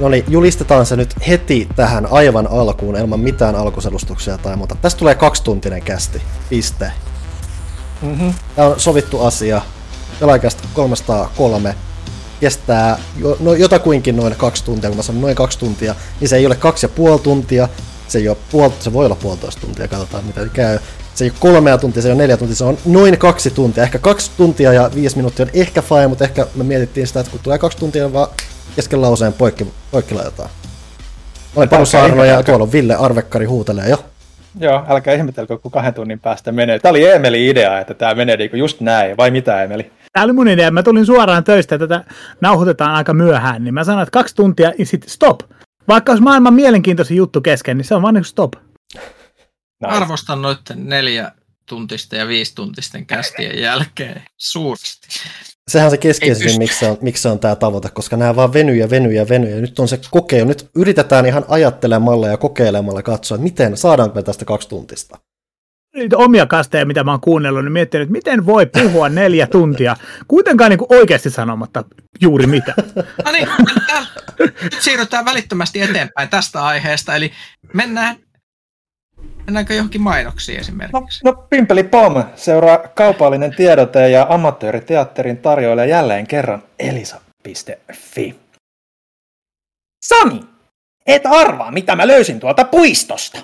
No niin, julistetaan se nyt heti tähän aivan alkuun ilman mitään alkuselustuksia tai muuta. Tästä tulee kaksituntinen kästi. Piste. Mm-hmm. Tämä on sovittu asia. Pelaajakästä 303 kestää jo, no, jotakuinkin noin kaksi tuntia, kun mä sanon noin kaksi tuntia, niin se ei ole kaksi ja puoli tuntia, se, ei ole puol, se voi olla puolitoista tuntia, katsotaan mitä käy. Se ei ole kolmea tuntia, se ei ole neljä tuntia, se on noin kaksi tuntia. Ehkä kaksi tuntia ja viisi minuuttia on ehkä fine, mutta ehkä me mietittiin sitä, että kun tulee kaksi tuntia, vaan kesken lauseen poikki, poikki laitetaan. Olen Panu Saarno ja tuolla on Ville Arvekkari huutelee jo. Joo, älkää ihmetelkö, kun kahden tunnin päästä menee. Tämä oli Emeli idea, että tämä menee niinku just näin, vai mitä Emeli? Tämä oli mun idea. Mä tulin suoraan töistä, tätä nauhoitetaan aika myöhään, niin mä sanoin, että kaksi tuntia ja sitten stop. Vaikka olisi maailman mielenkiintoisin juttu kesken, niin se on vaan niin stop. Nice. Arvostan noiden neljä tuntisten ja viisi tuntisten kästien jälkeen suuresti. Sehän on se keskeisin, miksi se on, miksi se on tämä tavoite, koska nämä vaan venyy ja venyy ja venyy. Ja nyt on se kokeilu. Nyt yritetään ihan ajattelemalla ja kokeilemalla katsoa, että miten saadaanko me tästä kaksi tuntista niitä omia kasteja, mitä mä oon kuunnellut, niin miettinyt, että miten voi puhua neljä tuntia, kuitenkaan niin kuin oikeasti sanomatta juuri mitä. No niin, nyt siirrytään välittömästi eteenpäin tästä aiheesta, eli mennään Mennäänkö johonkin mainoksiin esimerkiksi? No, no Pimpeli Pom seuraa kaupallinen tiedote ja amatööriteatterin tarjoilee jälleen kerran elisa.fi. Sami, et arvaa mitä mä löysin tuolta puistosta.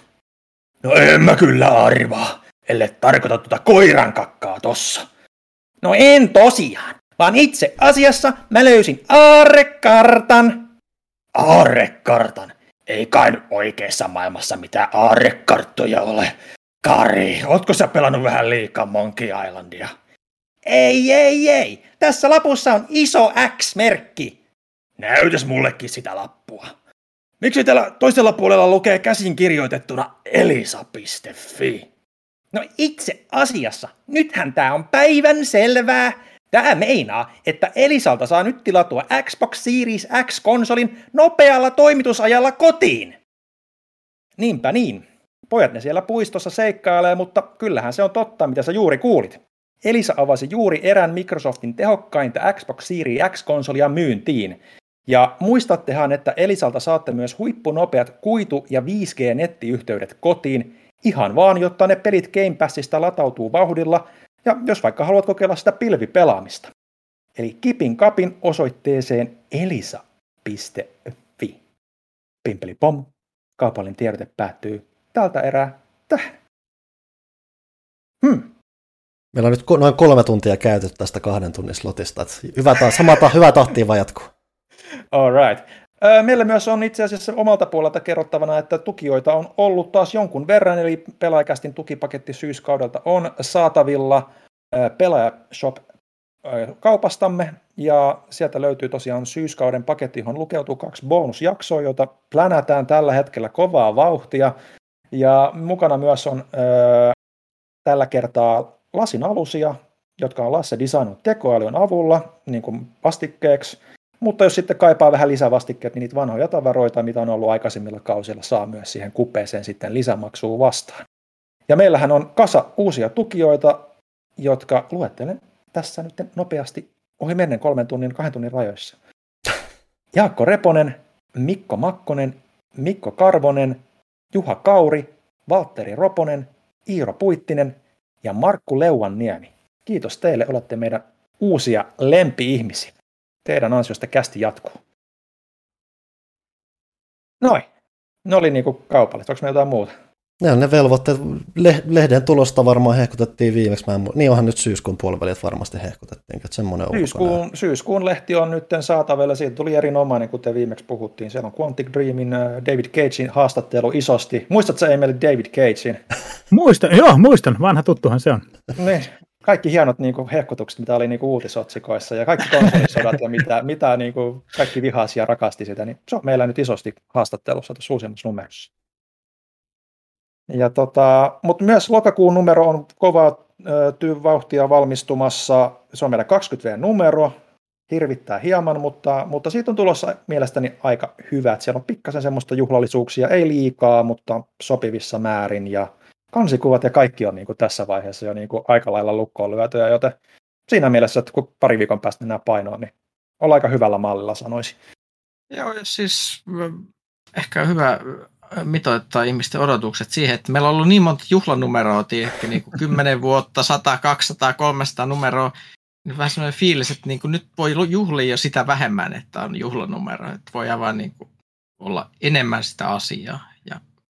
No en mä kyllä arvaa, ellei tarkoita tuota koiran kakkaa tossa. No en tosiaan, vaan itse asiassa mä löysin aarrekartan. Aarrekartan? Ei kai oikeassa maailmassa mitään aarrekarttoja ole. Kari, ootko sä pelannut vähän liikaa Monkey Islandia? Ei, ei, ei. Tässä lapussa on iso X-merkki. Näytäs mullekin sitä lappua. Miksi täällä toisella puolella lukee käsin kirjoitettuna elisa.fi? No itse asiassa, nythän tää on päivän selvää. Tää meinaa, että Elisalta saa nyt tilatua Xbox Series X-konsolin nopealla toimitusajalla kotiin. Niinpä niin. Pojat ne siellä puistossa seikkailee, mutta kyllähän se on totta, mitä sä juuri kuulit. Elisa avasi juuri erän Microsoftin tehokkainta Xbox Series X-konsolia myyntiin, ja muistattehan, että Elisalta saatte myös huippunopeat kuitu- ja 5G-nettiyhteydet kotiin, ihan vaan, jotta ne pelit Game Passista latautuu vauhdilla, ja jos vaikka haluat kokeilla sitä pilvipelaamista. Eli kipin kapin osoitteeseen elisa.fi. Pimpeli pom, kaupallinen tiedote päättyy tältä erää tähän. Hmm. Meillä on nyt noin kolme tuntia käytetty tästä kahden tunnin slotista. Hyvä, taas, sama ta- hyvä tahtiin vaan jatkuu. All right. Meillä myös on itse asiassa omalta puolelta kerrottavana, että tukijoita on ollut taas jonkun verran, eli pelaajakästin tukipaketti syyskaudelta on saatavilla Pelaajashop kaupastamme, ja sieltä löytyy tosiaan syyskauden paketti, johon lukeutuu kaksi bonusjaksoa, joita plänätään tällä hetkellä kovaa vauhtia, ja mukana myös on ää, tällä kertaa lasin alusia, jotka on Lasse designut tekoälyn avulla niin kuin vastikkeeksi, mutta jos sitten kaipaa vähän lisävastikkeet, niin niitä vanhoja tavaroita, mitä on ollut aikaisemmilla kausilla, saa myös siihen kupeeseen sitten lisämaksua vastaan. Ja meillähän on kasa uusia tukijoita, jotka luettelen tässä nyt nopeasti ohi mennen kolmen tunnin, kahden tunnin rajoissa. Jaakko Reponen, Mikko Makkonen, Mikko Karvonen, Juha Kauri, Valtteri Roponen, Iiro Puittinen ja Markku Leuanniemi. Kiitos teille, olette meidän uusia lempi-ihmisiä teidän ansiosta kästi jatkuu. Noin. Ne oli niinku kaupalliset. Onko meillä jotain muuta? Ne on ne velvoitteet. lehden tulosta varmaan hehkutettiin viimeksi. Mä en, niin onhan nyt syyskuun puolivälit varmasti hehkutettiin. Että semmoinen syyskuun, syyskuun lehti on nyt saatavilla. Siitä tuli erinomainen, kuten viimeksi puhuttiin. Siellä on Quantic Dreamin äh, David Cagein haastattelu isosti. Muistatko Emeli David Cagein? Muistan, joo, muistan. Vanha tuttuhan se on. niin, kaikki hienot niin kuin, hehkutukset, mitä oli niin kuin, uutisotsikoissa ja kaikki konsolisodat ja mitä, mitä niin kuin, kaikki vihasi ja rakasti sitä, niin se on meillä nyt isosti haastattelussa tuossa uusimmassa numerossa. Ja tota, mutta myös lokakuun numero on kova tyy vauhtia valmistumassa. Se on meidän 20V-numero, hirvittää hieman, mutta, mutta siitä on tulossa mielestäni aika hyvä. Että siellä on pikkasen semmoista juhlallisuuksia, ei liikaa, mutta sopivissa määrin. Ja kansikuvat ja kaikki on niin kuin tässä vaiheessa jo niin kuin aika lailla lukkoon lyötyä, joten siinä mielessä, että kun pari viikon päästä mennään painoon, niin ollaan aika hyvällä mallilla sanoisin. Joo, siis ehkä hyvä mitoittaa ihmisten odotukset siihen, että meillä on ollut niin monta juhlanumeroa, ehkä niin kuin 10 vuotta, 100, 200, 300 numeroa, niin vähän sellainen fiilis, että niin kuin nyt voi juhlia jo sitä vähemmän, että on juhlanumero, että voi aivan niin kuin olla enemmän sitä asiaa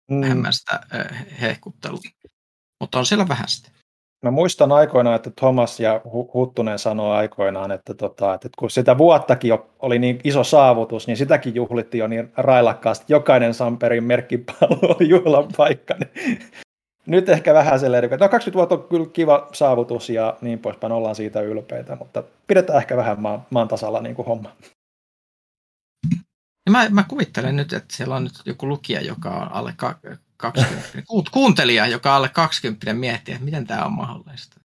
mm. vähemmän sitä hehkuttelua. Mutta on siellä vähän sitä. Mä muistan aikoinaan, että Thomas ja Huttunen sanoi aikoinaan, että, tota, että kun sitä vuottakin oli niin iso saavutus, niin sitäkin juhlittiin jo niin railakkaasti. Jokainen Samperin merkkipallo oli juhlan paikka. Niin nyt ehkä vähän silleen, että no 20 vuotta on kyllä kiva saavutus ja niin poispäin, ollaan siitä ylpeitä, mutta pidetään ehkä vähän maan, maan tasalla niin kuin homma. Ja mä, mä kuvittelen nyt, että siellä on nyt joku lukija, joka on alle 20, kuuntelija, joka on alle 20 miettiä, että miten tämä on mahdollista.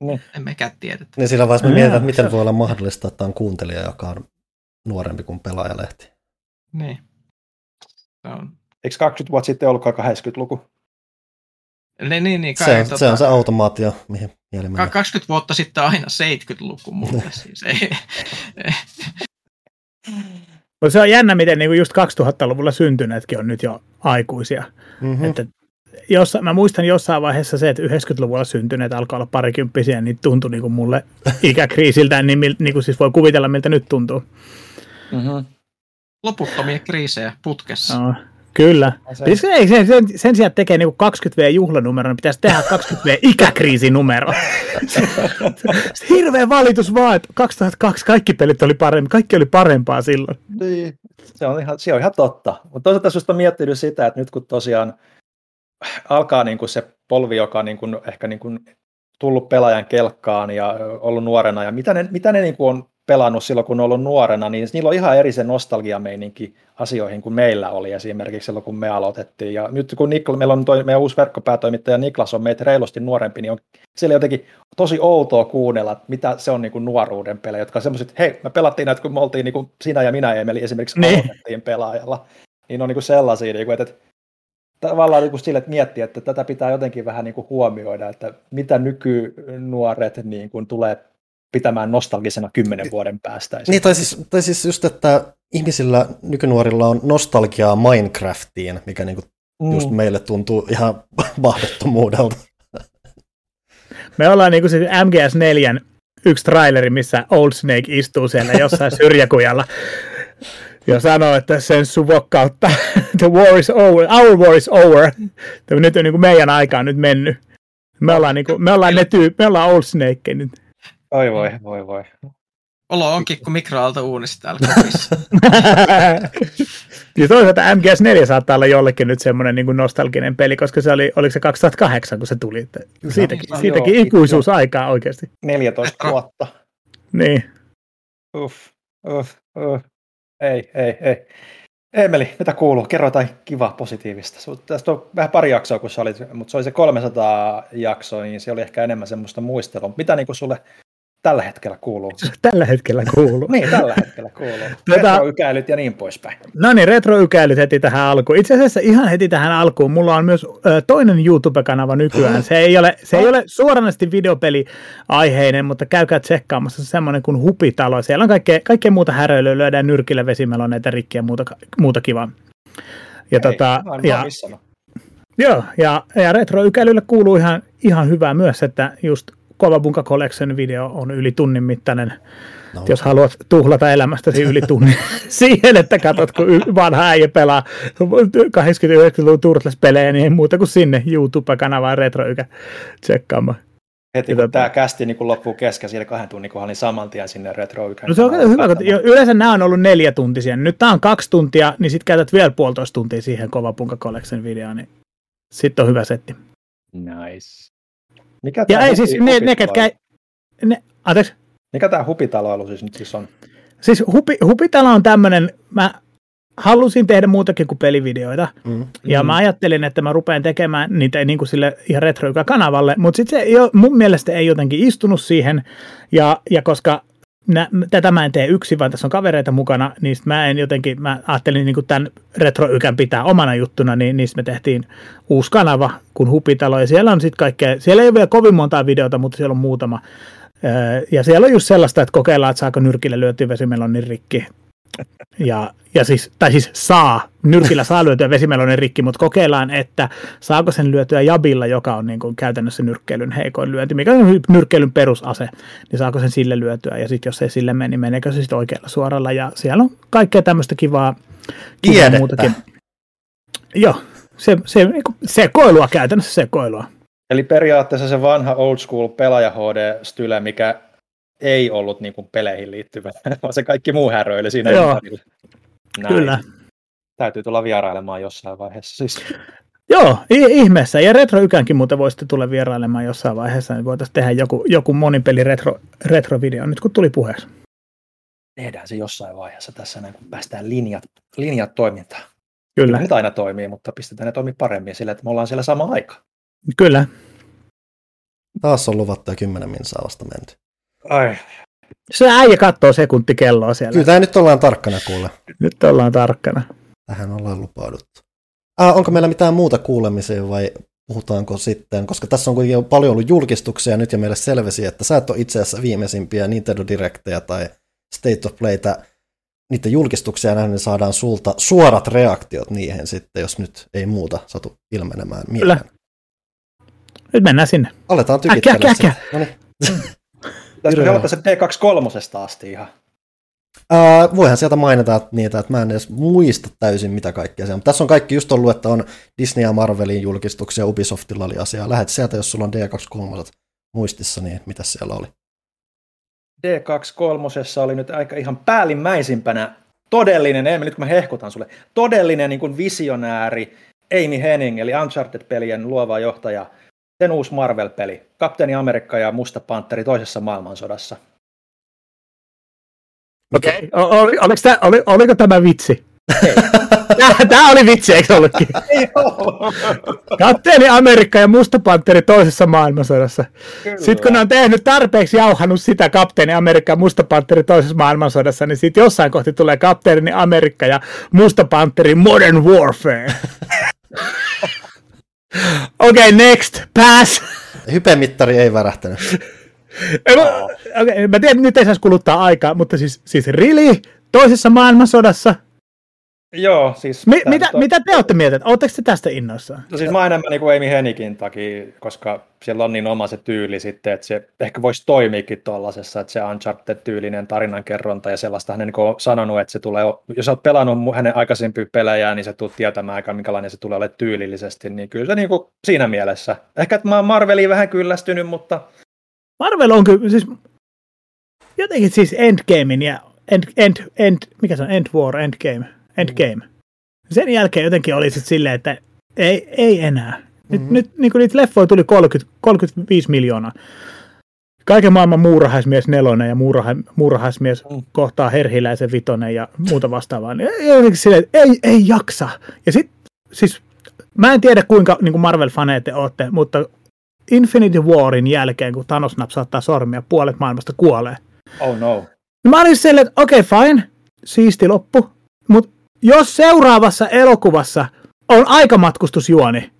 Niin. En mekään tiedä. Niin sillä vaiheessa me mietitään, että miten voi olla mahdollista, että on kuuntelija, joka on nuorempi kuin pelaajalehti. Niin. Se on. Eikö 20 vuotta sitten ollutkaan 80-luku? Niin, niin, niin, kai, se, tota, se on se automaatio, mihin mieli menee. 20 vuotta sitten aina 70-luku mulle. siis ei, Mutta se on jännä, miten niinku just 2000-luvulla syntyneetkin on nyt jo aikuisia. Mm-hmm. Että jos, mä muistan jossain vaiheessa se, että 90-luvulla syntyneet alkaa olla parikymppisiä, niin tuntui niinku mulle ikäkriisiltä, niin, niin kuin siis voi kuvitella, miltä nyt tuntuu. Mm-hmm. Loputtomia kriisejä putkessa. No, Kyllä. Se... Ei, sen, sen, sen sijaan tekee niin 20V-juhlanumero, niin pitäisi tehdä 20V-ikäkriisinumero. Hirveä valitus vaan, että 2002 kaikki pelit oli paremmin, kaikki oli parempaa silloin. Niin, se on ihan, se on ihan totta. Mutta toisaalta just on miettinyt sitä, että nyt kun tosiaan alkaa niin kuin se polvi, joka on niin kuin, ehkä niin kuin tullut pelaajan kelkkaan ja ollut nuorena, ja mitä ne, mitä ne niin kuin on pelannut silloin, kun on ollut nuorena, niin niillä on ihan eri se nostalgiameininki asioihin kuin meillä oli esimerkiksi silloin, kun me aloitettiin. Ja nyt kun Nikla, meillä on toi, meidän uusi verkkopäätoimittaja Niklas on meitä reilusti nuorempi, niin on siellä jotenkin tosi outoa kuunnella, että mitä se on niin kuin nuoruuden pelejä, jotka on semmoiset, että hei, me pelattiin näitä, kun me oltiin niin kuin sinä ja minä Emeli esimerkiksi niin. aloitettiin pelaajalla. Niin on niin kuin sellaisia, niin kuin, että tavallaan niin kuin sille, että miettiä, että tätä pitää jotenkin vähän niin kuin huomioida, että mitä nykynuoret niin kuin tulee pitämään nostalgisena kymmenen vuoden päästä. Niin, tai siis, tai siis just, että ihmisillä, nykynuorilla on nostalgiaa Minecraftiin, mikä niinku mm. just meille tuntuu ihan mahdottomuudelta. Me ollaan niinku se MGS4 yksi traileri, missä Old Snake istuu siellä jossain syrjäkujalla ja sanoo, että sen suvokkautta, the war is over, our war is over. Nyt on niinku meidän aika on nyt mennyt. Me ollaan, niinku, me ollaan, ne tyy, me ollaan Old Snake nyt. Oi voi, voi voi. Olo onkin kuin mikroaalto uunista täällä ja toisaalta MGS4 saattaa olla jollekin nyt semmoinen niin nostalginen peli, koska se oli, oliko se 2008, kun se tuli. Että siitäkin, no, siitäkin joo, ikuisuus joo. aikaa oikeasti. 14 vuotta. Niin. Uff, uff, uff. Ei, ei, ei. Emeli, mitä kuuluu? Kerro jotain kivaa positiivista. Tästä on vähän pari jaksoa, kun sä olit, mutta se oli se 300 jaksoa, niin se oli ehkä enemmän semmoista muistelua. Mitä niin kuin sulle tällä hetkellä kuuluu? Tällä hetkellä kuuluu. niin, tällä hetkellä kuuluu. Tuota, retroykäilyt ja niin poispäin. No niin, retroykäilyt heti tähän alkuun. Itse asiassa ihan heti tähän alkuun. Mulla on myös ö, toinen YouTube-kanava nykyään. Se ei ole, se ei ole suoranaisesti videopeli-aiheinen, mutta käykää tsekkaamassa se semmoinen kuin Hupitalo. Siellä on kaikkea, kaikkea muuta häröilyä, lyödään nyrkillä vesimeloneita rikkiä ja muuta, muuta kivaa. Ja, ei, tota, ja, Joo, ja, ja retroykäilylle kuuluu ihan, ihan hyvää myös, että just Kova Bunka Collection video on yli tunnin mittainen. No. Jos haluat tuhlata elämästäsi yli tunnin siihen, että katsot, kun vanha äijä pelaa 89-luvun Turtles-pelejä, niin ei muuta kuin sinne YouTube-kanavaan Retroykä tsekkaamaan. Heti kun tämä kästi niin kun loppuu kesken siinä kahden tunnin kohdalla, niin saman tien sinne retro No se on hyvä, kun yleensä nämä on ollut neljä tuntisia. Nyt tämä on kaksi tuntia, niin sitten käytät vielä puolitoista tuntia siihen Kova Punka Collection videoon, niin sitten on hyvä setti. Nice. Mikä ja ei siis ne, ne ketkä... Ne, anteeksi? Mikä tämä hupitaloilu siis nyt siis on? Siis hupi, hupitalo on tämmöinen, mä halusin tehdä muutakin kuin pelivideoita. Mm. Ja mm. mä ajattelin, että mä rupean tekemään niitä niin kuin sille ihan retro-kanavalle, mutta sitten se ei ole, mun mielestä ei jotenkin istunut siihen. Ja, ja koska nä, tätä mä en tee yksin, vaan tässä on kavereita mukana, niin mä en jotenkin, mä ajattelin niin tämän retroykän pitää omana juttuna, niin niistä me tehtiin uusi kanava kuin Hupitalo, ja siellä on sitten kaikkea, siellä ei ole vielä kovin montaa videota, mutta siellä on muutama. Ja siellä on just sellaista, että kokeillaan, että saako nyrkille lyötyä vesimelonin rikki, Ja, ja siis, tai siis saa, nyrkillä saa lyötyä vesimelonen rikki, mutta kokeillaan, että saako sen lyötyä jabilla, joka on niin kuin käytännössä nyrkkeilyn heikoin lyönti, mikä on nyrkkeilyn perusase, niin saako sen sille lyötyä, ja sitten jos ei sille mene, niin meneekö se sitten oikealla suoralla, ja siellä on kaikkea tämmöistä kivaa, kivaa muutakin. Joo, se, se, niinku sekoilua käytännössä sekoilua. Eli periaatteessa se vanha old school pelaaja HD-style, mikä ei ollut niin kuin peleihin liittyvä, vaan se kaikki muu häröili siinä Joo. Näin. Kyllä. Täytyy tulla vierailemaan jossain vaiheessa. Siis. Joo, ihmeessä. Ja Retro Ykänkin muuten voisitte tulla vierailemaan jossain vaiheessa, niin voitaisiin tehdä joku, joku monipeli retro, retrovideo, nyt kun tuli puheeksi. Tehdään se jossain vaiheessa tässä, näin, kun päästään linjat, linjat toimintaan. Kyllä, Nyt aina toimii, mutta pistetään ne toimii paremmin sillä, että me ollaan siellä sama aika. kyllä. Taas on luvattu ja kymmenen minsaa vasta menty. Ai. Se äijä katsoo sekuntikelloa siellä. Kyllä tää nyt ollaan tarkkana kuule. Nyt ollaan tarkkana. Tähän ollaan lupauduttu. Ah, onko meillä mitään muuta kuulemisia vai puhutaanko sitten, koska tässä on kuitenkin jo paljon ollut julkistuksia nyt ja meille selvisi, että sä et ole itse asiassa viimeisimpiä Nintendo Directeja tai State of Playtä, niiden julkistuksia nähden niin saadaan sulta suorat reaktiot niihin sitten, jos nyt ei muuta satu ilmenemään Kyllä. mieleen. Nyt mennään sinne. Aletaan Äkkiä, tykittää äkkiä. No niin. Pitäisikö se se D23 asti ihan? Uh, voihan sieltä mainita niitä, että mä en edes muista täysin mitä kaikkea se on. Tässä on kaikki just ollut, että on Disney ja Marvelin julkistuksia, Ubisoftilla oli asiaa. Lähet sieltä, jos sulla on D23 muistissa, niin mitä siellä oli? D23 oli nyt aika ihan päällimmäisimpänä todellinen, ei nyt kun mä hehkutan sulle, todellinen niin kuin visionääri Amy Henning, eli Uncharted-pelien luova johtaja, sen uusi Marvel-peli, Kapteeni Amerikka ja Musta Panteri toisessa maailmansodassa. Okei. Okay. Oli, oliko tää, oli, oliko tämä vitsi? Tämä oli vitsi, eikö ollutkin? Kapteeni Amerikka ja Musta Panteri toisessa maailmansodassa. Kyllä. Sitten kun ne on tehnyt tarpeeksi jauhannut sitä Kapteeni Amerikka ja Musta Panteri toisessa maailmansodassa, niin sitten jossain kohti tulee Kapteeni Amerikka ja Musta Panteri Modern Warfare. Okei, okay, next, pass. Hypemittari ei värähtänyt. Mä, okay, mä tiedän, nyt ei saisi kuluttaa aikaa, mutta siis, siis really? Toisessa maailmansodassa? Joo, siis... Mi- mitä, on- mitä te olette mieltä? Oletteko te tästä innoissaan? No siis mä enemmän niin kuin Amy Hennikin takia, koska siellä on niin oma se tyyli sitten, että se ehkä voisi toimiikin tuollaisessa, että se Uncharted-tyylinen tarinankerronta ja sellaista hän niin on sanonut, että se tulee, jos olet pelannut hänen aikaisempia pelejään, niin se tulet tietämään aika minkälainen se tulee olemaan tyylillisesti, niin kyllä se niin kuin siinä mielessä. Ehkä että mä oon Marveliin vähän kyllästynyt, mutta Marvel on kyllä, siis jotenkin siis Endgamein ja end, end, end, mikä se on, End War, Endgame, Endgame. Sen jälkeen jotenkin oli sitten silleen, että ei, ei enää. Nyt, mm-hmm. nyt niin niitä leffoja tuli 30, 35 miljoonaa. Kaiken maailman muurahaismies nelonen ja muuraha, muurahaismies Mm. kohtaa herhiläisen vitonen ja muuta vastaavaa. Niin ei- jotenkin silleen, että ei, ei jaksa. Ja sitten, siis mä en tiedä kuinka niin kuin Marvel-faneet te olette, mutta Infinity Warin jälkeen, kun Thanos napsauttaa sormia, puolet maailmasta kuolee. oh no. Mä olin silleen, että okei, okay, fine, siisti loppu. Mutta jos seuraavassa elokuvassa on aikamatkustusjuoni,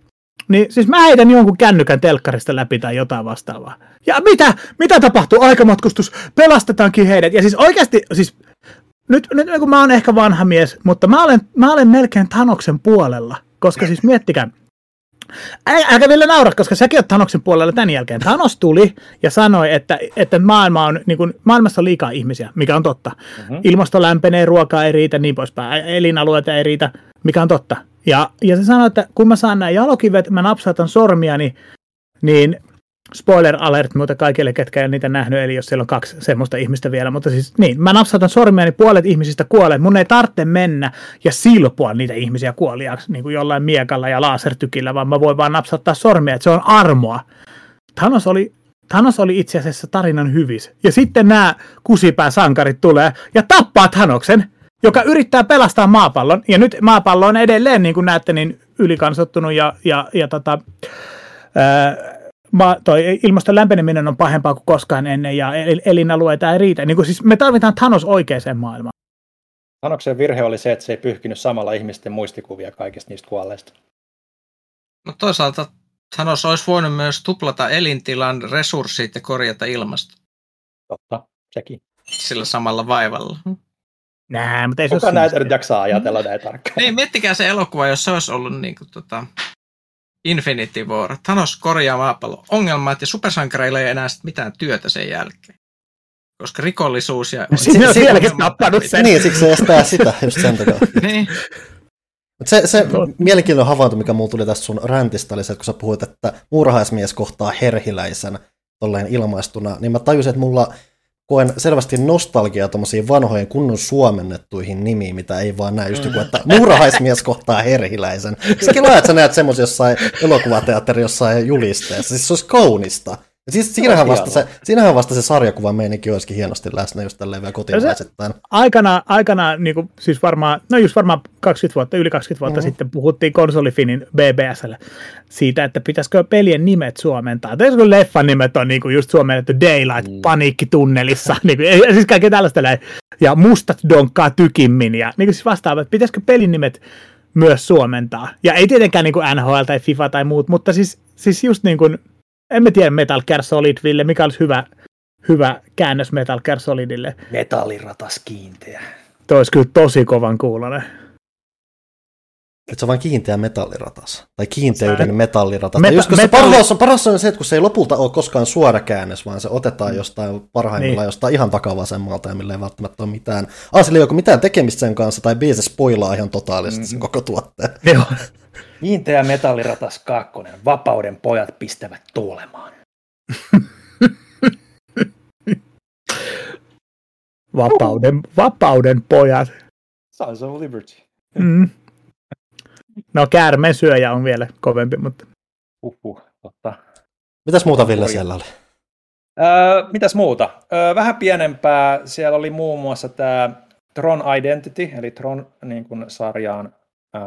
niin siis mä heitän jonkun kännykän telkkarista läpi tai jotain vastaavaa. Ja mitä? Mitä tapahtuu? Aikamatkustus, pelastetaankin heidät. Ja siis oikeasti, siis nyt, nyt kun mä oon ehkä vanha mies, mutta mä olen, mä olen melkein Thanoksen puolella. Koska siis miettikää, Älkää vielä naura, koska säkin oot Thanoksen puolella tämän jälkeen. Thanos tuli ja sanoi, että, että maailma on, niin kuin, maailmassa on liikaa ihmisiä, mikä on totta. Mm-hmm. Ilmasto lämpenee, ruokaa ei riitä, niin poispäin. Elinalueita ei riitä, mikä on totta. Ja, ja se sanoi, että kun mä saan nämä jalokivet, mä napsautan sormiani, niin spoiler alert muuten kaikille, ketkä ei ole niitä nähnyt, eli jos siellä on kaksi semmoista ihmistä vielä, mutta siis niin, mä napsautan sormia, niin puolet ihmisistä kuolee. Mun ei tarvitse mennä ja silpoa niitä ihmisiä kuoliaaksi niin kuin jollain miekalla ja lasertykillä, vaan mä voin vaan napsauttaa sormia, että se on armoa. Thanos oli, Thanos oli itse asiassa tarinan hyvis. Ja sitten nämä kusipääsankarit tulee ja tappaa Thanoksen, joka yrittää pelastaa maapallon. Ja nyt maapallo on edelleen, niin kuin näette, niin ylikansottunut ja, ja, ja tota, ää, ma, toi ilmaston lämpeneminen on pahempaa kuin koskaan ennen ja el- elinalueita ei riitä. Niin kuin siis me tarvitaan Thanos oikeaan maailmaan. Tanoksen virhe oli se, että se ei pyyhkinyt samalla ihmisten muistikuvia kaikista niistä kuolleista. No toisaalta Thanos olisi voinut myös tuplata elintilan resurssit ja korjata ilmasto Totta, sekin. sillä samalla vaivalla. Nää, mutta ei se Kuka näitä jaksaa ajatella näin tarkkaan? Niin, miettikää se elokuva, jos se olisi ollut niin kuin, tota, Infinity War. Thanos korjaa maapallon ongelmat ja supersankareilla ei enää sit mitään työtä sen jälkeen. Koska rikollisuus ja... Siinä on vieläkin tappanut sen. Niin, siksi se estää sitä just sen takia. Niin, Mut se, se No. mielenkiintoinen havainto, mikä mulla tuli tästä sun räntistä, oli se, että kun sä puhuit, että muurahaismies kohtaa herhiläisen tolleen ilmaistuna, niin mä tajusin, että mulla koen selvästi nostalgiaa tommosiin vanhojen kunnon suomennettuihin nimiin, mitä ei vaan näe just joku, että muurahaismies kohtaa herhiläisen. Sekin laajat sä näet semmoisia jossain elokuvateatteri jossain julisteessa, siis se olisi kaunista. Ja siis siinähän vasta, se, siinähän vasta se sarjakuva meininki olisikin hienosti läsnä just tälleen vielä kotimaisittain. aikana, aikana niin kuin, siis varmaan, no just varmaan 20 vuotta, yli 20 vuotta Mhm. mm-hmm. sitten puhuttiin konsolifinin BBSL siitä, että pitäisikö pelien nimet suomentaa. Tai kun leffan nimet on niin kuin just suomennettu Daylight, mm. Paniikki tunnelissa, niin kuin, siis kaikkea tällaista näin. Ja mustat donkkaa tykimmin ja niin kuin siis vastaava, että pitäisikö pelin nimet myös suomentaa. Ja ei tietenkään niin kuin NHL tai FIFA tai muut, mutta siis, siis just niin kuin, en mä tiedä Metal Gear Solid, Ville, mikä olisi hyvä, hyvä käännös Metal Gear Solidille. Metalliratas kiinteä. Toi olisi kyllä tosi kovan kuulonen. Että se on vain kiinteä metalliratas. Tai kiinteyden Sä- metalliratas. Meta- just, kun se metalli- parhaus, on, paras on se, että kun se ei lopulta ole koskaan suora käännös, vaan se otetaan jostain parhaimmillaan Niin. jostain ihan takavasemmalta ja millä ei välttämättä ole mitään. Ah, sillä ei ole mitään tekemistä sen kanssa, tai biisi spoilaa ihan totaalisesti sen koko tuotteen. Joo. Kiinteä metalliratas kakkonen. Vapauden pojat pistävät tuulemaan. Vapauden, vapauden pojat. Sons of Liberty. Mm. No käärmeen syöjä on vielä kovempi, mutta Uhuh, totta. Mitäs muuta Ville siellä oli? Öö, mitäs muuta? Öö, vähän pienempää. Siellä oli muun muassa tämä Tron Identity, eli Tron niin kuin sarjaan öö,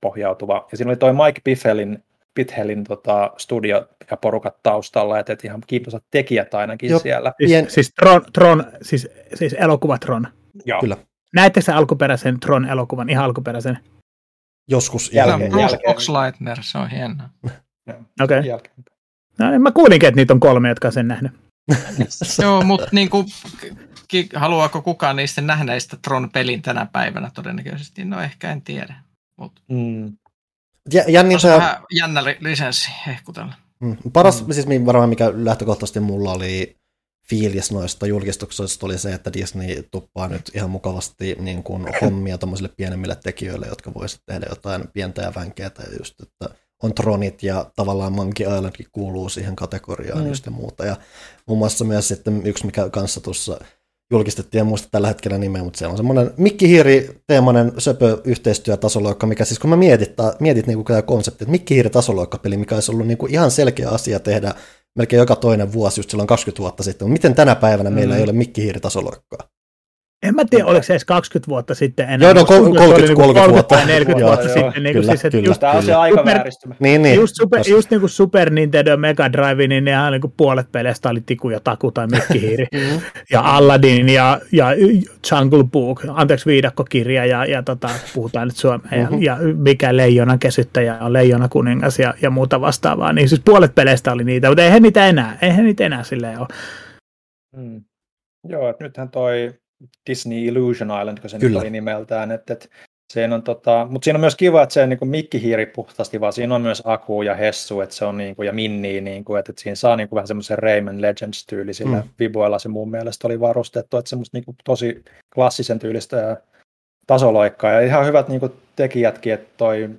pohjautuva. Ja siinä oli toi Mike Piffelin, Pithelin tota, studio ja porukat taustalla, että et ihan kiintoisat tekijät ainakin Joo. siellä. siis, Pien- siis, Tron, Tron, siis, siis elokuva Tron. Joo. Kyllä. Näettekö sä alkuperäisen Tron-elokuvan, ihan alkuperäisen? Joskus Jälkeen. jälkeen. Bruce jälkeen. Oxleitner, se on hienoa. Okei. Okay. No, niin mä kuulinkin, että niitä on kolme, jotka on sen nähnyt. Joo, mutta niinku, ki- haluaako kukaan niistä nähneistä Tron-pelin tänä päivänä todennäköisesti? No ehkä en tiedä. Mutta Mm. Ja, jännintä, vähän jännä li- lisenssi hehkutella. Mm. Paras, mm. siis varmaan mikä lähtökohtaisesti mulla oli fiilis noista julkistuksista oli se, että Disney tuppaa nyt ihan mukavasti niin kuin hommia tuommoisille pienemmille tekijöille, jotka voisivat tehdä jotain pientä ja vänkeätä, ja just, että on Tronit ja tavallaan Monkey Islandkin kuuluu siihen kategoriaan Mm. just ja muuta. Ja muun muassa myös sitten yksi, mikä kanssa tuossa julkistettiin, en muista tällä hetkellä nimeä, mutta siellä on semmoinen Mikki Hiiri teemainen söpö yhteistyötasoloikka, mikä siis kun mä mietit, mietit niin tämä konsepti, että Mikki Hiiri tasoloikkapeli, mikä olisi ollut niin kuin ihan selkeä asia tehdä melkein joka toinen vuosi just silloin 20 vuotta sitten, mutta miten tänä päivänä mm. meillä ei ole Mikki Hiiri tasoloikkaa? En mä tiedä, oliko se edes 20 vuotta sitten enää. Joo, no, Musta tuntuu, että se oli 30 niinku 30 vuotta. tai 40 Joo, vuotta sitten. Niin kyllä, siis, että kyllä. just, Tämä on se Kyllä. aika Super- vääristymä. Niin, niin. just, super, Tos- just niin kuin Super Nintendo ja Mega Drive, niin nehän niin kuin puolet peleistä oli Tiku ja Taku tai Mikkihiiri. Ja Aladdin ja, ja Jungle Book, anteeksi viidakkokirja ja, ja tota, puhutaan nyt suomea, Mhm. ja, ja mikä leijonan kesyttäjä on leijona kuningas ja, ja muuta vastaavaa, niin siis puolet peleistä oli niitä, mutta eihän niitä enää, eihän niitä enää silleen ole. Mm. Joo, että nythän toi Disney Illusion Island, kun se Kyllä. oli nimeltään, että, että siinä on tota, mutta siinä on myös kiva, että se niin kuin mikkihiiri puhtaasti, vaan siinä on myös Aku ja Hessu, että se on niin kuin, ja Minni, niin kuin, että, että siinä saa niin kuin vähän semmoisen Rayman Legends-tyylisillä Mm. viboilla se mun mielestä oli varustettu, että semmoista niin kuin tosi klassisen tyylistä ja tasoloikkaa, ja ihan hyvät niin kuin tekijätkin, että toi,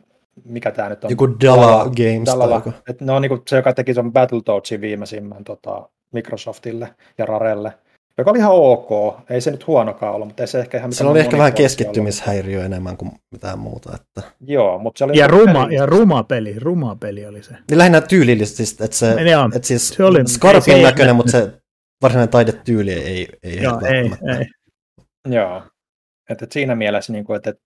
mikä tämä nyt on? Joku Dala Games joku. Et ne on niinku se, joka teki sen Battletoadsin viimeisimmän tota, Microsoftille ja Rarelle, joka oli ihan ok. Ei se nyt huonokaan ollut, mutta ei se ehkä ihan Siellä oli ehkä vähän keskittymishäiriö enemmän kuin mitään muuta. Että... ollut. Joo, mutta se oli... Ja niinku ruma, peli- ja ruma peli, ruma peli oli se. Niin lähinnä tyylillisesti, että se, Joo, että siis se oli- ei Scarpin se- näköinen, mutta se varsinainen taidetyyli ei, ei Joo, ei, ei. Joo. Et, et siinä mielessä, niinku, että et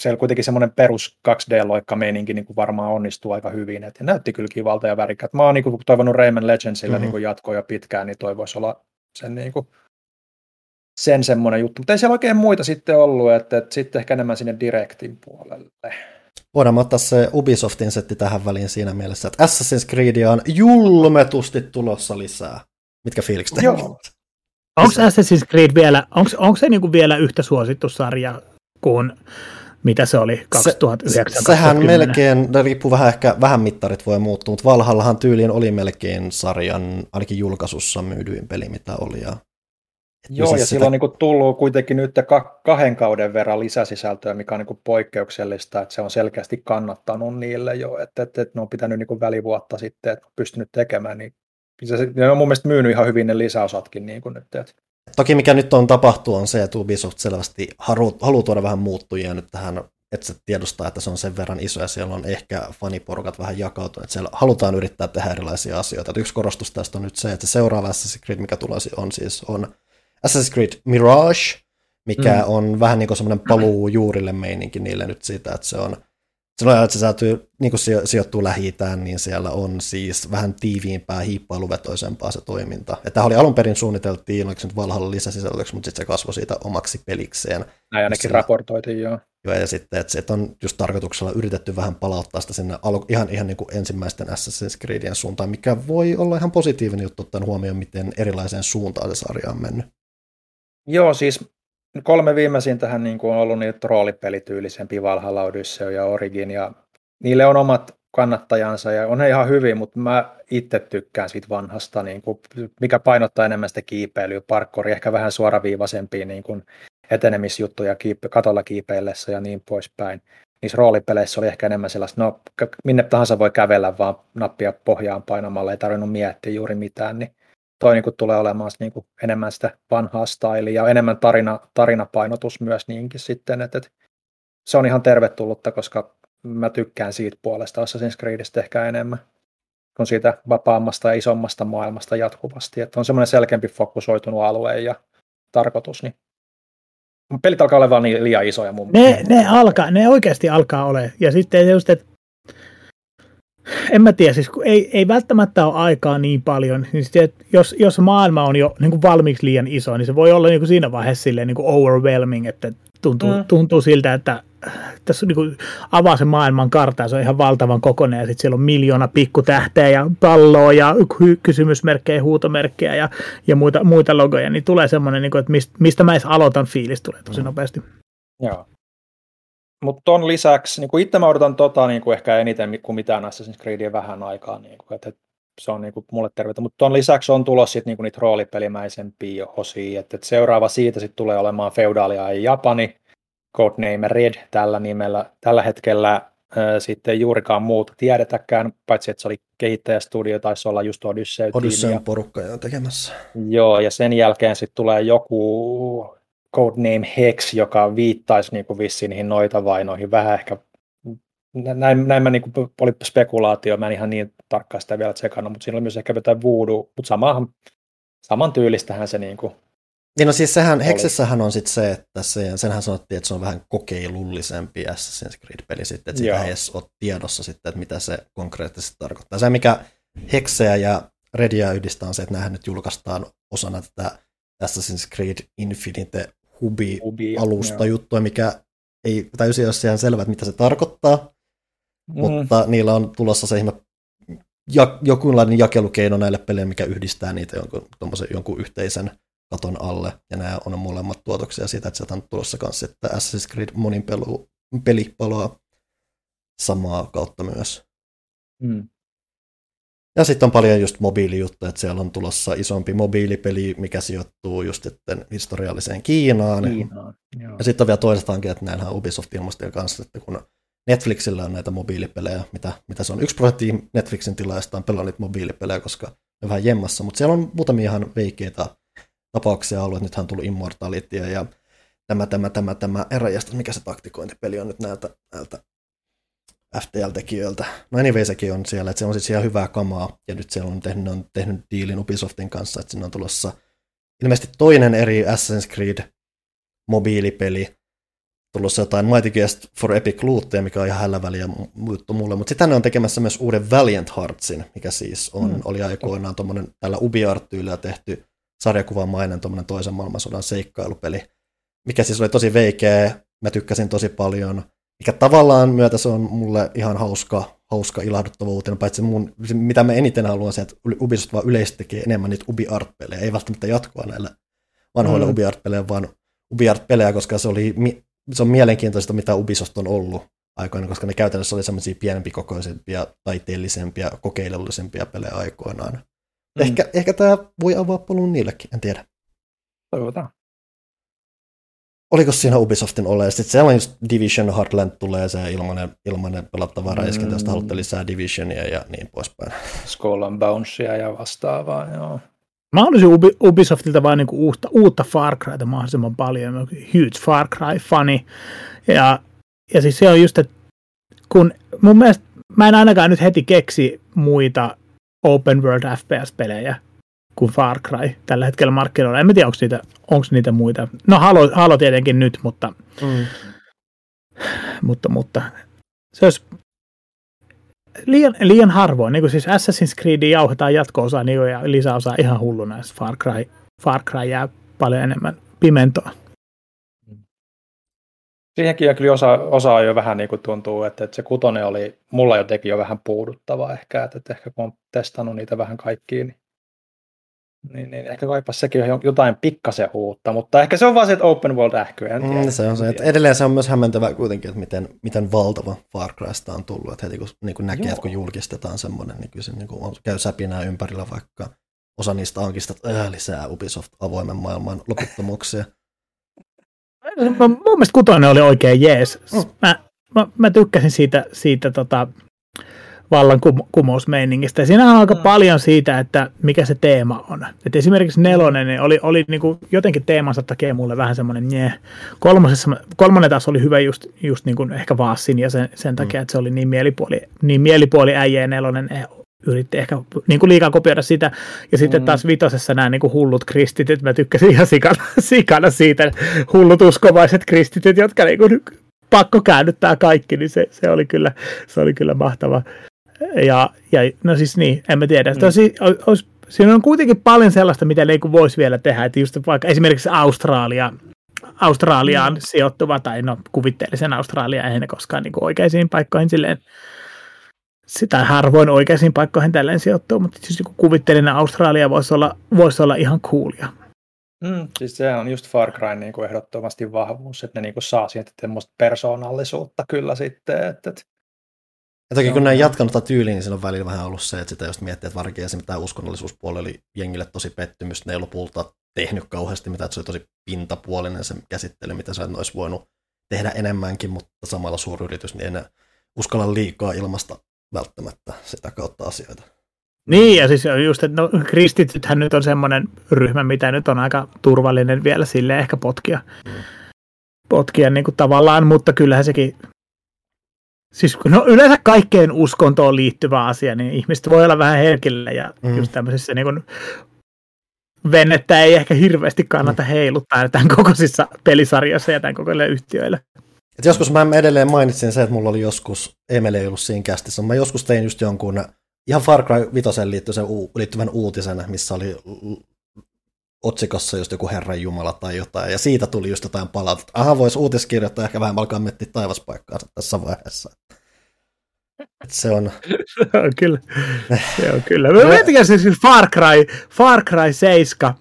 siellä kuitenkin semmoinen perus 2D-loikka-meininki niinku varmaan onnistuu aika hyvin. Et, ja näytti kyllä kivalta ja värikkäältä. Mä oon niinku toivonut Rayman Legendsillä Mhm. mm-hmm. niinku jatkoa jo pitkään, niin toi voisi olla sen, niinku, sen semmoinen juttu. Mutta ei siellä oikein muita sitten ollut, että, että sitten ehkä enemmän sinne Directin puolelle. Voidaan ottaa se Ubisoftin setti tähän väliin siinä mielessä, että Assassin's Creedia on julmetusti tulossa lisää. Mitkä fiilikset Joo. on? Onko Assassin's Creed vielä, onko, onko se niinku vielä yhtä suosittu sarja kuin mitä se oli 2009 se, Sehän melkein, riippuu vähän ehkä, vähän mittarit voi muuttua, mutta Valhallahan tyyliin oli melkein sarjan, ainakin julkaisussa myydyin peli, mitä oli. Ja, Joo, siis ja sitä... silloin niin tullut kuitenkin nyt kahden kauden verran lisäsisältöä, mikä on niin poikkeuksellista, että se on selkeästi kannattanut niille jo, että, että, että ne on pitänyt niin välivuotta sitten, että on pystynyt tekemään, niin se, ne on mun mielestä myynyt ihan hyvin ne lisäosatkin niin kuin nyt. Että. Toki mikä nyt on tapahtuu on se, että Ubisoft selvästi haluaa tuoda vähän muuttujia nyt tähän, että se tiedostaa, että se on sen verran iso ja siellä on ehkä faniporukat vähän jakautuneet. Että siellä halutaan yrittää tehdä erilaisia asioita. Että yksi korostus tästä on nyt se, että se seuraava Assassin's Creed, mikä tulee on siis on Assassin's Creed Mirage, mikä mm. on vähän niin kuin semmoinen paluu juurille meininki niille nyt siitä, että se on silloin, että se säätyy, niin kuin sijoittuu lähi niin siellä on siis vähän tiiviimpää, hiippailuvetoisempaa se toiminta. Että tämä oli alun perin suunniteltiin, oliko se nyt Valhalla lisäsisällöksi, mutta sitten se kasvoi siitä omaksi pelikseen. Näin ainakin sillä, raportoitiin, joo. Joo, ja sitten, että se on just tarkoituksella yritetty vähän palauttaa sitä sinne alu, ihan, ihan niin kuin ensimmäisten Assassin's Creedien suuntaan, mikä voi olla ihan positiivinen juttu ottaen huomioon, miten erilaiseen suuntaan se sarja on mennyt. Joo, siis kolme viimeisintähän niin kuin on ollut niitä roolipelityylisempi Valhalla, Odyssey ja Origin, ja niille on omat kannattajansa ja on ihan hyvin, mutta mä itse tykkään siitä vanhasta, niin kuin, mikä painottaa enemmän sitä kiipeilyä, parkkori, ehkä vähän suoraviivaisempia niin kuin etenemisjuttuja kiipe, katolla kiipeillessä ja niin poispäin. Niissä roolipeleissä oli ehkä enemmän sellaista, no minne tahansa voi kävellä vaan nappia pohjaan painamalla, ei tarvinnut miettiä juuri mitään, niin toi niin kuin tulee olemaan niin kuin enemmän sitä vanhaa stylia ja enemmän tarina, tarinapainotus myös niinkin sitten, että, että se on ihan tervetullutta, koska mä tykkään siitä puolesta Assassin's Creedistä ehkä enemmän kuin siitä vapaammasta ja isommasta maailmasta jatkuvasti, että on semmoinen selkeämpi fokusoitunut alue ja tarkoitus, niin pelit alkaa olla niin liian isoja mun ne, ne, alkaa, ne oikeasti alkaa ole. Ja sitten just, että en mä tiedä, siis kun ei, ei välttämättä ole aikaa niin paljon, niin sitten, että jos, jos maailma on jo niin kuin valmiiksi liian iso, niin se voi olla niin kuin siinä vaiheessa silleen niin kuin overwhelming, että tuntuu, mm. tuntuu siltä, että tässä niin kuin avaa se maailman kartta, se on ihan valtavan kokoinen, ja sitten siellä on miljoona pikkutähteä ja palloa ja kysymysmerkkejä, huutomerkkejä ja, ja muita, muita logoja, niin tulee semmoinen, niin kuin, että mistä, mistä mä edes aloitan fiilis tulee tosi mm. nopeasti. Joo. Mutta ton lisäksi, niin kuin itse mä odotan tota niin kuin ehkä eniten kuin mitään Assassin's Creedia vähän aikaa, niin kuin, että se on niin kuin mulle tervetä. Mutta ton lisäksi on tulossa sit, niin kuin niitä roolipelimäisempiä osia, että, että seuraava siitä sitten tulee olemaan Feudaalia ja Japani, Codename Red tällä nimellä. Tällä hetkellä äh, sitten juurikaan muuta tiedetäkään, paitsi että se oli kehittäjästudio, taisi olla just Odyssey. Odyssey porukka jo tekemässä. Joo, ja sen jälkeen sitten tulee joku codename Hex, joka viittaisi niin kuin vissiin niihin noita vainoihin, vähän ehkä näin, näin mä niin kuin, oli spekulaatio, mä en ihan niin tarkkaan sitä vielä tsekannut, mutta siinä oli myös ehkä jotain voodoo, mutta samahan, saman tyylistähän se niin kuin niin no siis sehän, Hexessähän on sitten se, että se, senhän sanottiin, että se on vähän kokeilullisempi Assassin's Creed-peli sitten, että sitä ei edes ole tiedossa sitten, että mitä se konkreettisesti tarkoittaa. Se, mikä Hexeä ja Redia yhdistää on se, että nämähän nyt julkaistaan osana tätä Assassin's Creed Infinite hubi-alusta juttua, mikä ei täysin ole ihan selvä, että mitä se tarkoittaa, mm. mutta niillä on tulossa se ihme ja, jokinlainen jakelukeino näille peleille, mikä yhdistää niitä jonkun, jonkun yhteisen katon alle, ja nämä on molemmat tuotoksia siitä, että sieltä on tulossa kanssa, että Assassin's Creed monin pelu, peli palaa samaa kautta myös. Mm. Ja sitten on paljon just mobiilijuttuja, että siellä on tulossa isompi mobiilipeli, mikä sijoittuu just sitten historialliseen Kiinaan. Kiinaan ja sitten on vielä toisestaankin, että näinhän Ubisoft ilmoisti kanssa, että kun Netflixillä on näitä mobiilipelejä, mitä, mitä se on, yksi prosentti Netflixin tilaista on pelannut mobiilipelejä, koska ne on vähän jemmassa, mutta siellä on muutamia ihan veikeitä tapauksia ollut, että nythän on tullut Immortalitia ja tämä, tämä, tämä, tämä, eräjästä, mikä se taktikointipeli on nyt näiltä, näiltä FTL-tekijöiltä. No anyway, sekin on siellä, että se on siis ihan hyvää kamaa, ja nyt siellä on tehnyt, on tehnyt diilin Ubisoftin kanssa, että sinne on tulossa ilmeisesti toinen eri Assassin's Creed mobiilipeli, tulossa jotain Mighty Guest for Epic Lootia, mikä on ihan hällä väliä juttu mulle, mutta sitten ne on tekemässä myös uuden Valiant Heartsin, mikä siis on, mm. oli aikoinaan tuommoinen tällä UbiArt-tyylillä tehty sarjakuvamainen tuommoinen toisen maailmansodan seikkailupeli, mikä siis oli tosi veikeä, mä tykkäsin tosi paljon, mikä tavallaan myötä se on mulle ihan hauska, hauska ilahduttava uutinen, paitsi mun, mitä mä eniten haluan se, että Ubisoft vaan yleisesti tekee enemmän niitä Ubi Art-pelejä, ei välttämättä jatkoa näille vanhoille Mm. UbiArt-pelejä, vaan UbiArt-pelejä, koska se, oli, se on mielenkiintoista, mitä Ubisoft on ollut aikoina, koska ne käytännössä oli semmoisia pienempi kokoisempia, taiteellisempia, kokeilullisempia pelejä aikoinaan. Mm. Ehkä, ehkä tämä voi avaa polun niillekin, en tiedä. Toivotaan. Oliko siinä Ubisoftin ole? Sitten siellä on just Division Heartland tulee se ilmanen, ilmanen pelattava räiskintä, mm. josta haluatte lisää Divisionia ja niin poispäin. Skull and Bouncea ja vastaavaa, joo. Mä haluaisin Ubi- Ubisoftilta vaan niinku uutta, uutta Far Cryta mahdollisimman paljon. Huge Far Cry-fani. Ja, ja siis se on just, että kun mun mielestä mä en ainakaan nyt heti keksi muita open world FPS-pelejä kuin Far Cry tällä hetkellä markkinoilla. En mä tiedä, onko niitä, onko niitä muita. No Halo, Halo tietenkin nyt, mutta, Mm. mutta, mutta se olisi liian, liian harvoin. Niin kuin siis Assassin's Creed jauhetaan jatko-osaa niin ja lisäosaa ihan hulluna. Ja Far Cry, Far Cry jää paljon enemmän pimentoa. Siihenkin kyllä osa, osa jo vähän niin kuin tuntuu, että, että se kutonen oli mulla jotenkin jo vähän puuduttava ehkä, että, että ehkä kun on testannut niitä vähän kaikkiin, niin, niin, niin ehkä kaipas sekin on jotain pikkasen uutta, mutta ehkä se on vaan se, että open world ähky. Mm, se on se, että edelleen se on myös hämmentävää kuitenkin, että miten, miten valtava Far Crysta on tullut, että heti kun, niin kun näkee, Joo. että kun julkistetaan semmoinen, niin kyllä se niin kuin on, käy säpinää ympärillä, vaikka osa niistä onkin sitä, että äh, lisää Ubisoft avoimen maailman loputtomuuksia. Mä- Mun mielestä kutonen oli oikein jees. Mm. Mä, mä, mä tykkäsin siitä, siitä tota, vallankumousmeiningistä. Siinä on aika Mm. paljon siitä, että mikä se teema on. Et esimerkiksi nelonen niin oli, oli niinku jotenkin teemansa takia mulle vähän semmoinen nye. Kolmosessa, kolmonen taas oli hyvä just, just niinku ehkä Vaassin ja sen, sen takia, että se oli niin mielipuoli, niin mielipuoli äijä nelonen yritti ehkä niin kuin liikaa kopioida sitä. Ja sitten Mm. taas vitosessa nämä niin kuin hullut kristityt, mä tykkäsin ihan sikana, sikana siitä, hullut uskovaiset kristityt, jotka niin kuin pakko käännyttää kaikki, niin se, se, oli, kyllä, se oli kyllä mahtava. Ja, ja no siis niin, en mä tiedä. Mm. Tosi, olis, siinä on kuitenkin paljon sellaista, mitä niin kuin voisi vielä tehdä, että just vaikka esimerkiksi Australia, Australiaan Mm. sijoittuva, tai no kuvitteellisen Australia, eihän ne koskaan niin kuin oikeisiin paikkoihin silleen sitä harvoin oikeisiin paikkoihin tälleen sijoittuu, mutta siis joku kuvitteellinen Australia voisi olla, voisi olla ihan coolia. Mm, siis se on just Far Cry niin kuin ehdottomasti vahvuus, että ne niin kuin saa siitä semmoista persoonallisuutta kyllä sitten, että, että Ja toki kun on jatkanut tätä tyyliä, niin siinä on välillä vähän ollut se, että sitä just miettii, että varsinkin esimerkiksi tämä uskonnollisuuspuoli oli jengille tosi pettymys, ne ei lopulta tehnyt kauheasti mitä, että se oli tosi pintapuolinen se käsittely, mitä se olisi voinut tehdä enemmänkin, mutta samalla suuryritys, niin ei ne uskalla liikaa ilmasta välttämättä sitä kautta asioita. Niin, ja siis just, että no, kristitythän nyt on semmoinen ryhmä, mitä nyt on aika turvallinen vielä sille ehkä potkia, potkia niin kuin tavallaan, mutta kyllähän sekin, siis kun no, yleensä kaikkeen uskontoon liittyvä asia, niin ihmiset voi olla vähän herkillä ja Mm. mm. just tämmöisissä niin kuin, vennettä ei ehkä hirveästi kannata heiluttaa tämän kokoisissa pelisarjoissa ja tämän kokoisille yhtiöille. Et joskus mä edelleen mainitsin se, että mulla oli joskus, Emeli ei ollut siinä kästissä, mä joskus tein just jonkun, ihan Far Cry 5 liittyvän, liittyvän uutisen, missä oli otsikossa just joku Herran Jumala tai jotain, ja siitä tuli just jotain palautetta. Aha, voisi uutiskirjoittaa ehkä vähän alkaa miettiä taivaspaikkaansa tässä vaiheessa. Et se on, Se on kyllä. Se on kyllä. Mä mietin se siis Far Cry, Far Cry 7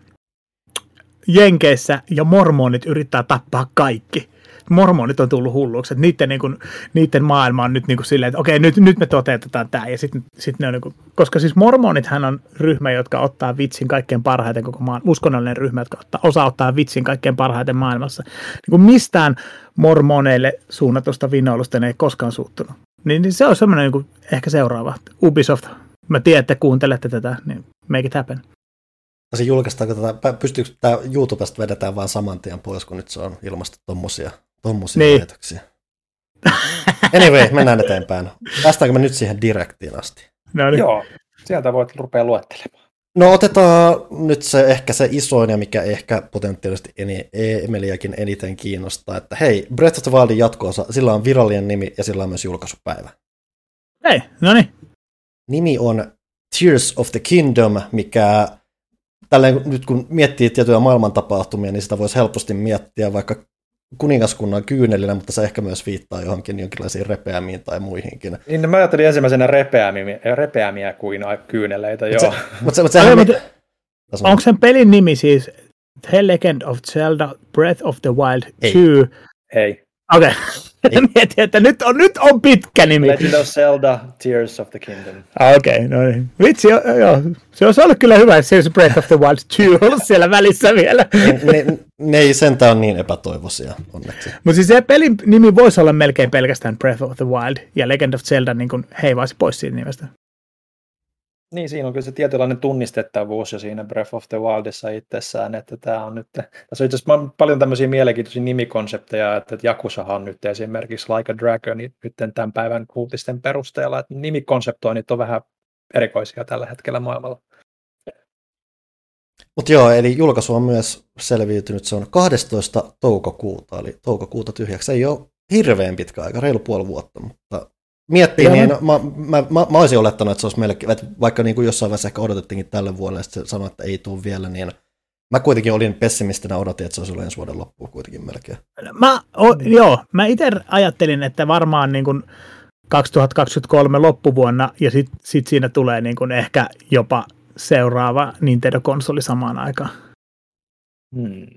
Jenkeissä ja mormonit yrittää tappaa kaikki. Mormonit on tullut hulluksi, että niiden, niin kuin, niiden maailma on nyt niin kuin silleen, että okei, nyt, nyt me toteutetaan tämä. Ja sitten sit ne on niin kuin, koska siis mormonithan on ryhmä, jotka ottaa vitsin kaikkein parhaiten koko maan, uskonnollinen ryhmä, jotka ottaa, osa ottaa vitsin kaikkein parhaiten maailmassa. Niin kuin mistään mormoneille suunnatusta vinoilusta ne ei koskaan suuttunut. Niin, niin se on semmoinen niin kuin, ehkä seuraava. Ubisoft, mä tiedän, että kuuntelette tätä, niin make it happen. se julkaistaanko tätä, pystyykö tämä YouTubesta vedetään vaan saman tien pois, kun nyt se on ilmasto tommosia, tommosia Niin. ajatuksia. Anyway, mennään eteenpäin. Päästäänkö me nyt siihen direktiin asti? No niin. joo, sieltä voit rupea luettelemaan. No otetaan nyt se ehkä se isoin ja mikä ehkä potentiaalisesti eni, Emeliäkin eniten kiinnostaa, että hei, Breath of the Wildin jatkoosa, sillä on virallinen nimi ja sillä on myös julkaisupäivä. Hei, no niin. Nimi on Tears of the Kingdom, mikä tälleen nyt kun miettii tiettyjä maailmantapahtumia, niin sitä voisi helposti miettiä vaikka kuningaskunnan kyynelillä, mutta se ehkä myös viittaa johonkin jonkinlaisiin repeämiin tai muihinkin. Niin, no mä ajattelin ensimmäisenä repeämiä, repeämiä kuin kyyneleitä, joo. Se, mutta se, mutta Ai, sehän, mutta Tässä on- onko sen pelin nimi siis The Legend of Zelda Breath of the Wild Ei. 2. Ei. Okei. Okay. Mietin, että nyt on, nyt on pitkä nimi. Legend of Zelda, Tears of the Kingdom. Ah, Okei, okay, no niin. Vitsi, joo, joo. Se olisi ollut kyllä hyvä, se olisi Breath of the Wild 2 ollut siellä välissä vielä. Ne, ne, ne ei sentään ole niin epätoivoisia, onneksi. Mutta siis se pelin nimi voisi olla melkein pelkästään Breath of the Wild, ja Legend of Zelda niin kuin heivaisi pois siitä nimestä. Niin, siinä on kyllä se tietynlainen tunnistettavuus jo siinä Breath of the Wildissa itsessään, että tämä on nyt, tässä on itse asiassa paljon tämmöisiä mielenkiintoisia nimikonsepteja, että, Jakusahan on nyt esimerkiksi Like a Dragon nyt tämän päivän uutisten perusteella, että nimikonseptoinnit on vähän erikoisia tällä hetkellä maailmalla. Mutta joo, eli julkaisu on myös selviytynyt, se on 12. toukokuuta, eli toukokuuta tyhjäksi. Ei ole hirveän pitkä aika, reilu puoli vuotta, mutta miettii, Joo. niin mä, mä, mä, mä, olisin olettanut, että se olisi melkein, että vaikka niin kuin jossain vaiheessa ehkä odotettiinkin tälle vuodelle, ja se sanoi, että ei tule vielä, niin mä kuitenkin olin pessimistinä, odotin, että se olisi ollut ensi vuoden loppuun kuitenkin melkein. Mä, o, joo, mä itse ajattelin, että varmaan niin kuin 2023 loppuvuonna, ja sitten sit siinä tulee niin kuin ehkä jopa seuraava Nintendo-konsoli samaan aikaan. Hmm.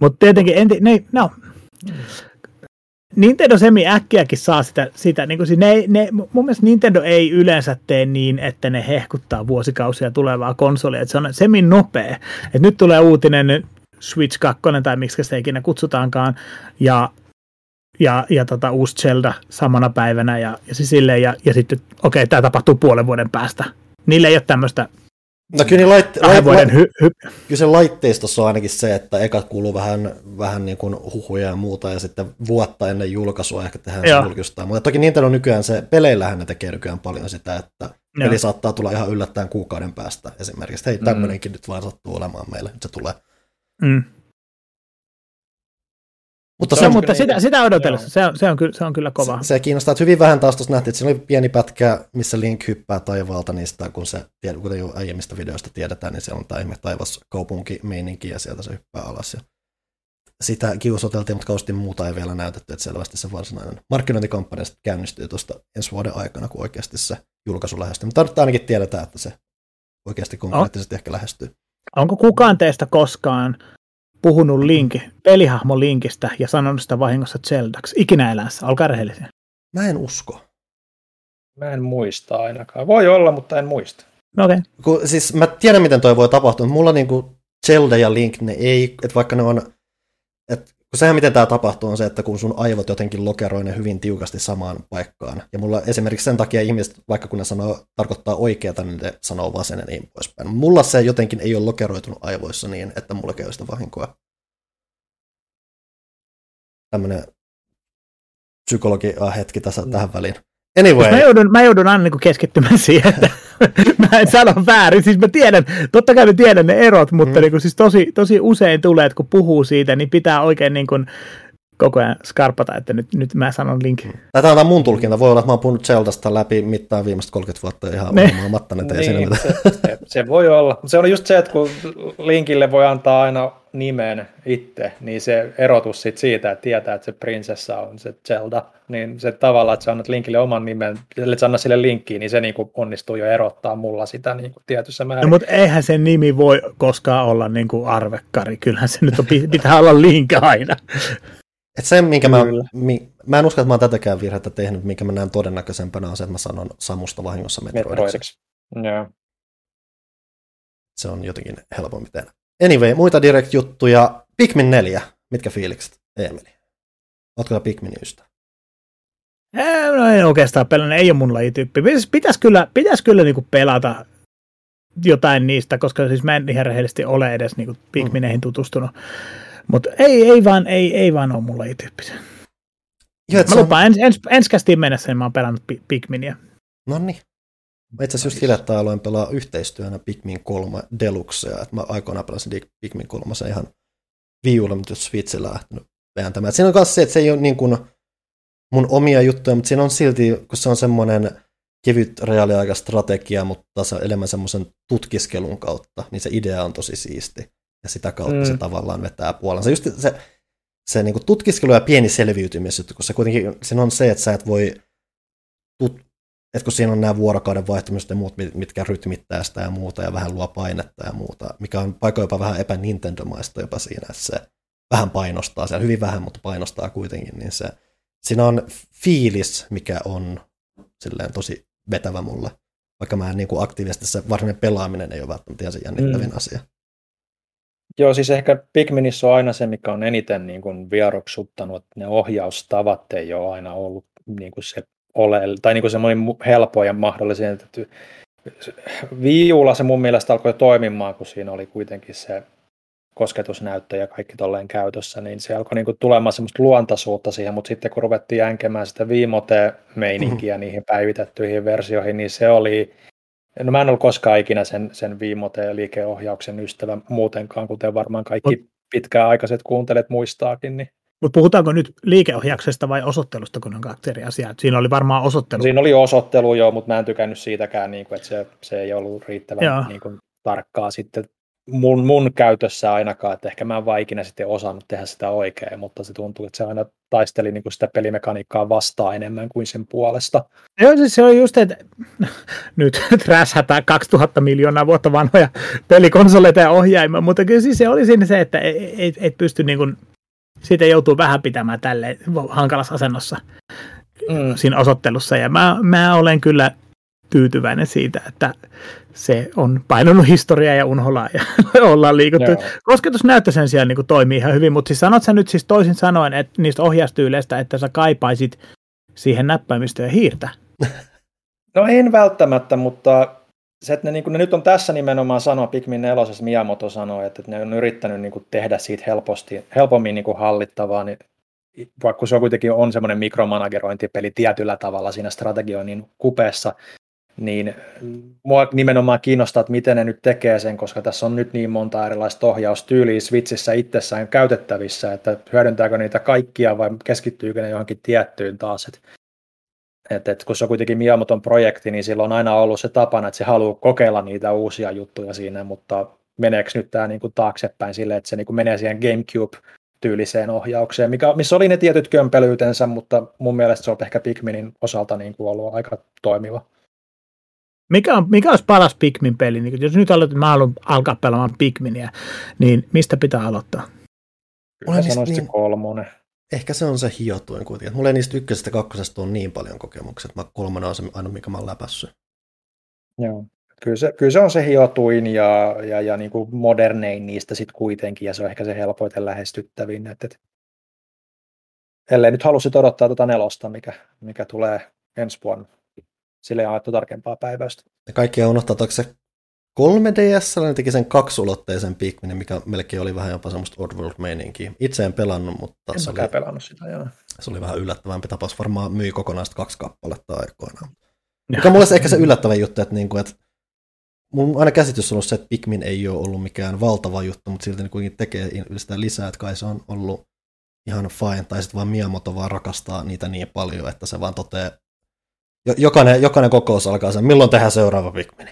Mutta tietenkin, enti, ne, no, Nintendo semi äkkiäkin saa sitä, sitä niin kuin, ne, ei- ne, mun mielestä Nintendo ei yleensä tee niin, että ne hehkuttaa vuosikausia tulevaa konsolia, että se on semi nopea. Et nyt tulee uutinen Switch 2 tai miksi sitä ikinä kutsutaankaan, ja, ja, ja tota, uusi Zelda samana päivänä, ja, ja, siis silleen, ja, ja sitten, okei, tämä tapahtuu puolen vuoden päästä. Niillä ei ole tämmöistä No kyllä, laitte- kahden lait- vuoden hy, hy, kyllä se laitteistossa on ainakin se, että eka kuuluu vähän, vähän niin kuin huhuja ja muuta, ja sitten vuotta ennen julkaisua ehkä tehdään se Joo. julkistaa. Mutta toki Nintendo nykyään se, peleillähän ne tekee nykyään paljon sitä, että Joo. peli saattaa tulla ihan yllättäen kuukauden päästä esimerkiksi. Hei, tämmöinenkin nyt vaan sattuu olemaan meille, nyt se tulee. mm. Mutta Se se, on mutta sitä, sitä odotellessa, Joo. se on, se, on kyllä, se on kyllä kova. se, se kiinnostaa, että hyvin vähän taas tuossa nähtiin, että siinä oli pieni pätkä, missä Link hyppää taivaalta niistä, kun se, kuten jo aiemmista videoista tiedetään, niin siellä on tämä ihme taivas kaupunkimeininki ja sieltä se hyppää alas. Ja sitä kiusoteltiin, mutta kauheasti muuta ei vielä näytetty, että selvästi se varsinainen markkinointikampanja käynnistyy tuosta ensi vuoden aikana, kun oikeasti se julkaisu lähestyy. Mutta nyt ainakin tiedetään, että se oikeasti konkreettisesti ehkä lähestyy. Onko kukaan teistä koskaan puhunut Link, pelihahmo Linkistä ja sanonut sitä vahingossa Zeldaksi ikinä elämässä? Olkaa rehellisiä. Mä en usko. Mä en muista ainakaan. Voi olla, mutta en muista. No okei. Okay. Kun, siis mä tiedän, miten toi voi tapahtua, mutta mulla niinku Zelda ja Link, ne ei, että vaikka ne on, että kun sehän miten tämä tapahtuu on se, että kun sun aivot jotenkin lokeroi ne hyvin tiukasti samaan paikkaan. Ja mulla esimerkiksi sen takia ihmiset, vaikka kun ne sanoo, tarkoittaa oikeata, niin ne sanoo vasen ja niin poispäin. Mulla se jotenkin ei ole lokeroitunut aivoissa niin, että mulla käy sitä vahinkoa. Tämmönen psykologi hetki tässä, tähän väliin. Anyway. Mä joudun, mä joudun aina niin keskittymään siihen, että mä en sano väärin. Siis mä tiedän, totta kai mä tiedän ne erot, mutta Mm. niin kuin, siis tosi, tosi usein tulee, että kun puhuu siitä, niin pitää oikein niin kuin koko ajan skarpata, että nyt, nyt mä sanon Link. Tai tämä on mun tulkinta. Voi olla, että mä oon puhunut Zeldasta läpi mittaan viimeiset 30 vuotta ihan Ne. ei siinä Niin, mitään. se, se, se, voi olla. Mutta se on just se, että kun Linkille voi antaa aina nimen itse, niin se erotus sit siitä, että tietää, että se prinsessa on se Zelda, niin se tavalla, että sä annat Linkille oman nimen, ellei sä anna sille linkkiin, niin se niinku onnistuu jo erottaa mulla sitä niinku tietyssä määrin. No, mutta eihän sen nimi voi koskaan olla niin kuin arvekkari. Kyllähän se nyt on, pitää olla Link aina. Et se, minkä mä, mi, mä en usko, että mä oon tätäkään virhettä tehnyt, minkä mä näen todennäköisempänä on se, että mä sanon Samusta vahingossa Metroidiksi. Metroidiksi. Joo. Se on jotenkin helpompi tehdä. Anyway, muita direct-juttuja. Pikmin 4. Mitkä fiilikset, Emeli? Ootko sä Pikmin ystävä? Eh, No en oikeastaan pelannut, ei ole mun lajityyppi. Pitäisi pitäis kyllä, pitäis kyllä niinku pelata jotain niistä, koska siis mä en ihan rehellisesti ole edes niinku Pikmineihin tutustunut. Mutta ei, ei, vaan, ei, ei vaan ole mun lajityyppisiä. Joo, et Mä se on- lupaan, ens, ens, ensi kästiin mennessä niin mä oon pelannut Pi- Pikminia. No niin. Mä itse asiassa just hiljattain aloin pelaa yhteistyönä Pikmin 3 Deluxea, että mä aikoinaan pelasin Pikmin 3 ihan viulla, mutta jos Switchillä lähtenyt vääntämään. Et Siinä on myös se, että se ei ole niin kuin mun omia juttuja, mutta siinä on silti, kun se on semmoinen kevyt reaaliaikastrategia, mutta se on enemmän semmoisen tutkiskelun kautta, niin se idea on tosi siisti. Ja sitä kautta mm. se tavallaan vetää puolensa. Just se, se niin kuin tutkiskelu ja pieni selviytymisjuttu, kun se kuitenkin, siinä on se, että sä et voi tut, että kun siinä on nämä vuorokauden vaihtumiset ja muut, mitkä rytmittää sitä ja muuta ja vähän luo painetta ja muuta, mikä on paikoin jopa vähän epä Nintendo-maista jopa siinä, että se vähän painostaa, siellä hyvin vähän, mutta painostaa kuitenkin, niin se, siinä on fiilis, mikä on silleen tosi vetävä mulle, vaikka mä en niin kuin aktiivisesti se varsinainen pelaaminen ei ole välttämättä ihan se jännittävin mm. asia. Joo, siis ehkä Pikminissä on aina se, mikä on eniten niin kuin vieroksuttanut, että ne ohjaustavat ei ole aina ollut niin kuin se ole, tai niin kuin semmoinen helppo ja mahdollisen, että viiulla se mun mielestä alkoi toimimaan, kun siinä oli kuitenkin se kosketusnäyttö ja kaikki tolleen käytössä, niin se alkoi niinku tulemaan semmoista luontaisuutta siihen, mutta sitten kun ruvettiin jänkemään sitä viimote-meininkiä mm-hmm. niihin päivitettyihin versioihin, niin se oli, no mä en ollut koskaan ikinä sen, sen viimote-liikeohjauksen ystävä muutenkaan, kuten varmaan kaikki pitkäaikaiset kuuntelet muistaakin, niin mutta puhutaanko nyt liikeohjauksesta vai osoittelusta, kun on kaksi eri asiaa? Siinä oli varmaan osoittelu. Siinä oli osoittelu, joo, mutta mä en tykännyt siitäkään, niin kuin, että se, se ei ollut riittävän niin kuin, tarkkaa sitten mun, mun käytössä ainakaan, että ehkä mä en vaan ikinä sitten osannut tehdä sitä oikein, mutta se tuntuu, että se aina taisteli niin kuin sitä pelimekaniikkaa vastaan enemmän kuin sen puolesta. Joo, siis se oli just, että nyt träshätään 2000 miljoonaa vuotta vanhoja pelikonsoleita ja ohjaimia, mutta kyllä siis se oli siinä se, että ei, ei, ei pysty niin kuin, siitä joutuu vähän pitämään tälle hankalassa asennossa mm. siinä osoittelussa, ja mä, mä olen kyllä tyytyväinen siitä, että se on painanut historiaa ja unholaa ja ollaan liikuttu. Joo. Kosketusnäyttö sen sijaan niin toimii ihan hyvin, mutta siis sanot sä nyt siis toisin sanoen että niistä ohjaustyyleistä, että sä kaipaisit siihen näppäimistöön hiirtä? No en välttämättä, mutta se, että ne, niin kuin, ne nyt on tässä nimenomaan sanoa, Pikmin nelosessa Miyamoto sanoi, että ne on yrittänyt niin kuin, tehdä siitä helposti, helpommin niin kuin, hallittavaa, niin vaikka se on kuitenkin on semmoinen mikromanagerointipeli tietyllä tavalla siinä strategioinnin kupeessa, niin mua nimenomaan kiinnostaa, että miten ne nyt tekee sen, koska tässä on nyt niin monta erilaista ohjaustyyliä Switchissä itsessään käytettävissä, että hyödyntääkö niitä kaikkia vai keskittyykö ne johonkin tiettyyn taas. Et, et, et, kun se on kuitenkin Miyamoton projekti, niin sillä on aina ollut se tapana, että se haluaa kokeilla niitä uusia juttuja siinä, mutta meneekö nyt tämä niinku taaksepäin sille, että se niinku menee siihen GameCube-tyyliseen ohjaukseen, mikä, missä oli ne tietyt kömpelyytensä, mutta mun mielestä se on ehkä Pikminin osalta niinku ollut aika toimiva. Mikä, on, mikä olisi paras Pikmin-peli? Niin jos nyt aloitat, mä haluan alkaa pelaamaan Pikminia, niin mistä pitää aloittaa? Kyllä sanoisin niin, kolmonen. Ehkä se on se hiotuin kuitenkin. Mulla ei niistä ykkösestä ja kakkosesta ole niin paljon kokemuksia, että mä kolmonen on se aina, mikä mä oon läpässyt. Joo. Kyllä se, kyllä se on se hiotuin ja, ja, ja niin kuin modernein niistä sitten kuitenkin, ja se on ehkä se helpoiten lähestyttävin. Että, että ellei nyt halusit odottaa tuota nelosta, mikä, mikä tulee ensi vuonna sille ei alettu tarkempaa päivästä. Ja kaikki on unohtaa, että se 3DS ne teki sen kaksulotteisen Pikminin, mikä melkein oli vähän jopa semmoista Oddworld-meininkiä. Itse en pelannut, mutta en se oli, pelannut sitä, joo. se oli vähän yllättävämpi tapaus. Varmaan myi kokonaista kaksi kappaletta aikoinaan. Mikä on mulle ehkä se yllättävä juttu, että, niinku, että mun aina käsitys on ollut se, että Pikmin ei ole ollut mikään valtava juttu, mutta silti ne kuitenkin tekee sitä lisää, että kai se on ollut ihan fine, tai sitten vaan Miyamoto vaan rakastaa niitä niin paljon, että se vaan toteaa, jokainen, jokainen kokous alkaa sen, milloin tehdään seuraava Pikmini?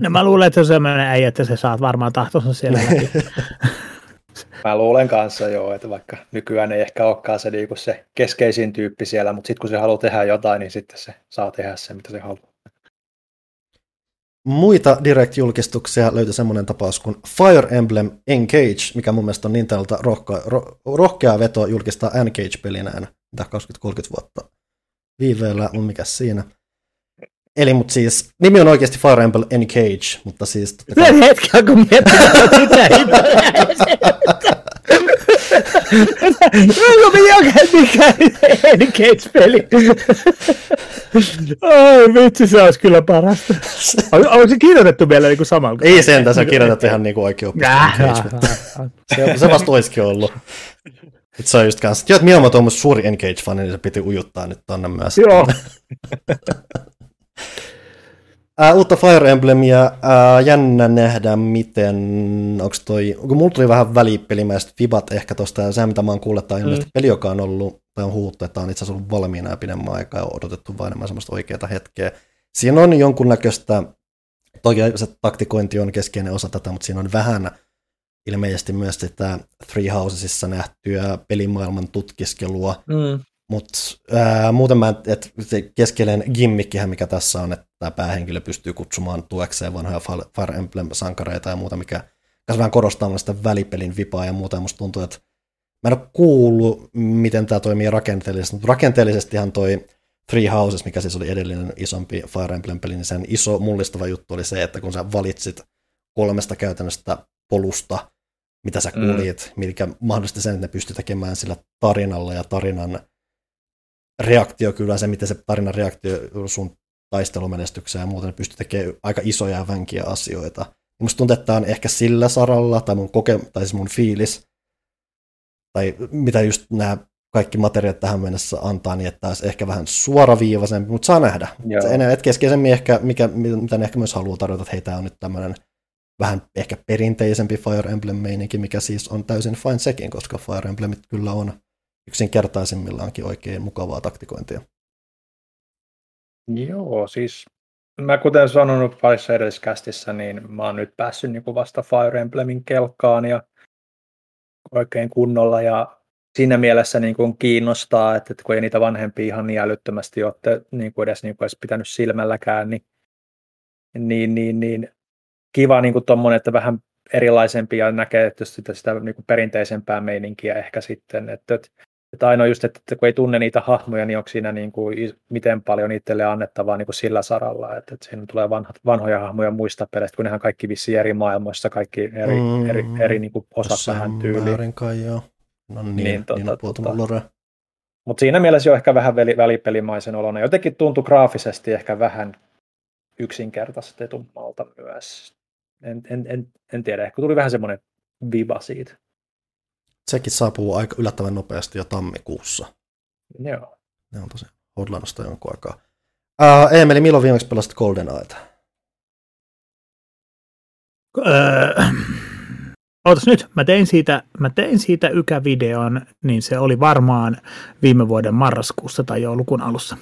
No mä luulen, että se on sellainen äijä, että se saat varmaan tahtonsa siellä Mä luulen kanssa joo, että vaikka nykyään ei ehkä olekaan se, niin se keskeisin tyyppi siellä, mutta sitten kun se haluaa tehdä jotain, niin sitten se saa tehdä se, mitä se haluaa. Muita Direct-julkistuksia löytyi semmoinen tapaus kuin Fire Emblem Engage, mikä mun mielestä on Nintendeltä rohkea, roh, rohkea veto julkistaa Engage-pelinään, mitä 20-30 vuotta viiveellä on mikä siinä. Eli mut siis, nimi on oikeasti Fire Emblem Engage, mutta siis... Kai... hetken, kun miettii mitä Onko me mikä Engage-peli? Oi vitsi, se olisi kyllä parasta. Onko se kirjoitettu vielä niin kuin samalla? Ei sen, se on kirjoitettu ihan niin kuin oikein se, se vasta olisikin ollut. Et se on just kanssa, että Miyamoto on suuri Engage-fani, niin se piti ujuttaa nyt tonne myös. Joo. Uh, uutta Fire Emblemia, uh, jännä nähdä miten, onko toi, kun mulla tuli vähän välipelimäistä fibat ehkä tosta, ja se mitä mä oon kuullut, että mm. peli, joka on ollut, tai on huuttu, että on itse asiassa ollut valmiina ja pidemmän aikaa ja odotettu vain enemmän semmoista oikeaa hetkeä. Siinä on jonkunnäköistä, toki se taktikointi on keskeinen osa tätä, mutta siinä on vähän ilmeisesti myös sitä Three Housesissa nähtyä pelimaailman tutkiskelua, mm. Mutta muuten mä, että se keskeinen gimmikkihän, mikä tässä on, että tämä päähenkilö pystyy kutsumaan tuekseen vanhoja Fire Emblem-sankareita ja muuta, mikä kanssa vähän korostaa sitä välipelin vipaa ja muuta, ja musta tuntuu, että mä en ole kuullut, miten tämä toimii rakenteellisesti, mutta rakenteellisestihan toi Three Houses, mikä siis oli edellinen isompi Fire Emblem-peli, niin sen iso mullistava juttu oli se, että kun sä valitsit kolmesta käytännöstä polusta, mitä sä kuljit, mm. mikä mahdollisti sen, että ne pystyi tekemään sillä tarinalla ja tarinan reaktio kyllä, se miten se tarinan reaktio sun taistelumenestykseen ja muuten ne pystyi tekemään aika isoja ja vänkiä asioita. Ja musta tuntuu, että tämä on ehkä sillä saralla, tai mun, koke, tai siis mun fiilis, tai mitä just nämä kaikki materiaalit tähän mennessä antaa, niin että olisi ehkä vähän suoraviivaisempi, mutta saa nähdä. Enää, et keskeisemmin ehkä, mikä, mitä ne ehkä myös haluaa tarjota, että hei, tämä on nyt tämmöinen vähän ehkä perinteisempi Fire Emblem-meininki, mikä siis on täysin fine sekin, koska Fire Emblemit kyllä on yksinkertaisimmillaankin oikein mukavaa taktikointia. Joo, siis mä kuten sanonut parissa edelliskästissä, niin mä oon nyt päässyt niin vasta Fire Emblemin kelkkaan ja oikein kunnolla ja siinä mielessä niin kuin kiinnostaa, että, että kun ei niitä vanhempia ihan niin älyttömästi ole niin kuin edes, niin kuin edes pitänyt silmälläkään, niin, niin, niin, niin kiva niin kuin tommonen, että vähän erilaisempi ja näkee että sitä, sitä niin kuin perinteisempää meininkiä ehkä sitten, että, että että ainoa just, että kun ei tunne niitä hahmoja, niin onko siinä niin kuin, miten paljon itselle annettavaa niin kuin sillä saralla, että, että siinä tulee vanhat, vanhoja hahmoja muista peleistä, kun nehän kaikki vissi eri maailmoissa, kaikki eri, mm, eri, eri niin kuin osat tähän tyyliin. Kai, joo. No niin, niin, tota, niin tota, lore. Mutta siinä mielessä jo ehkä vähän välipelimaisen olona. Jotenkin tuntui graafisesti ehkä vähän yksinkertaistetummalta myös. En, en, en, en tiedä, ehkä tuli vähän semmoinen viva siitä. Sekin saapuu aika yllättävän nopeasti jo tammikuussa. Joo. Ne on tosi hodlannasta jonkun aikaa. Uh, Emeli, milloin viimeksi pelasit Golden Eyeta? Öö, Ootas nyt, mä tein siitä, mä tein siitä ykävideon, niin se oli varmaan viime vuoden marraskuussa tai joulukuun alussa.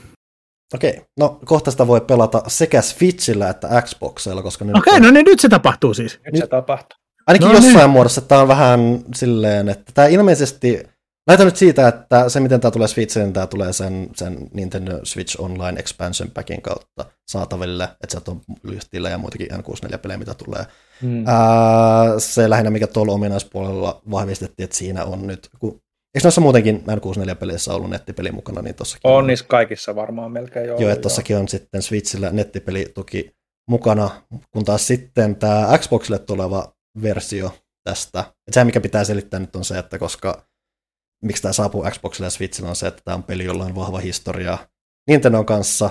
Okei, no kohta sitä voi pelata sekä Switchillä että Xboxilla, koska nyt... Okei, on... no niin nyt se tapahtuu siis. Nyt se tapahtuu. Ainakin no jossain niin. muodossa tämä on vähän silleen, että tämä ilmeisesti, näytä nyt siitä, että se miten tämä tulee Switchiin, niin tämä tulee sen, sen Nintendo Switch Online Expansion Packin kautta saataville, että sieltä on lyhtillä ja muitakin N64-pelejä, mitä tulee. Hmm. Ää, se lähinnä, mikä tuolla ominaispuolella vahvistettiin, että siinä on nyt, kun Eikö noissa muutenkin N64-peleissä ollut nettipeli mukana, niin tossakin on. On niissä kaikissa varmaan melkein jo. Joo, että tossakin on sitten Switchillä nettipelituki mukana, kun taas sitten tämä Xboxille tuleva versio tästä. Et se, mikä pitää selittää nyt on se, että koska miksi tämä saapuu Xboxille ja Switchille on se, että tämä on peli, jolla on vahva historia Nintendon kanssa,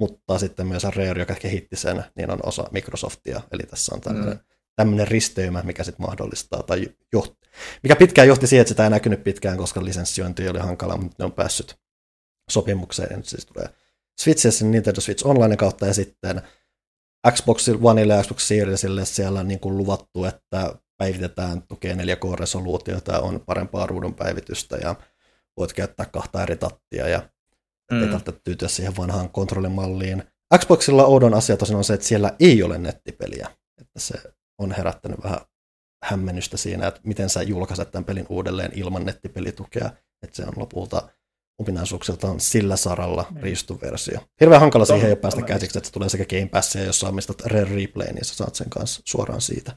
mutta sitten myös Rare, joka kehitti sen, niin on osa Microsoftia. Eli tässä on tämmöinen, mm. Tämmöinen risteymä, mikä sitten mahdollistaa, tai johti, mikä pitkään johti siihen, että sitä ei näkynyt pitkään, koska lisenssiointi oli hankala, mutta ne on päässyt sopimukseen. Nyt siis tulee Switchissä Nintendo Switch Online kautta ja sitten Xbox Oneille ja Xbox Seriesille siellä on niin kuin luvattu, että päivitetään, tukee 4K-resoluutiota ja on parempaa ruudun päivitystä ja voit käyttää kahta eri tattia ja mm. ei tarvitse tyytyä siihen vanhaan kontrollimalliin. Xboxilla oudon asia tosin on se, että siellä ei ole nettipeliä. Että se on herättänyt vähän hämmennystä siinä, että miten sä julkaiset tämän pelin uudelleen ilman nettipelitukea. Että se on lopulta ominaisuuksiltaan sillä saralla mm. riistuversio. Hirveän hankala Tom, siihen ei päästä käsiksi, että se tulee sekä Game Passia, jos saa mistä Rare Replay, niin sä saat sen kanssa suoraan siitä.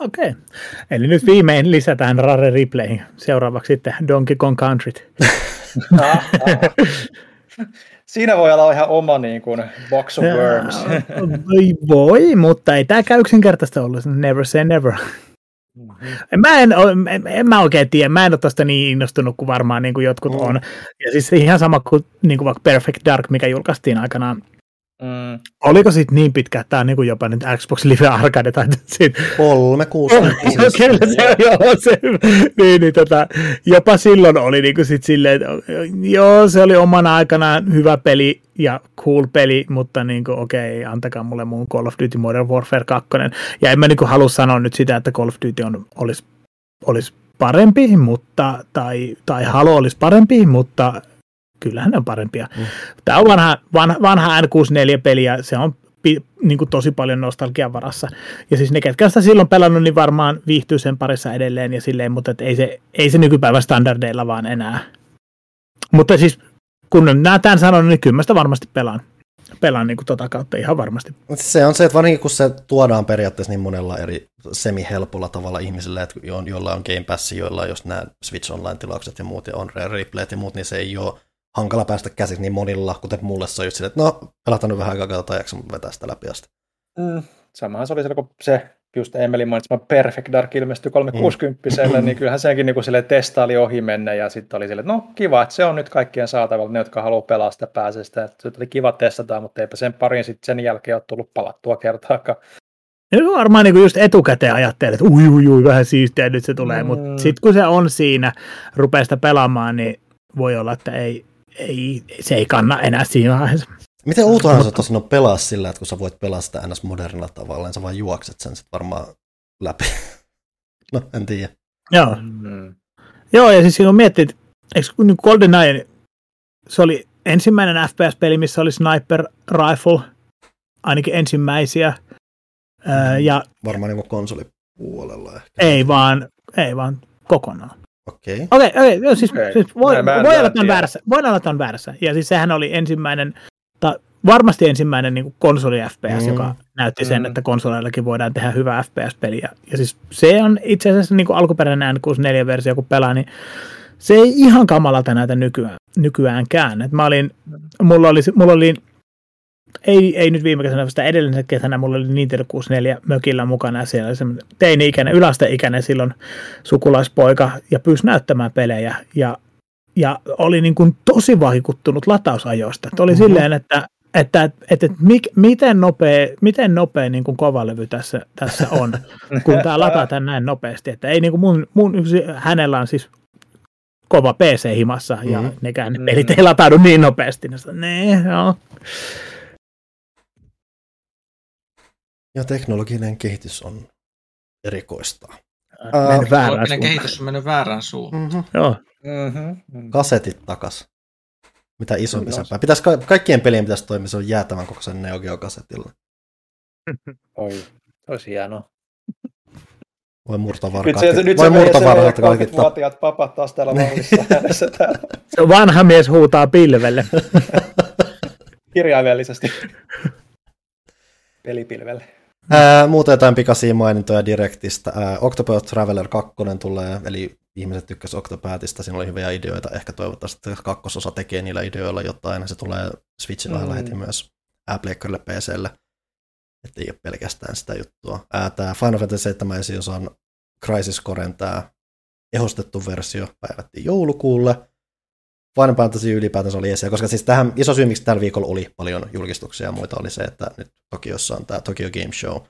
Okei. Okay. Eli nyt viimein lisätään Rare Replay. Seuraavaksi sitten Donkey Kong Country. Siinä voi olla ihan oma niin kuin, box of worms. voi, voi, mutta ei käy yksinkertaista ollut. Never say never. Mm-hmm. Mä en, en, en mä oikein tiedä, mä en ole tosta niin innostunut kuin varmaan niin kuin jotkut mm. on. Ja siis ihan sama kuin, niin kuin vaikka Perfect Dark, mikä julkaistiin aikanaan Mm. Oliko sitten niin pitkä, että tämä on niinku jopa nyt Xbox Live Arcade tai. Kolme, kuusi. Kyllä se, joo, se, niin, niin, tota, jopa silloin oli niinku sit silleen, että joo, se oli omana aikanaan hyvä peli ja cool peli, mutta niinku, okei, antakaa mulle mun Call of Duty Modern Warfare 2. Ja en mä niinku halua sanoa nyt sitä, että Call of Duty on, olisi, olisi parempi, mutta, tai, tai Halo olisi parempi, mutta kyllähän ne on parempia. Mm. Tämä on vanha, vanha, vanha N64-peli ja se on pi, niin kuin tosi paljon nostalgian varassa. Ja siis ne, ketkä sitä silloin pelannut, niin varmaan viihtyy sen parissa edelleen ja silleen, mutta et ei, se, ei se nykypäivän standardeilla vaan enää. Mutta siis kun nämä tämän sanon, niin kyllä mä sitä varmasti pelaan. Pelaan niin kuin tota kautta ihan varmasti. Se on se, että varsinkin kun se tuodaan periaatteessa niin monella eri semi-helpolla tavalla ihmisille, että jo- joilla on Game Pass, joilla on just nämä Switch Online-tilaukset ja muut, ja on Rare Replayt ja muut, niin se ei ole hankala päästä käsiksi niin monilla, kuten mulle se on just silleen, että no, pelataan nyt vähän aikaa, katsotaan, jaksa vetää sitä läpi asti. Mm. Samahan se oli silloin, kun se just Emelin mainitsema Perfect Dark ilmestyi 360 mm. niin kyllähän senkin niin sille testaili ohi mennä ja sitten oli silleen, että no kiva, että se on nyt kaikkien saatavilla, ne jotka haluaa pelaa sitä pääsee sitä, että se oli kiva testata, mutta eipä sen parin sitten sen jälkeen ole tullut palattua kertaakaan. Ja varmaan niin just etukäteen ajattelee, että ui, ui, ui, vähän siistiä, nyt se tulee, mm. mutta sitten kun se on siinä, rupeaa sitä pelaamaan, niin voi olla, että ei, ei, se ei kanna enää siinä vaiheessa. Miten outohan se tosiaan on pelaa sillä, että kun sä voit pelaa sitä ns. modernilla tavalla, niin sä vaan juokset sen sitten varmaan läpi. no, en tiedä. Joo. Mm. Joo, ja siis silloin miettii, että eikö niin GoldenEye, se oli ensimmäinen FPS-peli, missä oli sniper rifle, ainakin ensimmäisiä. Ää, ja Varmaan niin konsolipuolella ehkä. ei vaan, ei vaan kokonaan. Okei. Okay. Okei, okei, joo, siis, Okei. siis voi, Mä- mä voi olla tämän tiedä. väärässä. Voidaan olla tämän väärässä. Ja siis sehän oli ensimmäinen, tai varmasti ensimmäinen niin konsoli FPS, Mm. joka näytti sen, Mm. että konsoleillakin voidaan tehdä hyvä FPS-peli. Ja, ja siis se on itse asiassa niin kuin alkuperäinen N64-versio, kun pelaa, niin se ei ihan kamalalta näytä nykyään, nykyäänkään. Et mä olin, mulla oli, mulla oli ei, ei nyt viime kesänä, vaan sitä edellisenä kesänä mulla oli Nintendo 64 mökillä mukana ja siellä oli semmoinen teini-ikäinen, yläasteikäinen silloin sukulaispoika ja pyysi näyttämään pelejä ja, ja oli niin kuin tosi vaikuttunut latausajoista. Että oli Mhm. silleen, että että, että, että mik, miten nopea, miten nopea niin kuin kovalevy tässä, tässä on, kun tämä latataan näin nopeasti. Että ei niin kuin mun, mun, hänellä on siis kova PC himassa ja Mhm. nekään ne pelit ei lataudu niin nopeasti. Ne joo. Ja teknologinen kehitys on erikoista. Ää, väärään kehitys on mennyt väärään suuntaan. mm-hmm. Joo. Mm-hmm. Mm. Kasetit takas. Mitä isompi se Pitäisi, ka- kaikkien pelien pitäisi toimia, se on jäätävän kokoisen Neo Geo kasetilla. Oi, olisi hienoa. Voi murtaa Nyt varkaat. se, nyt voi se murtaa meidän varkaat kaikki. 30-vuotiaat papat taas täällä äänessä täällä Se vanha mies huutaa pilvelle. kirjaimellisesti. Pelipilvelle. Ää, muuta jotain pikaisia mainintoja Directistä. Ää, Octopath Traveler 2 tulee, eli ihmiset tykkäsivät Octopathista, siinä oli hyviä ideoita. Ehkä toivottavasti että kakkososa tekee niillä ideoilla jotain. Se tulee Switchillä Mm. heti myös Applekerille PClle. Että ei ole pelkästään sitä juttua. Tää Final Fantasy 7 esiosa on Crisis Coren tää ehostettu versio päivättiin joulukuulle. Final Fantasy ylipäätänsä oli esiin, koska siis tähän iso syy, miksi tällä viikolla oli paljon julkistuksia ja muita, oli se, että nyt Tokiossa on tämä Tokyo Game Show,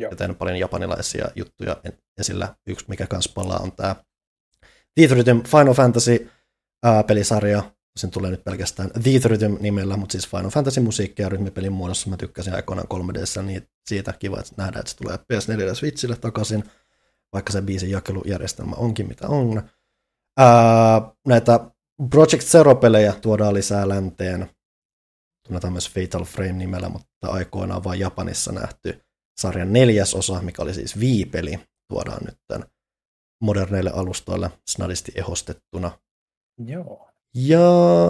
Joo. joten on paljon japanilaisia juttuja esillä. Yksi, mikä kans palaa, on tämä Teeth Rhythm Final Fantasy ää, pelisarja. Sen tulee nyt pelkästään Teeth Rhythm nimellä, mutta siis Final Fantasy musiikkia ja rytmipelin muodossa. Mä tykkäsin aikoinaan 3Dssä, niin siitä kiva, että nähdään, että se tulee PS4 ja Switchille takaisin, vaikka se biisin jakelujärjestelmä onkin mitä on. Ää, näitä Project Zero-pelejä tuodaan lisää länteen. Tunnetaan myös Fatal Frame nimellä, mutta aikoinaan vain Japanissa nähty sarjan neljäs osa, mikä oli siis viipeli, tuodaan nyt moderneille alustoille snadisti ehostettuna. Joo. Ja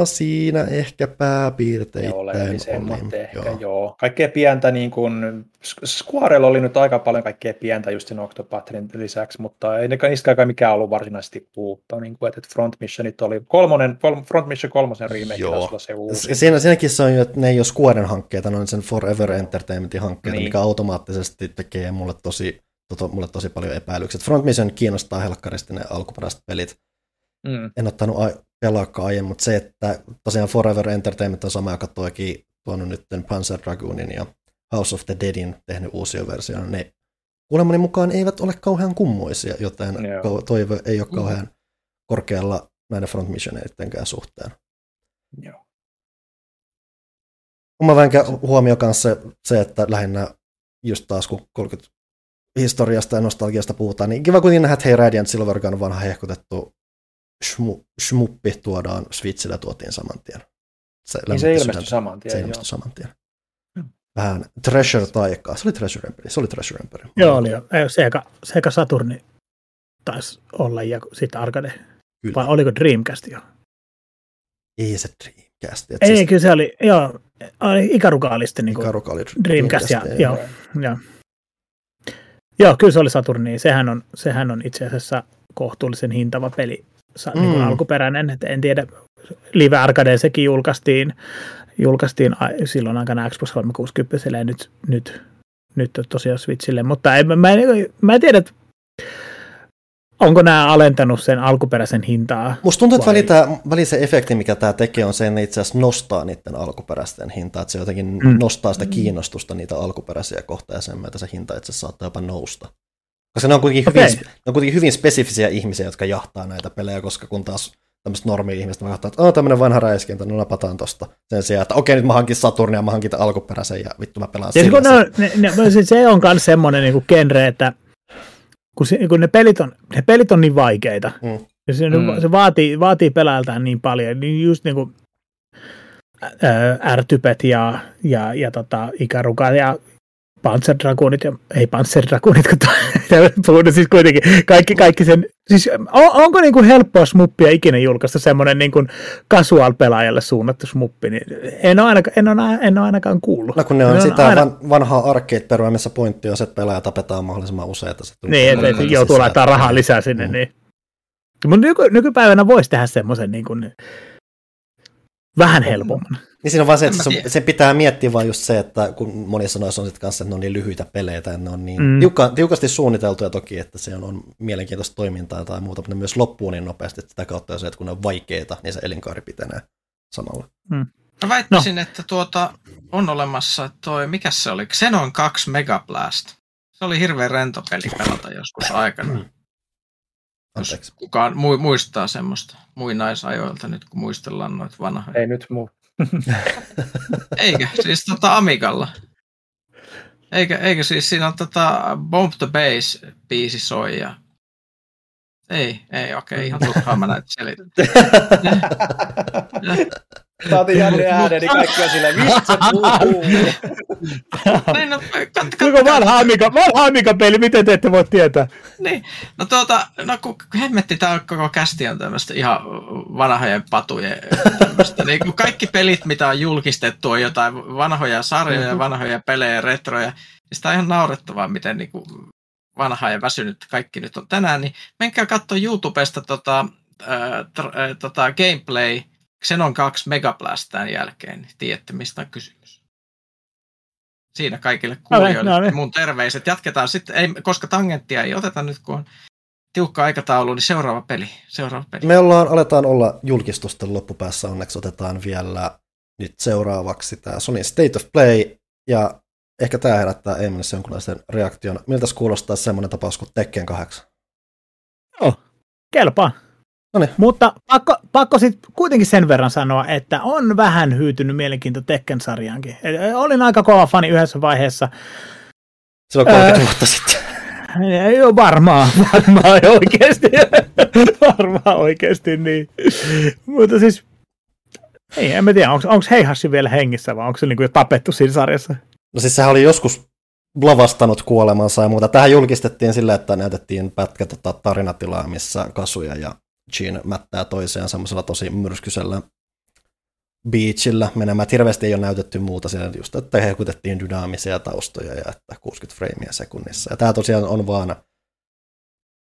siinä ehkä Ne pääpiirteittäin oleellisemmat oli. ehkä, joo. joo. Kaikkea pientä, niin kuin, Squarella oli nyt aika paljon kaikkea pientä just sen Octopathin lisäksi, mutta ei ne- niistäkään mikään ollut varsinaisesti uutta. Niin kuin, että Front Missionit oli kolmonen, kol- Front Mission kolmosen remake Joo. se uusi. Siinä, siinäkin se on jo, että ne ei ole Squaren hankkeita, ne on sen Forever Entertainmentin hankkeita, Niin. niin. mikä automaattisesti tekee mulle tosi, toto, mulle tosi paljon epäilyksiä. Front Mission kiinnostaa helkkaristi ne alkuperäiset pelit. Mm. En ottanut aiemmin, mutta se, että tosiaan Forever Entertainment on sama, joka toikin tuonut nyt Panzer Dragoonin ja House of the Deadin tehnyt uusia versioita, ne kuulemani mukaan eivät ole kauhean kummoisia, joten Joo. ko- toive ei ole kauhean korkealla näiden Front Missioneittenkään suhteen. Joo. Oma vänkä huomio kanssa se, se, että lähinnä just taas kun 30 historiasta ja nostalgiasta puhutaan, niin kiva kuitenkin nähdä, että hei Radiant Silvergun vanha hehkutettu shmu, shmuppi tuodaan Switchillä ja tuotiin saman tien. Se, Niin se ilmestyi saman tien. Se joo. ilmestyi saman tien. Joo. Vähän Treasure-taikaa. Se oli Treasure Empire. Se oli Treasure Empire. Joo, oli jo. Ei, Sega, Sega Saturni taisi olla ja sitten Arcade. Kyllä. Vai oliko Dreamcast jo? Ei se Dreamcast. Et Ei, siis kyllä se oli, joo, oli Ikaruka oli sitten niin Ikaruga oli Dreamcast, ja, Dreamcast, joo, joo. Joo, kyllä se oli Saturni. Sehän on, sehän on itse asiassa kohtuullisen hintava peli, mm. niin kuin Mm. alkuperäinen. Et en tiedä, Live Arcade sekin julkaistiin, julkaistiin a- silloin aikana Xbox 360 ja nyt, nyt, nyt tosiaan Switchille, mutta en, mä, mä, en, mä en tiedä, että onko nämä alentanut sen alkuperäisen hintaa. Musta tuntuu, että Vai- väli, tää, väli se efekti, mikä tämä tekee, on se, että ne itse asiassa nostaa niiden alkuperäisten hintaa. Että se jotenkin Mm. mm. nostaa sitä kiinnostusta niitä alkuperäisiä kohtaan ja sen myötä se hinta itse asiassa saattaa jopa nousta. Koska ne on kuitenkin, Okei. hyvin, ne on kuitenkin hyvin spesifisiä ihmisiä, jotka jahtaa näitä pelejä, koska kun taas tämmöiset normi-ihmiset mä katsotaan, että oh, tämmöinen vanha räiskintä, no napataan tosta. Sen sijaan, että okei, nyt mä hankin Saturnia, mä hankin alkuperäisen ja vittu mä pelaan Ja sillä. ne, on- ne, ne, se- se on myös semmoinen niin genre, että kun, se, kun ne, pelit on, ne pelit on niin vaikeita, Mm. ja se, Mm. se vaatii, vaatii pelaajaltaan niin paljon, niin just niin kuin ärtypet ja, ja, ja tota, Ikaruka ja Panzer Dragoonit, ja, ei Panzer Dragoonit, kun puhun siis kuitenkin kaikki, kaikki sen, siis on, onko niin kuin helppoa smuppia ikinä julkaista semmoinen niin kuin casual-pelaajalle suunnattu smuppi, niin en ole ainakaan, en ole, en ole ainakaan kuullut. No kun ne on, Ne sitä aina- van, vanhaa arcade-perua, missä pointti on se, että pelaaja tapetaan mahdollisimman usein. Että se tulee Niin, että et joutuu laittaa rahaa lisää sinne. Mm. Niin. Mutta nyky, nykypäivänä voisi tehdä semmoisen niin kuin, vähän helpomman. Niin siinä on vaan se, että mä se, pitää miettiä vaan just se, että kun monissa noissa on sitten kanssa, että ne on niin lyhyitä pelejä tai ne on niin Mm. mm. tiukka, tiukasti suunniteltuja toki, että se on, on mielenkiintoista toimintaa tai muuta, mutta ne myös loppuu niin nopeasti, että sitä kautta on se, että kun ne on vaikeita, niin se elinkaari pitenee samalla. Mä väittäisin, no. että tuota, on olemassa toi, mikä se oli, Xenon 2 Megablast. Se oli hirveän rento peli pelata joskus aikana. Jos Anteeksi. kukaan mu- muistaa semmoista muinaisajoilta nyt, kun muistellaan noita vanhoja. Ei nyt muu. Eikö? Siis tota Amigalla. Eikö, eikö siis siinä on tota Bomb the Base biisi soi ja... Ei, ei, okei, ihan turhaa mä näitä selitän. Saatiin Janne äänen, niin kaikki on silleen, mistä se puhuu? Niin, no, kat, kat, Kuinka vanha Amiga, vanha Amiga-peli, miten te ette voi tietää? Niin, no tuota, no kun hemmetti tämä koko kästi on tämmöistä ihan vanhojen patujen tämmöistä. niin kun kaikki pelit, mitä on julkistettu, on jotain vanhoja sarjoja, vanhoja pelejä, retroja. Niin sitä on ihan naurettavaa, miten niin kuin vanha ja väsynyt kaikki nyt on tänään. Niin menkää katsoa YouTubesta tota, ää, tr- ää, tota gameplay Xenon 2 Megablast tämän jälkeen, niin tiedätte mistä on kysymys. Siinä kaikille kuulijoille no niin. mun terveiset. Jatketaan sitten, ei, koska tangenttia ei oteta nyt, kun on tiukka aikataulu, niin seuraava peli. Seuraava peli. Me ollaan, aletaan olla julkistusten loppupäässä, onneksi otetaan vielä nyt seuraavaksi tämä Sony State of Play, ja ehkä tämä herättää Emilissa jonkunlaisen reaktion. Miltä kuulostaa semmoinen tapaus kuin Tekken 8? Kelpaa. Noniin. Mutta pakko, pakko sitten kuitenkin sen verran sanoa, että on vähän hyytynyt mielenkiinto Tekken-sarjaankin. Et Olin aika kova fani yhdessä vaiheessa. Silloin 30 Ää. vuotta sitten. Ei ole varmaan, varmaan oikeasti. varmaan oikeasti niin. Mutta siis, ei, en mä tiedä, onko Heihashi vielä hengissä vai onko se niinku jo tapettu siinä sarjassa? No siis sehän oli joskus lavastanut kuolemansa ja muuta. Tähän julkistettiin sillä, että näytettiin pätkä tota, tarinatilaa, missä Kasuja ja Jean mättää toisiaan semmoisella tosi myrskyisellä beachillä menemään. Hirveästi ei ole näytetty muuta siellä, just, että hehkutettiin dynaamisia taustoja ja että 60 freimiä sekunnissa. Ja tämä tosiaan on vaan,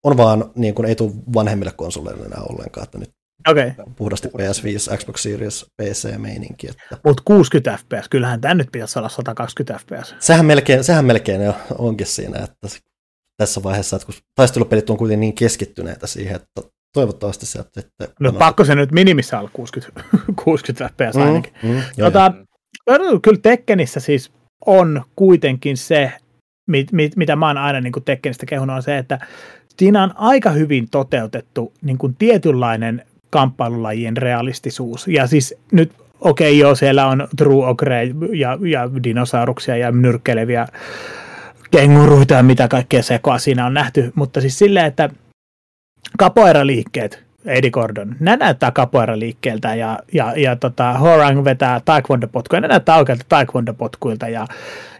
on vaan niin kuin ei tule vanhemmille konsoleille enää ollenkaan, että nyt okay. puhdasti PS5, Xbox Series, PC-meininki. Että mutta 60 fps, kyllähän tämä nyt pitäisi olla 120 fps. sehän melkein, sehän melkein jo onkin siinä, että tässä vaiheessa, että kun taistelupelit on kuitenkin niin keskittyneitä siihen, että toivottavasti se, että sitten... No pakko se nyt minimissä olla 60, 60 fps ainakin. Mm, mm, joo, Tota, kyllä Tekkenissä siis on kuitenkin se, mit, mit, mitä mä oon aina niin kuin Tekkenistä kehunut, on se, että siinä on aika hyvin toteutettu niin kuin tietynlainen kamppailulajien realistisuus. Ja siis nyt, okei okay, joo, siellä on True Ogre ja, ja dinosauruksia ja nyrkkeleviä kenguruita ja mitä kaikkea sekoa siinä on nähty, mutta siis silleen, että capoeira-liikkeet, Eddie Gordon, nämä näyttää capoeira-liikkeeltä ja, ja, ja tota, Horang vetää taekwondo-potkuja, ne näyttää oikealta taekwondo-potkuilta ja,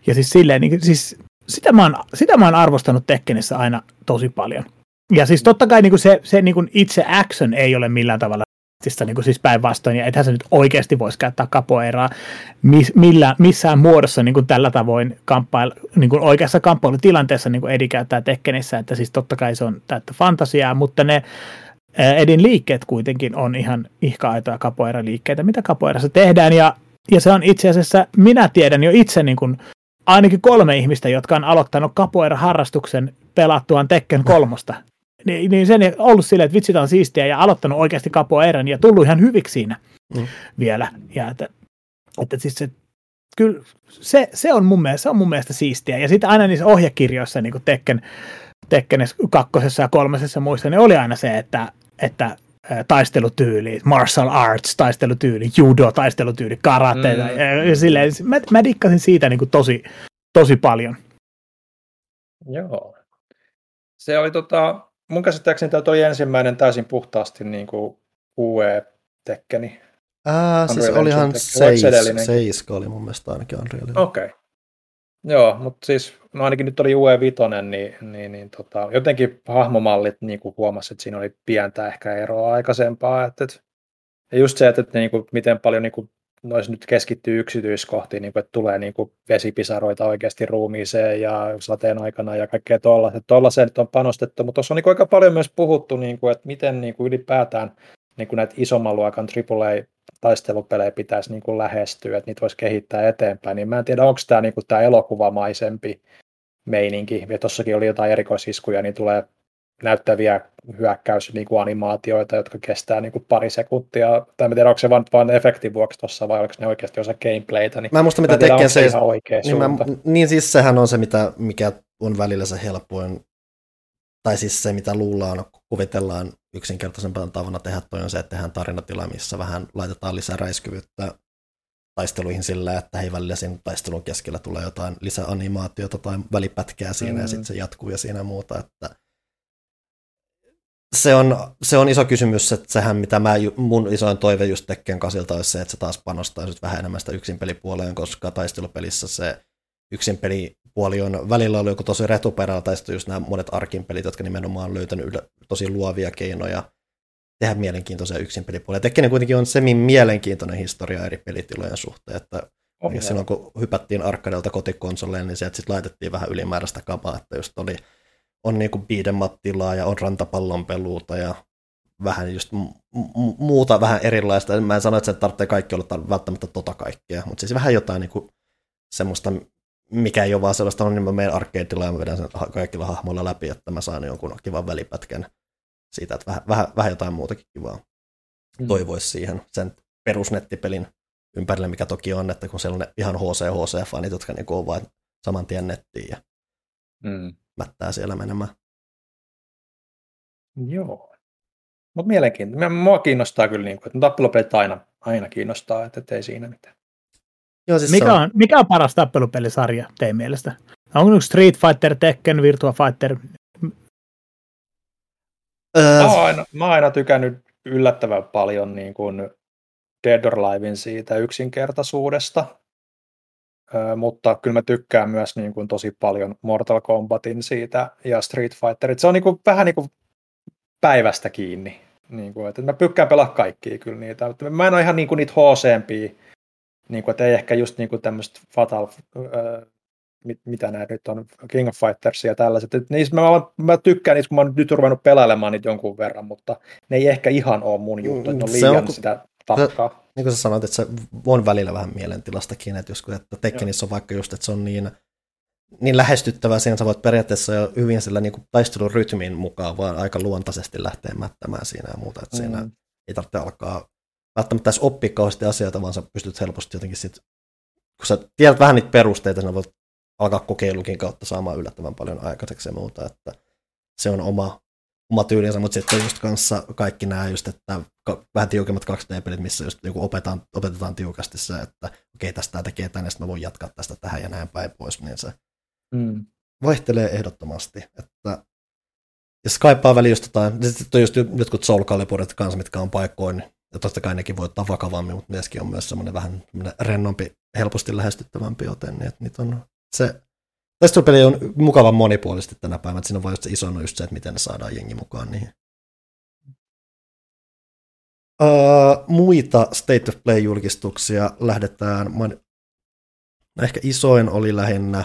ja siis silleen, niin, siis sitä mä, oon, sitä mä oon arvostanut Tekkenissä aina tosi paljon. Ja siis totta kai niin se, se niin itse action ei ole millään tavalla Siis, niin siis päinvastoin, ja ethän se nyt oikeasti voisi käyttää kapoeraa miss, millä, missään muodossa niin kuin tällä tavoin kamppail, niin kuin oikeassa kamppailutilanteessa niin kuin Edi käyttää Tekkenissä, että siis totta kai se on täyttä fantasiaa, mutta ne Edin liikkeet kuitenkin on ihan ihka-aitoja kapoeira-liikkeitä, mitä kapoeirassa tehdään, ja, ja se on itse asiassa, minä tiedän jo itse niin kuin, ainakin kolme ihmistä, jotka on aloittanut kapoeira-harrastuksen pelattuaan Tekken kolmosta. Niin, niin sen ollut silleen, että vitsi, on siistiä ja aloittanut oikeasti kapoeiran ja tullut ihan hyviksi siinä mm. vielä. Ja että, että siis se, kyllä se, se, on mun mielestä, se on mun mielestä siistiä. Ja sitten aina niissä ohjekirjoissa, niin kuin Tekken, Tekken kakkosessa ja kolmosessa muissa, niin oli aina se, että, että taistelutyyli, martial arts taistelutyyli, judo taistelutyyli, karate. Mm. Ja, ja silleen, mä, mä dikkasin siitä niin kuin tosi, tosi paljon. Joo. Se oli tota, mun käsittääkseni tämä oli ensimmäinen täysin puhtaasti niin kuin UE-tekkeni. Ää, siis olihan seis, Seiska oli mun mielestä ainakin Unrealin. Okei. Okay. Joo, mutta siis no ainakin nyt oli UE5, niin, niin, niin tota, jotenkin hahmomallit niin kuin huomasi, että siinä oli pientä ehkä eroa aikaisempaa. Että, että, ja just se, että, että niin kuin, miten paljon niin kuin, noissa nyt keskittyy yksityiskohtiin, niin kuin, että tulee niin kuin vesipisaroita oikeasti ruumiiseen ja sateen aikana ja kaikkea tuolla. Tuollaiseen nyt on panostettu, mutta tuossa on niin kuin, aika paljon myös puhuttu, niin kuin, että miten niin kuin ylipäätään niin kuin näitä isomman luokan AAA-taistelupelejä pitäisi niin kuin lähestyä, että niitä voisi kehittää eteenpäin, niin mä en tiedä, onko tämä, niin kuin tämä elokuvamaisempi meininki, ja oli jotain erikoisiskuja, niin tulee näyttäviä hyökkäysanimaatioita, jotka kestää niin kuin pari sekuntia. Tai en tiedä, onko se vain, vain efektin vuoksi tuossa vai onko ne oikeasti osa gameplaytä. Niin mä en muista, mitä tekee se. Ihan oikea niin, mä, niin siis sehän on se, mitä, mikä on välillä se helpoin, tai siis se, mitä luullaan, kuvitellaan yksinkertaisempana tavana tehdä toi on se, että tehdään tarinatila, missä vähän laitetaan lisää räiskyvyyttä taisteluihin sillä, että hei välillä siinä taistelun keskellä tulee jotain lisäanimaatiota tai välipätkää siinä mm. ja sitten se jatkuu ja siinä muuta, että se on, se on iso kysymys, että sehän mitä mä, mun isoin toive just Tekken kasilta olisi se, että se taas panostaa nyt vähän enemmän sitä yksinpelipuoleen, koska taistelupelissä se yksinpelipuoli on välillä ollut joku tosi retuperällä, tai sitten just nämä monet arkin pelit, jotka nimenomaan on löytänyt tosi luovia keinoja tehdä mielenkiintoisia yksinpelipuolia. Tekken kuitenkin on semin mielenkiintoinen historia eri pelitilojen suhteen, että oh, silloin kun hypättiin arkkadelta kotikonsoleen, niin sieltä sitten laitettiin vähän ylimääräistä kamaa, että just oli on niinku biidemattilaa ja on rantapallon peluuta ja vähän just m- muuta vähän erilaista. Mä en sano, että se tarvitsee kaikki olla välttämättä tota kaikkea, mutta siis vähän jotain niinku semmoista, mikä ei ole vaan sellaista, on niin mä menen arcadeilla ja mä vedän sen kaikilla hahmoilla läpi, että mä saan jonkun kivan välipätkän siitä, että vähän, vähän, vähän jotain muutakin kivaa mm. toivoisi siihen sen perusnettipelin ympärille, mikä toki on, että kun siellä on ne ihan HC-HC-fanit, jotka niinku on vain saman tien nettiin ja mm mättää siellä menemään. Joo. Mutta mielenkiintoista. Mua kiinnostaa kyllä, niin kuin, että tappelupelit aina, aina kiinnostaa, että ei siinä mitään. Joo, siis mikä, on... on, mikä on paras tappelupelisarja teidän mielestä? Onko Street Fighter, Tekken, Virtua Fighter? Öö... Mä, oon aina, mä oon aina tykännyt yllättävän paljon niin kuin Dead or Alivein siitä yksinkertaisuudesta mutta kyllä mä tykkään myös niin kuin tosi paljon Mortal Kombatin siitä ja Street Fighterit. Se on niin kuin, vähän niin kuin päivästä kiinni. Niin kuin, että mä tykkään pelaa kaikkia kyllä niitä. Mä en ole ihan niin kuin niitä hc niin kuin, että ei ehkä just niin kuin tämmöistä Fatal, äh, mit, mitä nämä nyt on, King of Fighters ja tällaiset. Et niistä mä, mä, tykkään niistä, kun mä oon nyt ruvennut pelailemaan niitä jonkun verran, mutta ne ei ehkä ihan ole mun juttu, että ne on liian on, sitä takkaa niin kuin sä sanoit, että se on välillä vähän mielentilastakin, että, jos, että Tekkenissä on vaikka just, että se on niin, niin lähestyttävää, siinä sä voit periaatteessa jo hyvin sillä niin kuin taistelun rytmin mukaan vaan aika luontaisesti lähteä mättämään siinä ja muuta, että mm. siinä ei tarvitse alkaa välttämättä edes oppia kauheasti asioita, vaan sä pystyt helposti jotenkin sit, kun sä tiedät vähän niitä perusteita, niin voit alkaa kokeilukin kautta saamaan yllättävän paljon aikaiseksi ja muuta, että se on oma, oma tyylinsä, mutta sitten just kanssa kaikki nämä just, että vähän tiukemmat 2D-pelit, missä just joku opetetaan, opetetaan tiukasti se, että okei, okay, tästä tämä tekee tänne, sitten mä voin jatkaa tästä tähän ja näin päin pois, niin se mm. vaihtelee ehdottomasti, että jos kaipaa väliin just jotain, niin sitten on just jotkut Soul Caliburit kanssa, mitkä on paikkoin, ja totta kai nekin voi ottaa vakavammin, mutta myöskin on myös semmoinen vähän rennompi, helposti lähestyttävämpi, joten niin, että niitä on se Taistelupeli on mukavan monipuolisesti tänä päivänä, että siinä on vain just se iso just se, että miten ne saadaan jengi mukaan niihin. Uh, muita State of Play-julkistuksia lähdetään. ehkä isoin oli lähinnä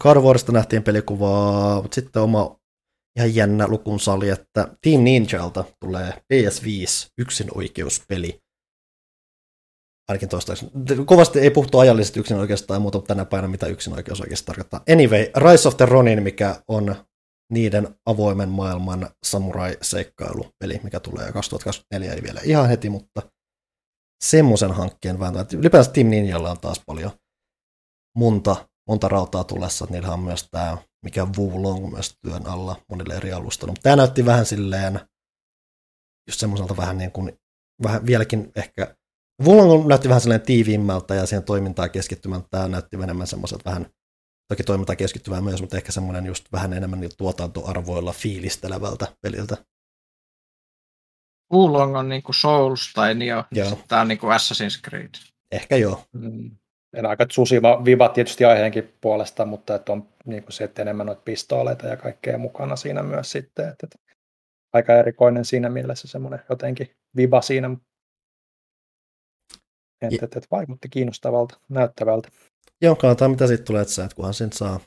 Carvorista nähtiin pelikuvaa, mutta sitten oma ihan jännä lukun sali, että Team Ninjalta tulee PS5 yksin oikeuspeli. Ainakin toistaiseksi. Kovasti ei puhuttu ajallisesti yksin oikeastaan muuta tänä päivänä, mitä yksin oikeus oikeasti tarkoittaa. Anyway, Rise of the Ronin, mikä on niiden avoimen maailman samurai-seikkailupeli, mikä tulee 2024, ei vielä ihan heti, mutta semmoisen hankkeen vääntää. Ylipäänsä Team Ninjalla on taas paljon monta, monta rautaa tulessa, että niillä on myös tämä, mikä Wulong myös työn alla monille eri alustoilla. Mutta tämä näytti vähän silleen, just semmoiselta vähän niin kuin, vähän vieläkin ehkä, Wulong näytti vähän silleen tiiviimmältä ja siihen toimintaan keskittymältä, tämä näytti enemmän semmoiselta vähän toki toimintaan keskittyvää myös, mutta ehkä semmoinen just vähän enemmän tuotantoarvoilla fiilistelevältä peliltä. Wulong on niinku Souls tai Nio. Tämä on niinku Assassin's Creed. Ehkä joo. Mm. En aika susiva viva tietysti aiheenkin puolesta, mutta että on niin kuin se, että enemmän noita pistooleita ja kaikkea mukana siinä myös sitten. Että, että aika erikoinen siinä mielessä semmoinen jotenkin viva siinä. Että, että, vaikutti kiinnostavalta, näyttävältä. Joo, katsotaan mitä siitä tulee, että, että kunhan sen saa.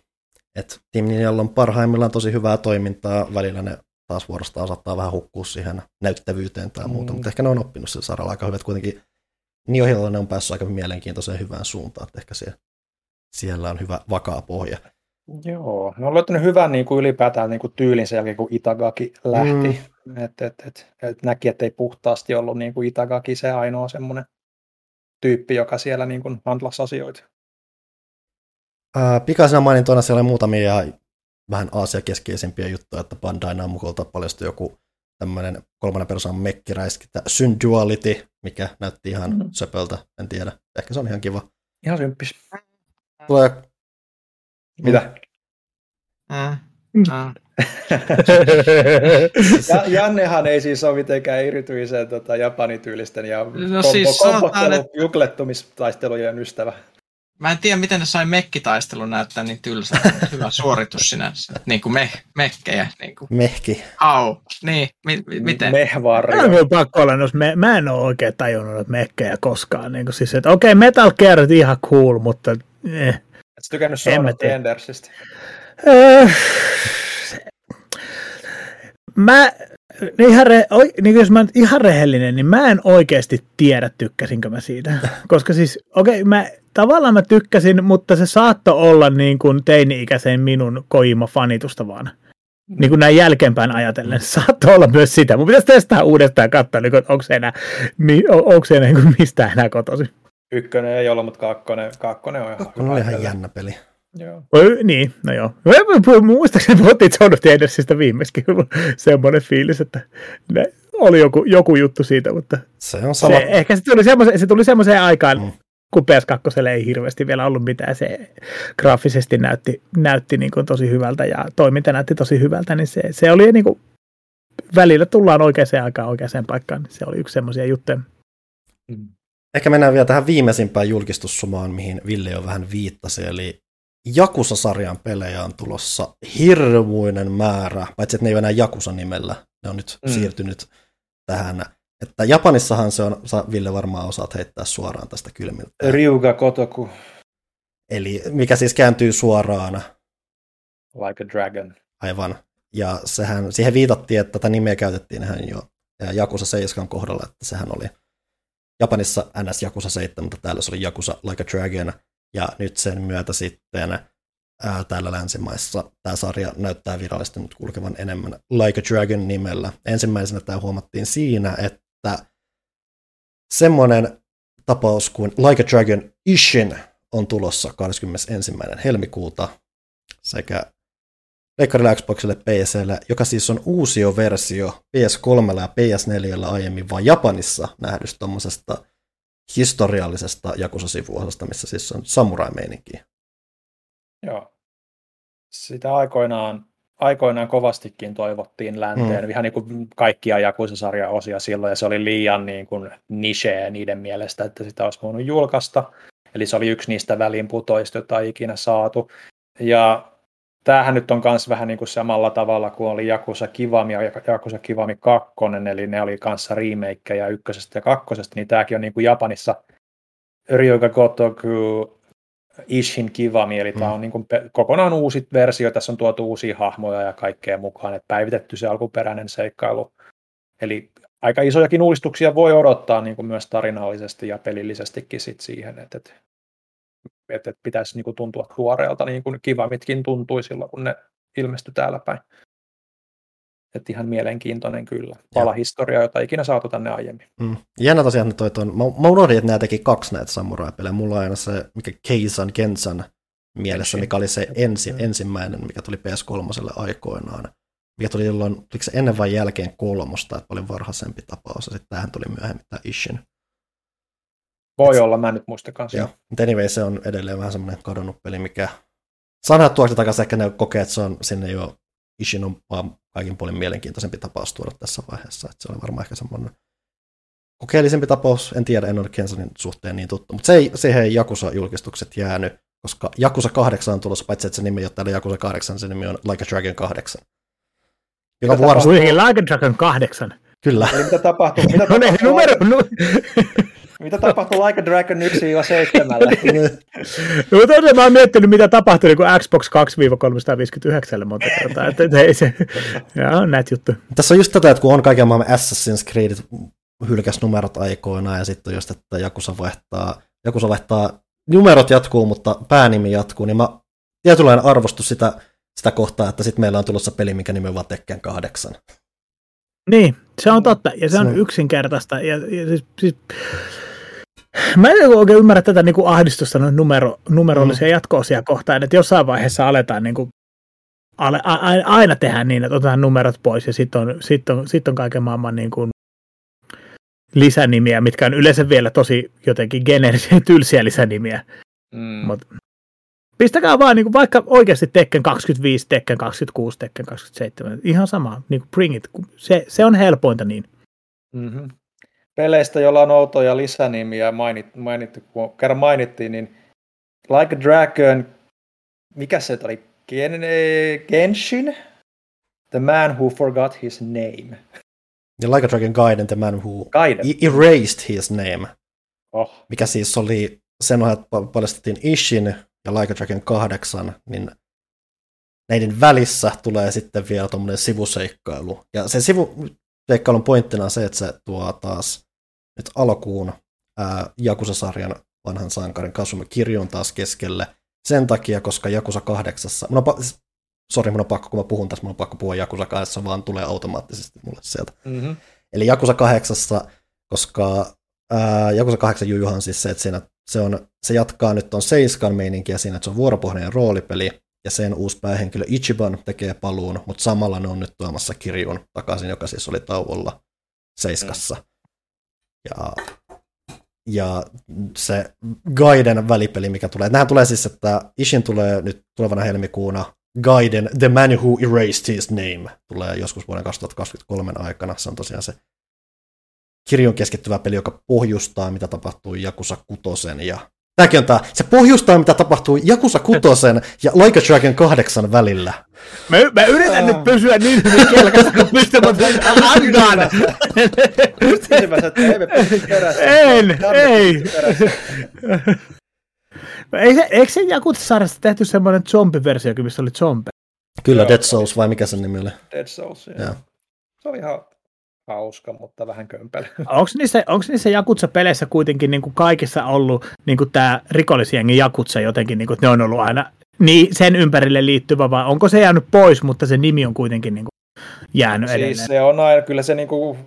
Että Team Ninjalla on parhaimmillaan tosi hyvää toimintaa, välillä ne taas vuorostaan saattaa vähän hukkua siihen näyttävyyteen tai muuta, mm. mutta ehkä ne on oppinut sillä saralla aika hyvät kuitenkin. Niohilla ne on päässyt aika mielenkiintoiseen hyvään suuntaan, että ehkä siellä, siellä on hyvä vakaa pohja. Joo, ne on löytänyt hyvän niin kuin ylipäätään niin kuin tyylin sen jälkeen, kun Itagaki lähti. Mm. Et, et, et, et näki, että ei puhtaasti ollut niin kuin Itagaki se ainoa semmoinen tyyppi, joka siellä niin kuin handlasi asioita. Ää, pikaisena mainintona siellä oli muutamia vähän Aasia-keskeisimpiä juttuja, että Bandai Namcolta paljastui joku tämmöinen kolmannen persoonan mekkiräiskintä Synduality, mikä näytti ihan mm. söpöltä, en tiedä. Ehkä se on ihan kiva. Ihan symppis. Tulee... Mitä? Mm. Mm. Ja, Jannehan ei siis ole mitenkään erityisen tota, japanityylisten ja no siis, sanotaan, että... juklettumistaistelujen ystävä. Mä en tiedä, miten ne sai mekkitaistelun näyttää niin tylsä. Hyvä suoritus sinänsä. Niin kuin me, mekkejä. Niin kuin. Mehki. Au. Niin, mi- mi- miten? Mehvarjo. Mä en pakko olla, jos me, mä en ole oikein tajunnut että mekkejä koskaan. Niin kuin siis, että okei, okay, Metal Gear ihan cool, mutta eh. Et tykännyt Shaun of Endersistä? Öö, mä, ihan re, niin jos mä olen ihan rehellinen, niin mä en oikeasti tiedä, tykkäsinkö mä siitä. Koska siis, okei, okay, mä tavallaan mä tykkäsin, mutta se saattoi olla niin kuin teini-ikäisen minun koima fanitusta vaan. Niin kuin näin jälkeenpäin ajatellen, se saattoi olla myös sitä. Mun pitäisi testaa uudestaan ja katsoa, niin kuin, onko se enää, onko se enää niin mistään enää kotosi. Ykkönen ei ollut, mutta kakkonen, kakkonen on ihan, kakkonen on ihan jännä peli. Joo. Niin, no joo. Muistaakseni puhuttiin John of Andersista viimeiskin semmoinen fiilis, että ne, oli joku, joku juttu siitä, mutta se, on sama. se ehkä se tuli, semmoiseen, se tuli semmoiseen aikaan, mm kun PS2 ei hirveästi vielä ollut mitään, se graafisesti näytti, näytti niin kuin tosi hyvältä ja toiminta näytti tosi hyvältä, niin se, se oli niin kuin, välillä tullaan oikeaan aikaan oikeaan paikkaan, niin se oli yksi semmoisia juttuja. Mm. Ehkä mennään vielä tähän viimeisimpään julkistussumaan, mihin Ville jo vähän viittasi, eli Jakusa-sarjan pelejä on tulossa hirmuinen määrä, paitsi että ne ei ole enää Jakusa nimellä, ne on nyt mm. siirtynyt tähän että Japanissahan se on, sä Ville varmaan osaat heittää suoraan tästä kylmiltä. Ryuga Kotoku. Eli mikä siis kääntyy suoraan. Like a dragon. Aivan. Ja sehän, siihen viitattiin, että tätä nimeä käytettiin ihan jo Jakusa 7 kohdalla, että sehän oli Japanissa NS Jakusa 7, mutta täällä se oli Jakusa Like a Dragon. Ja nyt sen myötä sitten ää, täällä länsimaissa tämä sarja näyttää virallisesti nyt kulkevan enemmän Like a Dragon nimellä. Ensimmäisenä tämä huomattiin siinä, että semmoinen tapaus kuin Like a Dragon Ishin on tulossa 21. helmikuuta sekä Leikkarille, Xboxille, PClle, joka siis on uusio versio PS3 ja PS4 aiemmin vain Japanissa nähdystä tuommoisesta historiallisesta Jakusa-sivuosasta, missä siis on samurai-meininki. Joo. Sitä aikoinaan aikoinaan kovastikin toivottiin länteen, mm. ihan niin kuin kaikkia Jakuisa-sarjan osia silloin, ja se oli liian niin kuin niche niiden mielestä, että sitä olisi voinut julkaista. Eli se oli yksi niistä väliinputoista, joita ei ikinä saatu. Ja tämähän nyt on myös vähän niin kuin samalla tavalla kuin oli Jakusa Kivami ja Jakusa Kivami 2, eli ne oli kanssa remakeja ykkösestä ja kakkosesta, niin tämäkin on niin kuin Japanissa Ryoga Gotoku Ishin Kivami, eli mm. tämä on niin kuin kokonaan uusi versio, tässä on tuotu uusia hahmoja ja kaikkea mukaan, että päivitetty se alkuperäinen seikkailu. Eli aika isojakin uudistuksia voi odottaa niin kuin myös tarinallisesti ja pelillisestikin sit siihen, että, että, että, että pitäisi niin kuin tuntua tuoreelta, niin kuin Kivamitkin tuntui silloin, kun ne ilmestyi täällä päin. Että ihan mielenkiintoinen kyllä. Pala historiaa, jota ikinä saatu tänne aiemmin. Mm. Jännä tosiaan, että toi ton, mä, mä unohdin, että nämä teki kaksi näitä samurai-pelejä. Mulla on aina se, mikä Keisan Gensan mielessä, mikä oli se ensi, ensimmäinen, mikä tuli PS3 aikoinaan. Mikä tuli jolloin, oliko se ennen vai jälkeen kolmosta, että paljon varhaisempi tapaus, ja sitten tähän tuli myöhemmin tämä Ishin. Voi olla, mä en nyt muista kanssa. Joo, mutta anyway, se on edelleen vähän semmoinen kadonnut peli, mikä sanat tuoksi takaisin, ehkä ne kokee, että se on sinne jo Ishin on vaan kaikin puolin mielenkiintoisempi tapaus tuoda tässä vaiheessa. Että se oli varmaan ehkä semmoinen kokeellisempi tapaus. En tiedä, en ole Kensonin suhteen niin tuttu. Mutta se ei, siihen ei Jakusa-julkistukset jäänyt, koska Jakusa 8 on tulossa, paitsi että se nimi ei ole täällä Jakusa 8, se nimi on Like a Dragon 8. Joka vuorosta... Like a Dragon 8. Kyllä. Eli mitä tapahtuu? Mitä no tapahtuu? numero, nu... mitä tapahtuu Like a Dragon 1-7? no, mutta mä oon miettinyt, mitä tapahtui niin kuin Xbox 2-359 monta kertaa. Että, että ei se, joo, näet juttu. Tässä on just tätä, että kun on kaiken maailman Assassin's Creed hylkäs numerot aikoinaan ja sitten just, että Jakusa vaihtaa, Jakusa vaihtaa, numerot jatkuu, mutta päänimi jatkuu, niin mä tietynlainen arvostus sitä, sitä kohtaa, että sitten meillä on tulossa peli, mikä nimi on vaan Tekken 8. Niin, se on totta, ja se on no. yksinkertaista. Ja, ja siis, siis, mä en oikein ymmärrä tätä niin kuin ahdistusta noin numero, numerollisia mm. jatko-osia kohtaan, että jossain vaiheessa aletaan niin kuin, ale, a, aina tehdään niin, että otetaan numerot pois ja sitten on, sit on, sit on kaiken maailman niin kuin, lisänimiä, mitkä on yleensä vielä tosi jotenkin generisiä, tylsiä lisänimiä. Mm. Mut, pistäkää vaan niin kuin, vaikka oikeasti Tekken 25, Tekken 26, Tekken 27, ihan sama, niin kuin bring it. Se, se on helpointa niin. Mm-hmm. Peleistä, joilla on outoja lisänimiä mainit, mainittu, kun kerran mainittiin, niin Like a Dragon, mikä se oli? Gen, Genshin? The Man Who Forgot His Name. Ja Like a Dragon Gaiden, The Man Who Gaiden. Erased His Name. Oh. Mikä siis oli sen ohjelma, paljastettiin Ishin ja Like a Dragon 8, niin näiden välissä tulee sitten vielä tuommoinen sivuseikkailu. Ja se sivuseikkailun pointtina on se, että se tuo taas nyt alkuun ää, Jakusa-sarjan vanhan sankarin Kasumi Kirjon taas keskelle. Sen takia, koska Jakusa 8. Mun on, pa- sori, mun on pakko, kun mä puhun tässä, mun on pakko puhua Jakusa 8, vaan tulee automaattisesti mulle sieltä. Mm-hmm. Eli Jakusa 8, koska ää, Jakusa 8 jujuhan siis se, että siinä se, on, se jatkaa nyt on Seiskan meininkiä siinä, että se on vuoropohjainen roolipeli, ja sen uusi päähenkilö Ichiban tekee paluun, mutta samalla ne on nyt tuomassa kirjun takaisin, joka siis oli tauolla Seiskassa. Mm. Ja, ja se Gaiden välipeli, mikä tulee. Nähän tulee siis, että Ishin tulee nyt tulevana helmikuuna. Gaiden, The Man Who Erased His Name, tulee joskus vuoden 2023 aikana. Se on tosiaan se kirjon keskittyvä peli, joka pohjustaa, mitä tapahtuu Jakusa Kutosen ja Tämäkin on tää. Se pohjustaa, mitä tapahtuu Jakusa Kutosen ja Like a Dragon 8 välillä. Mä, mä yritän nyt pysyä niin hyvin kelkassa, kun pystyn, mutta annan. En, ei. Eikö, eikö se Jakusa-sarjasta tehty semmoinen zombiversio, missä oli zombi? Kyllä, Dead Souls vai mikä se nimi oli? Dead Souls, joo. Se oli ihan hauska, mutta vähän kömpelö. Onko niissä, onko niissä Jakutsa-peleissä kuitenkin niin kuin kaikissa ollut niin kuin tämä rikollisjengi Jakutsa jotenkin, niin kuin, ne on ollut aina niin sen ympärille liittyvä, vai onko se jäänyt pois, mutta se nimi on kuitenkin niin kuin jäänyt siis edelleen? se on aina, kyllä se niin kuin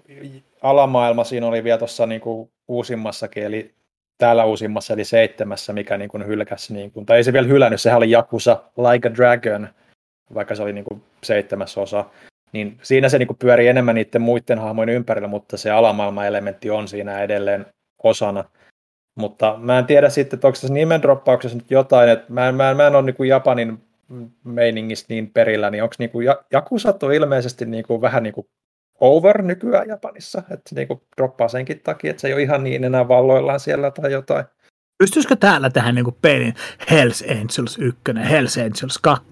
alamaailma siinä oli vielä tuossa niin kuin uusimmassakin, eli täällä uusimmassa, eli seitsemässä, mikä niin kuin hylkäsi, niin kuin, tai ei se vielä hylännyt, sehän oli Jakusa Like a Dragon, vaikka se oli niin kuin seitsemäs osa, niin siinä se niin kuin pyörii enemmän niiden muiden hahmojen ympärillä, mutta se alamaailma-elementti on siinä edelleen osana. Mutta mä en tiedä sitten, että onko tässä nimendroppauksessa nyt jotain, että mä en, mä en, mä en ole niin kuin Japanin meiningistä niin perillä, niin onko niin kuin Jakusat on ilmeisesti niin kuin vähän niin kuin over nykyään Japanissa, että niin kuin droppaa senkin takia, että se ei ole ihan niin enää valloillaan siellä tai jotain. Pystyisikö täällä tähän niin pelin Hells Angels 1, Hells Angels 2?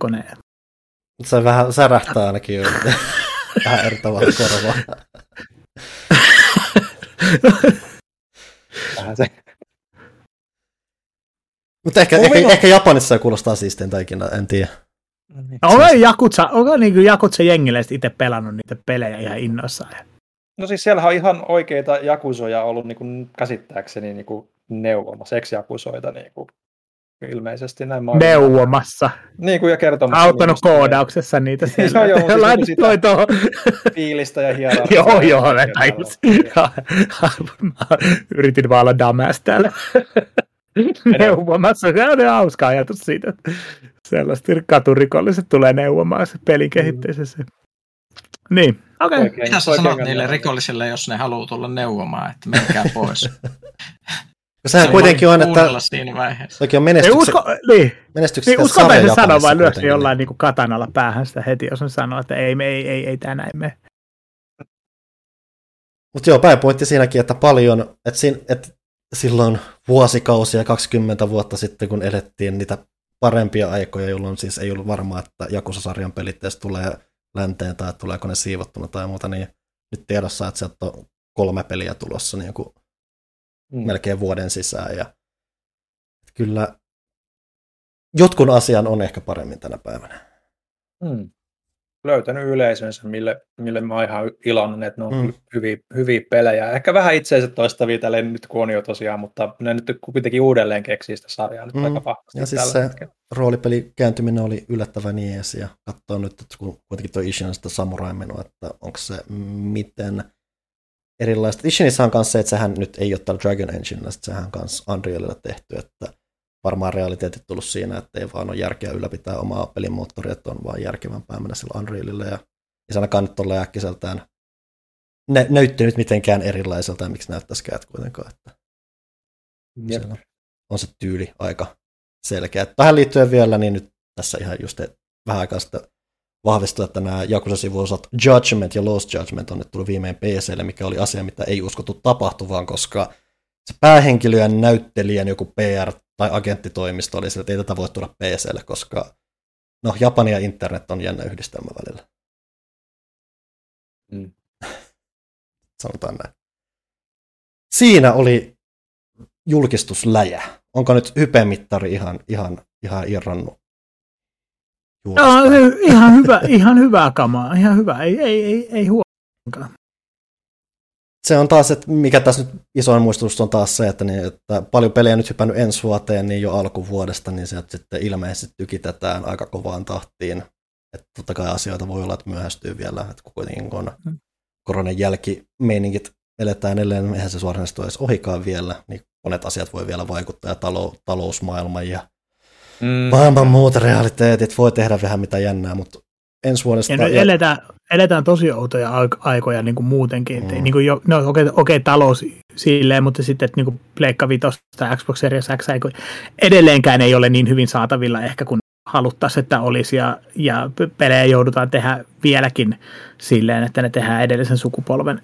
Se vähän särähtää ainakin jo. vähän eri tavalla korvaa. Vähän se. Mutta ehkä, ehkä, ehkä Japanissa se kuulostaa siistintä ikinä, en tiedä. Onko Jakutsa, onko niinku Jakutsa jengille itse pelannut niitä pelejä ihan innoissaan? No siis siellähän on ihan oikeita jakusoja ollut niin kuin käsittääkseni niin kuin neuvomassa, ex-jakusoita niin kuin ilmeisesti näin oon Neuvomassa. Niin kuin ja kertomassa. Auttanut niistä koodauksessa niitä Joo, siellä. joo, siis sitä- toi tuohon. Fiilistä ja hierarkiaa. Joo, joo, Ja ne Yritin vaan olla damas täällä. Neuvomassa. Se on hauska ajatus siitä, että sellaiset katurikolliset tulee neuvomaan se pelin kehittämisessä. Niin, okei. Okay. Oikein- Mitä sä oikein sanot niille rikollisille, jos ne haluaa tulla neuvomaan, että menkää pois? Sehän kuitenkin on, että siinä vaiheessa. toki on Ei menestykse, usko, niin, menestyksestä niin uskaltaisi sanoa Japanissa vai lyöksi jollain niin kuin katanalla päähän sitä heti, jos on sanoo, että ei, me, ei, ei, ei tämä näin mene. Mutta joo, pääpointti siinäkin, että paljon, että, siinä, että silloin vuosikausia, 20 vuotta sitten, kun elettiin niitä parempia aikoja, jolloin siis ei ollut varmaa, että Jakusa-sarjan pelit edes tulee länteen tai tuleeko ne siivottuna tai muuta, niin nyt tiedossa, että sieltä on kolme peliä tulossa niin kuin Mm. melkein vuoden sisään. Ja kyllä jotkun asian on ehkä paremmin tänä päivänä. Mm. Löytänyt yleisönsä, mille, mille mä oon ihan iloinen, että ne on Mm. hyviä, hyviä pelejä. Ehkä vähän itseensä toistavia tälle nyt kun on jo tosiaan, mutta ne nyt kuitenkin uudelleen keksii sitä sarjaa nyt Mm. aika vahvasti Ja siis se- hetkellä. roolipeli kääntyminen oli yllättävän jees ja katsoa nyt, että kun kuitenkin tuo Ishin sitä samurai menoa, että onko se miten erilaista. Ishinissa on kanssa se, että sehän nyt ei ole Dragon Enginellä, että sehän on kanssa Unrealilla tehty, että varmaan realiteetit tullut siinä, että ei vaan ole järkeä ylläpitää omaa pelimoottoria, että on vaan järkevämpää mennä sillä Unrealilla ja ei se ainakaan nyt ole äkkiseltään nä- näyttänyt mitenkään erilaiselta ja miksi näyttäisikään että kuitenkaan, että Jep. on se tyyli aika selkeä. Tähän liittyen vielä, niin nyt tässä ihan just vähän aikaa sitten vahvistui, että nämä Jakusa-sivuosat Judgment ja Lost Judgment on nyt tullut viimein PClle, mikä oli asia, mitä ei uskottu tapahtuvan, koska se päähenkilöön näyttelijän joku PR- tai agenttitoimisto oli sillä, että ei tätä voi tulla PClle, koska no, Japani ja internet on jännä yhdistelmä välillä. Mm. Sanotaan näin. Siinä oli julkistusläjä. Onko nyt hypemittari ihan, ihan, ihan irrannut? Joo, se ihan hyvä, ihan hyvää kamaa, ihan hyvä, ei, ei, ei, ei huono. se on taas, että mikä tässä nyt isoin muistutus on taas se, että, niin, että paljon pelejä nyt hypännyt ensi vuoteen, niin jo alkuvuodesta, niin sieltä sitten ilmeisesti tykitetään aika kovaan tahtiin. Että totta kai asioita voi olla, että myöhästyy vielä, että kun kuitenkin kun Mm. koronan jälkimeiningit eletään edelleen, niin eihän se suoranaisesti ole edes ohikaan vielä, niin monet asiat voi vielä vaikuttaa, ja talou- talousmaailma ja Mm. maailman muut realiteetit voi tehdä vähän mitä jännää, mutta ensi vuodesta... Ja nyt eletään, eletään tosi outoja aik- aikoja niin kuin muutenkin. Mm. Niin kuin jo, no, okei, okei, talous silleen, mutta sitten että niin kuin Pleikka Vitosta Xbox Series X ei- edelleenkään ei ole niin hyvin saatavilla ehkä kuin haluttaisiin, että olisi. Ja, ja pelejä joudutaan tehdä vieläkin silleen, että ne tehdään edellisen sukupolven,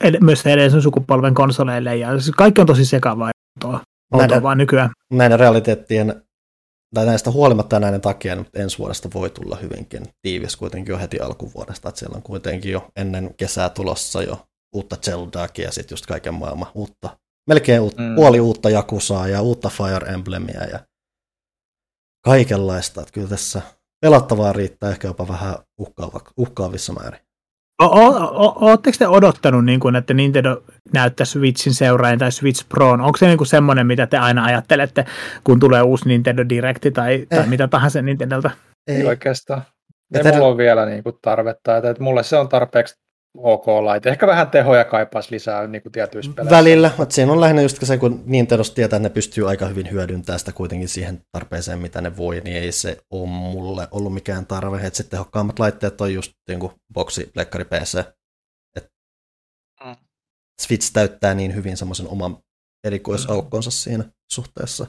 ed- myös edellisen sukupolven konsoleille. Ja kaikki on tosi sekavaa ja outoa, outoa Nähdään. vaan nykyään. näiden realiteettien, tai näistä huolimatta näiden takia nyt ensi vuodesta voi tulla hyvinkin tiivis kuitenkin jo heti alkuvuodesta, että siellä on kuitenkin jo ennen kesää tulossa jo uutta Zeldaakin ja sitten just kaiken maailman uutta, melkein uut, Mm. mm. puoli uutta Jakusaa ja uutta Fire Emblemia ja kaikenlaista, että kyllä tässä pelattavaa riittää ehkä jopa vähän uhkaava, uhkaavissa määrin. Oletteko te odottanut, niin kuin, että Nintendo näyttää Switchin seuraajan tai Switch Proon? Onko se niin kuin semmoinen, mitä te aina ajattelette, kun tulee uusi Nintendo Directi tai, tai Eh. mitä tahansa Nintendolta? Ei oikeastaan. Ei mulla ole vielä niin kuin tarvetta. Että, että mulle se on tarpeeksi ok laite. Ehkä vähän tehoja kaipaisi lisää niin kuin tietyissä peleissä. Välillä, mutta siinä on lähinnä just se, kun Nintendosta tietää, että ne pystyy aika hyvin hyödyntämään sitä kuitenkin siihen tarpeeseen, mitä ne voi, niin ei se ole mulle ollut mikään tarve. Että sitten tehokkaammat laitteet on just niin kuin boksi, plekkari, PC. Et Mm. Switch täyttää niin hyvin semmoisen oman erikoisaukkonsa siinä suhteessa.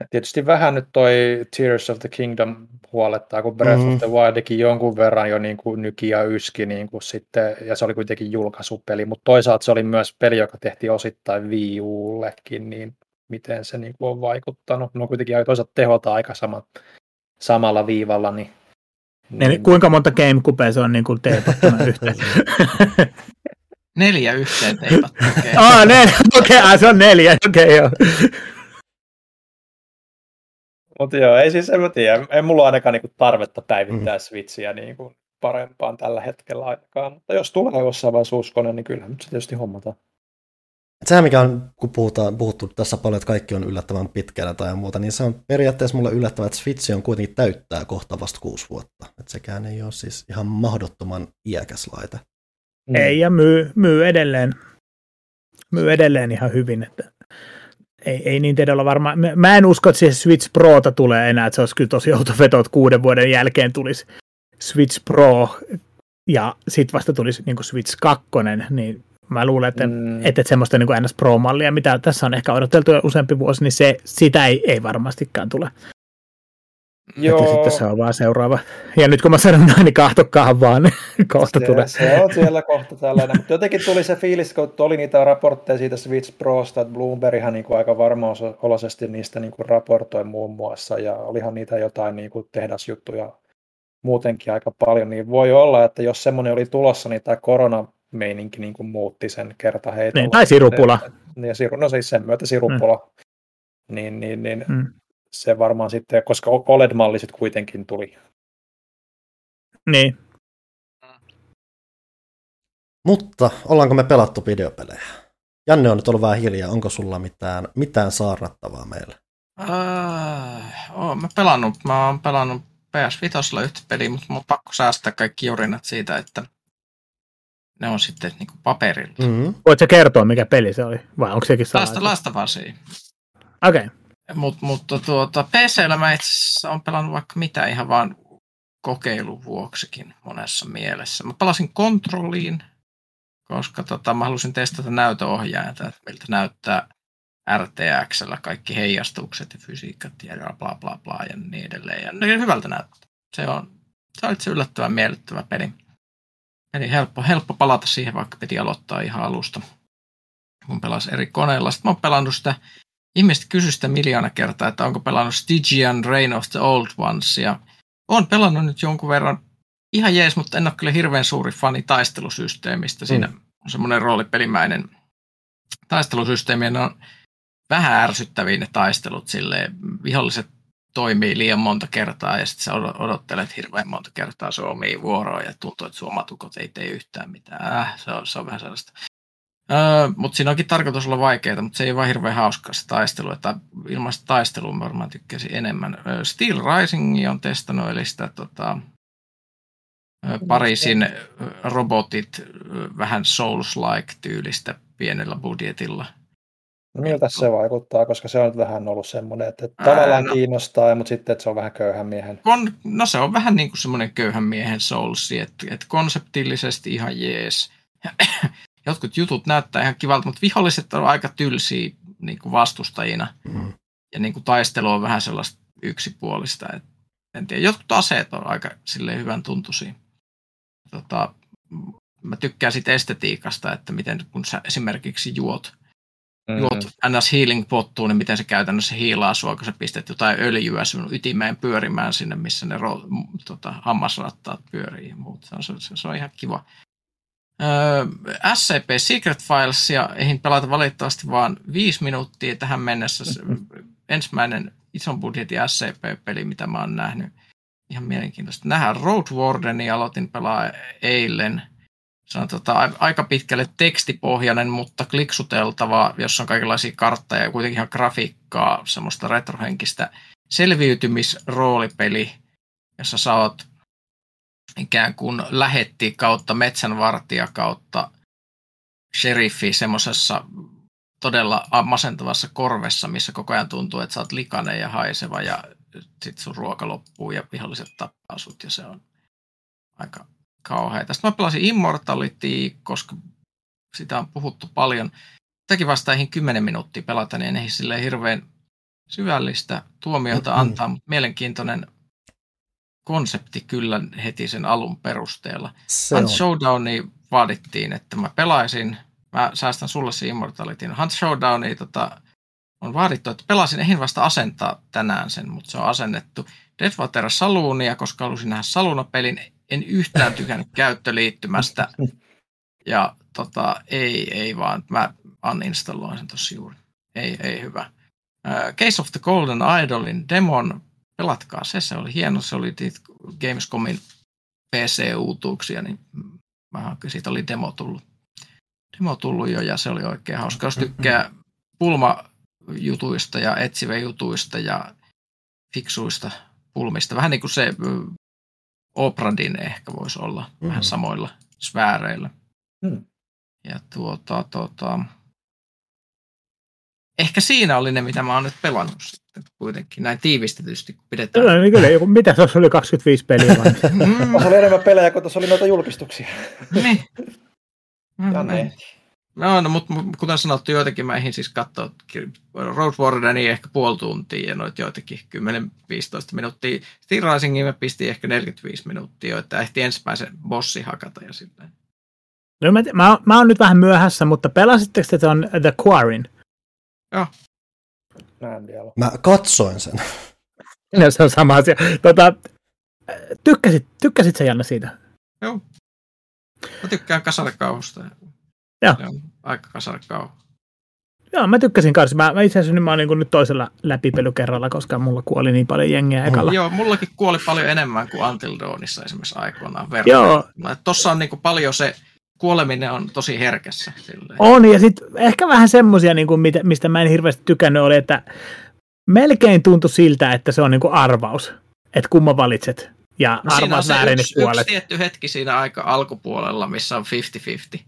Ja tietysti vähän nyt toi Tears of the Kingdom huolettaa, kun Breath Mhm. of the Wildikin jonkun verran jo niin kuin nyki ja yski niin kuin sitten, ja se oli kuitenkin julkaisupeli, mutta toisaalta se oli myös peli, joka tehtiin osittain Wii Ullekin, niin miten se niin kuin on vaikuttanut. No kuitenkin toisaalta tehota aika sama, samalla viivalla, niin Niin, kuinka monta GameCubea se on niin kuin teipattuna yhteen? Neljä yhteen teipattu. Okay. ah, neljä, okei, okay, se on neljä, okei okay, joo. Mutta joo, ei siis, en mä tiedä, ei mulla ainakaan niinku tarvetta päivittää mm. Switchiä niinku parempaan tällä hetkellä ainakaan, mutta jos tulee jossain vaiheessa uskonen, niin kyllähän se tietysti hommataan. Sehän mikä on, kun puhutaan, puhuttu tässä paljon, että kaikki on yllättävän pitkällä tai muuta, niin se on periaatteessa mulle yllättävää, että Switch on kuitenkin täyttää kohta vasta kuusi vuotta. Että sekään ei ole siis ihan mahdottoman iäkäs laite. Mm. Ei, ja myy, myy edelleen. Myy edelleen ihan hyvin, että ei, ei niin olla varmaan. Mä en usko, että siihen Switch Prota tulee enää, että se olisi kyllä tosi outo veto, että kuuden vuoden jälkeen tulisi Switch Pro ja sitten vasta tulisi niin Switch 2, niin mä luulen, että, mm. että semmoista niin NS Pro-mallia, mitä tässä on ehkä odoteltu jo useampi vuosi, niin se, sitä ei, ei varmastikaan tule. Joo. Että sitten se on vaan seuraava. Ja nyt kun mä sanon näin, niin kahtokaan vaan, niin kohta se, tulee. Se on siellä kohta tällainen. Mutta jotenkin tuli se fiilis, kun oli niitä raportteja siitä Switch Prosta, että Bloomberghan niin kuin aika varmaoloisesti niistä niin kuin raportoi muun muassa, ja olihan niitä jotain niin kuin tehdasjuttuja muutenkin aika paljon, niin voi olla, että jos semmoinen oli tulossa, niin tämä koronameininki niin kuin muutti sen kerta heitä. Niin, tai sirupula. Niin, siru, no siis sen myötä sirupula. Mm. Niin, niin, niin mm. Se varmaan sitten, koska OLED-malli sitten kuitenkin tuli. Niin. Mutta ollaanko me pelattu videopelejä? Janne on nyt ollut vähän hiljaa. Onko sulla mitään, mitään saarnattavaa meille? Uh, oh, mä, pelannut, mä oon pelannut PS5 yhtä peliä, mutta mun on pakko säästää kaikki jurinat siitä, että ne on sitten niin kuin paperilla. Mm-hmm. Voitko kertoa, mikä peli se oli? Vai onko sekin salainen? Lasta Okei. Okay. Mut, mutta tuota, PCllä mä itse asiassa olen pelannut vaikka mitä ihan vaan kokeilun vuoksikin monessa mielessä. Mä palasin kontrolliin, koska tota, mä halusin testata näytöohjaajaa, että miltä näyttää RTXllä kaikki heijastukset ja fysiikat ja bla bla bla ja niin edelleen. Ja ne hyvältä näyttää. Se on, se on itse yllättävän miellyttävä peli. Eli helppo, helppo palata siihen, vaikka piti aloittaa ihan alusta, kun pelasi eri koneilla. Sitten mä oon pelannut sitä, ihmiset kysy sitä miljoona kertaa, että onko pelannut Stygian Reign of the Old Ones. Ja oon pelannut nyt jonkun verran ihan jees, mutta en ole kyllä hirveän suuri fani taistelusysteemistä. Siinä mm. on semmoinen roolipelimäinen taistelusysteemi, ne on vähän ärsyttäviä ne taistelut silleen, viholliset toimii liian monta kertaa ja sitten sä odottelet hirveän monta kertaa sun omia vuoroja ja tuntuu, että sun omatukot ei tee yhtään mitään. Äh, se, on, se on vähän sellaista. Öö, mutta siinä onkin tarkoitus olla vaikeaa, mutta se ei vaan hirveän hauskaa se taistelu. Että ilmaista taistelua varmaan tykkäsin enemmän. Steel Rising on testannut, eli sitä tota, Pariisin robotit vähän Souls-like tyylistä pienellä budjetilla – No miltä se vaikuttaa, koska se on vähän ollut semmoinen, että, tavallaan no, kiinnostaa, mutta sitten että se on vähän köyhän miehen. Kon, no se on vähän niin kuin semmoinen köyhän miehen soulsi, että, että konseptillisesti ihan jees. Jotkut jutut näyttää ihan kivalta, mutta viholliset on aika tylsiä niin kuin vastustajina. Mm. Ja niin kuin taistelu on vähän sellaista yksipuolista. Että, en tiedä, jotkut aseet on aika silleen hyvän tuntuisia. Tota, mä tykkään siitä estetiikasta, että miten kun sä esimerkiksi juot – mm. juot ns. healing pottuun, niin miten se käytännössä hiilaa sua, kun sä pistät jotain öljyä sun ytimeen pyörimään sinne, missä ne ro, tota, hammasrattaat pyörii ja muut. Se on, se, se on ihan kiva. Öö, SCP Secret Filesia eihin pelata valitettavasti vaan viisi minuuttia tähän mennessä. Ensimmäinen ison budjetin SCP-peli, mitä mä oon nähnyt. Ihan mielenkiintoista. Nähdään Road Wardenia, aloitin pelaa eilen – se on tota, aika pitkälle tekstipohjainen, mutta kliksuteltava, jossa on kaikenlaisia kartteja ja kuitenkin ihan grafiikkaa, semmoista retrohenkistä selviytymisroolipeli, jossa sä oot ikään kuin lähetti kautta metsänvartija kautta sheriffi semmoisessa todella masentavassa korvessa, missä koko ajan tuntuu, että sä oot likainen ja haiseva ja sit sun ruoka loppuu ja viholliset tappaa sut ja se on aika kauheita. Sitten mä pelasin Immortality, koska sitä on puhuttu paljon. Sitäkin vasta eihin 10 minuuttia pelata, niin ei sille hirveän syvällistä tuomiota antaa, mutta mielenkiintoinen konsepti kyllä heti sen alun perusteella. Se Hunt Showdowni vaadittiin, että mä pelaisin, mä säästän sulle se Immortalityn. Hunt Showdowni tota, on vaadittu, että pelasin, ehin vasta asentaa tänään sen, mutta se on asennettu. Deadwater Saluunia, koska halusin nähdä Saluna-pelin, en yhtään tykännyt käyttöliittymästä. Ja tota, ei, ei vaan, mä uninstalloin sen tossa juuri. Ei, ei hyvä. Uh, Case of the Golden Idolin demon, pelatkaa se, se oli hieno, se oli Gamescomin PC-uutuuksia, niin mä, siitä oli demo tullut, demo tullut jo ja se oli oikein hauska. Jos tykkää pulmajutuista ja etsiväjutuista ja fiksuista pulmista, vähän niin kuin se Opradin ehkä voisi olla, mm. vähän samoilla sfääreillä. Mm. Ja tuota, tuota, ehkä siinä oli ne, mitä mä oon nyt pelannut sitten kuitenkin, näin tiivistetysti kun pidetään. Kyllä, niin kyllä joku, mitä tuossa oli 25 peliä mm. oli enemmän pelejä kuin tuossa oli noita julkistuksia. niin. Ja näin. No, no mutta kuten sanottu, joitakin mä eihin siis katsoa Road Warrenin ehkä puoli tuntia ja noita joitakin 10-15 minuuttia. Steel Risingin mä pistin ehkä 45 minuuttia, että ehti ensimmäisen bossi hakata ja silleen. No, mä, mä, mä oon nyt vähän myöhässä, mutta pelasitteko te on The Quarin? Joo. Mä en vielä. Mä katsoin sen. No, se on sama asia. Tota, tykkäsit, tykkäsit sä Janne siitä? Joo. Mä tykkään kasarekauhusta. Joo. Se on aika kasarekauhu. Joo, mä tykkäsin kanssa. Mä, mä itse asiassa nyt, mä oon niin nyt toisella läpipelykerralla, koska mulla kuoli niin paljon jengiä ekalla. Joo, mullakin kuoli paljon enemmän kuin Until Dawnissa esimerkiksi aikoinaan. Joo. Tossa on niin paljon se kuoleminen on tosi herkässä. Silleen. On, ja sitten ehkä vähän semmoisia, niin kuin, mistä mä en hirveästi tykännyt, oli, että melkein tuntui siltä, että se on niin kuin arvaus, että kumma valitset. Ja no arvaat väärin yksi, puolet. yksi tietty hetki siinä aika alkupuolella, missä on 50-50,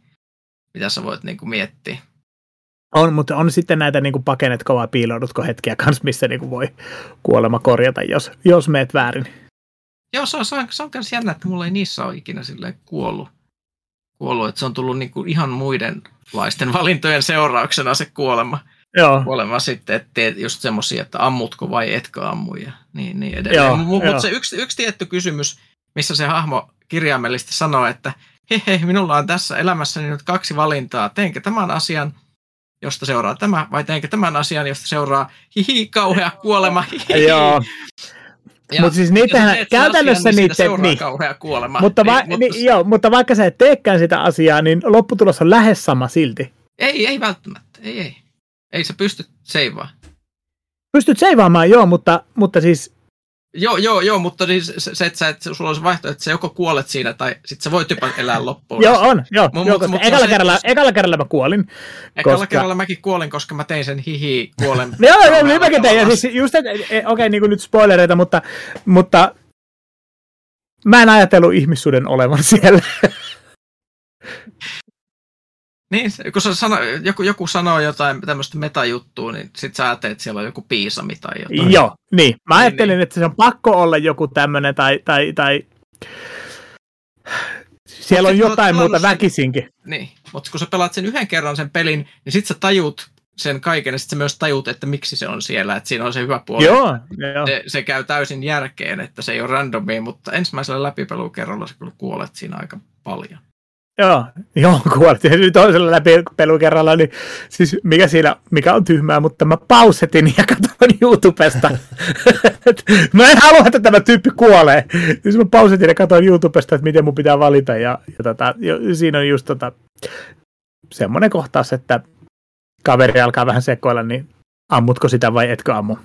mitä sä voit niin kuin miettiä. On, mutta on sitten näitä niin kuin pakennetko vai piiloudutko hetkiä kanssa, missä niin kuin voi kuolema korjata, jos, jos meet väärin. Joo, se on, se on, se on myös jännä, että mulla ei niissä ole ikinä kuollut kuollut, että se on tullut niinku ihan muidenlaisten valintojen seurauksena se kuolema. Joo. Kuolema sitten, että teet just semmoisia, että ammutko vai etkö ammu ja niin, niin edelleen. Mutta se yksi, yksi tietty kysymys, missä se hahmo kirjaimellisesti sanoo, että hei hei, minulla on tässä elämässäni nyt kaksi valintaa. Teenkö tämän asian, josta seuraa tämä, vai teenkö tämän asian, josta seuraa hihi, kauhea kuolema. Hihi. Joo. Mutta siis niitähän käytännössä asian, niin. Niin, kauhea kuolema. Mutta, va- niin, mutta... Niin, joo, mutta vaikka sä et teekään sitä asiaa, niin lopputulos on lähes sama silti. Ei, ei välttämättä. Ei, ei. Ei sä pysty seivaa. Pystyt seivaamaan, joo, mutta, mutta siis Joo, joo, joo, mutta siis se, se että sä, että sulla olisi vaihtoehto, että sä joko kuolet siinä tai sit sä voit jopa elää loppuun. joo, on, joo. Mut, joo koska ekalla, se, kerralla, ekalla kerralla mä kuolin. Ekalla koska... kerralla mäkin kuolin, koska mä tein sen hihi kuolen. joo, joo, niin mäkin tein. Ja siis just, okei, okay, niin kuin nyt spoilereita, mutta, mutta mä en ajatellut ihmissuuden olevan siellä. Niin, kun sä sano, joku, joku sanoo jotain tämmöistä metajuttua, niin sit sä ajattelet, että siellä on joku piisami tai jotain. Joo, niin. Mä niin, ajattelin, niin, että se on pakko olla joku tämmöinen tai, tai, tai... siellä on jotain muuta sen... väkisinkin. Niin, mutta kun sä pelaat sen yhden kerran sen pelin, niin sit sä tajut sen kaiken, ja sitten sä myös tajut, että miksi se on siellä, että siinä on se hyvä puoli. Joo, joo. Se, se käy täysin järkeen, että se ei ole randomia, mutta ensimmäisellä läpipelukerralla sä kyllä kuolet siinä aika paljon. Joo, joo kuolit toisella läpi pelukerralla, niin siis mikä siinä, mikä on tyhmää, mutta mä pausetin ja katsoin YouTubesta. mä en halua, että tämä tyyppi kuolee. Siis mä pausetin ja katsoin YouTubesta, että miten mun pitää valita ja, ja tota, siinä on just tota, semmoinen kohtaus, että kaveri alkaa vähän sekoilla, niin ammutko sitä vai etkö ammu?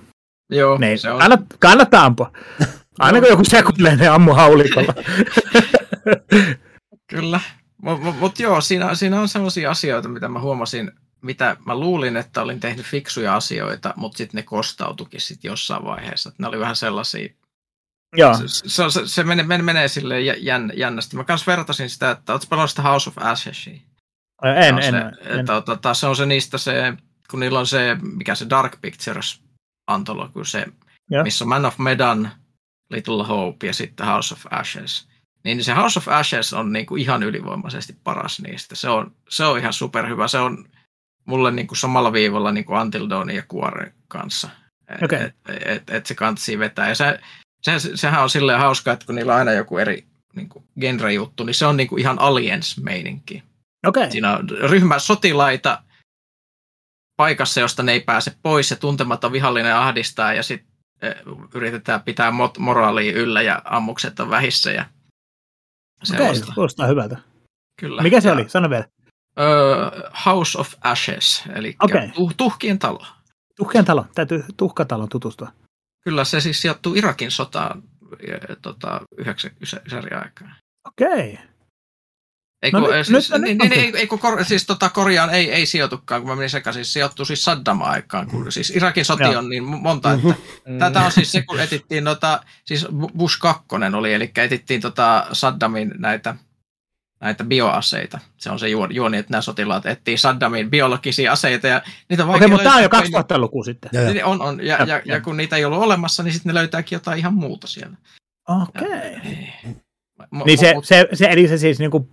Joo, niin, se on. Kannat, kannattaa ampua. Aina kun joku sekoilee, niin ammu haulikolla. Kyllä. Mutta mut, joo, siinä, siinä on sellaisia asioita, mitä mä huomasin, mitä mä luulin, että olin tehnyt fiksuja asioita, mutta sitten ne kostautukin sitten jossain vaiheessa. Et ne oli vähän sellaisia, Joo. Se, se, se, se menee, menee, menee sille jän, jännästi. Mä kanssa vertasin sitä, että oletko pelannut sitä House of Ashesia? En, en, se, en. Että, että, että, se on se niistä se, kun niillä on se, mikä se Dark Pictures antologi, se, Joo. missä on Man of Medan, Little Hope ja sitten House of Ashes niin se House of Ashes on niin kuin ihan ylivoimaisesti paras niistä. Se on, se on ihan superhyvä. Se on mulle niin kuin samalla viivalla niin kuin Until Dawn ja Kuoren kanssa. Okay. Et, et, et, et se kantsii vetää. Ja se, se, sehän on silleen hauska, että kun niillä on aina joku eri niin kuin genre-juttu, niin se on niin kuin ihan aliens-meininki. Okay. Siinä on ryhmä sotilaita, paikassa, josta ne ei pääse pois ja tuntematon vihollinen ahdistaa ja sitten yritetään pitää mot- moraalia yllä ja ammukset on vähissä ja Okei, kuulostaa hyvältä. Kyllä. Mikä se ja, oli? Sano vielä. Uh, House of Ashes, eli okay. tuh- tuhkien talo. Tuhkien talo, täytyy tuhkatalon tutustua. Kyllä, se siis sijoittuu Irakin sotaan tota, yhdeksän aikaa. Okei. Okay. Ei, no, kun, nyt, siis, nyt, niin, nyt, niin, ei, kun kor, siis tota, Koreaan ei, ei sijoitukaan, kun mä menin sekaisin, siis sijoittuu siis Saddam-aikaan, kun siis Irakin soti on niin monta, että mm-hmm. tätä on siis se, kun etittiin, nota, siis Bush 2 oli, eli etittiin tota Saddamin näitä, näitä bioaseita. Se on se juoni, että nämä sotilaat etsii Saddamin biologisia aseita. Ja niitä Okei, mutta tämä on jo 2000-luku sitten. Ja, ja. On, on. Ja, ja, ja, ja, kun niitä ei ollut olemassa, niin sitten ne löytääkin jotain ihan muuta siellä. Okei. Okay. niin se, se, se, eli se siis niinku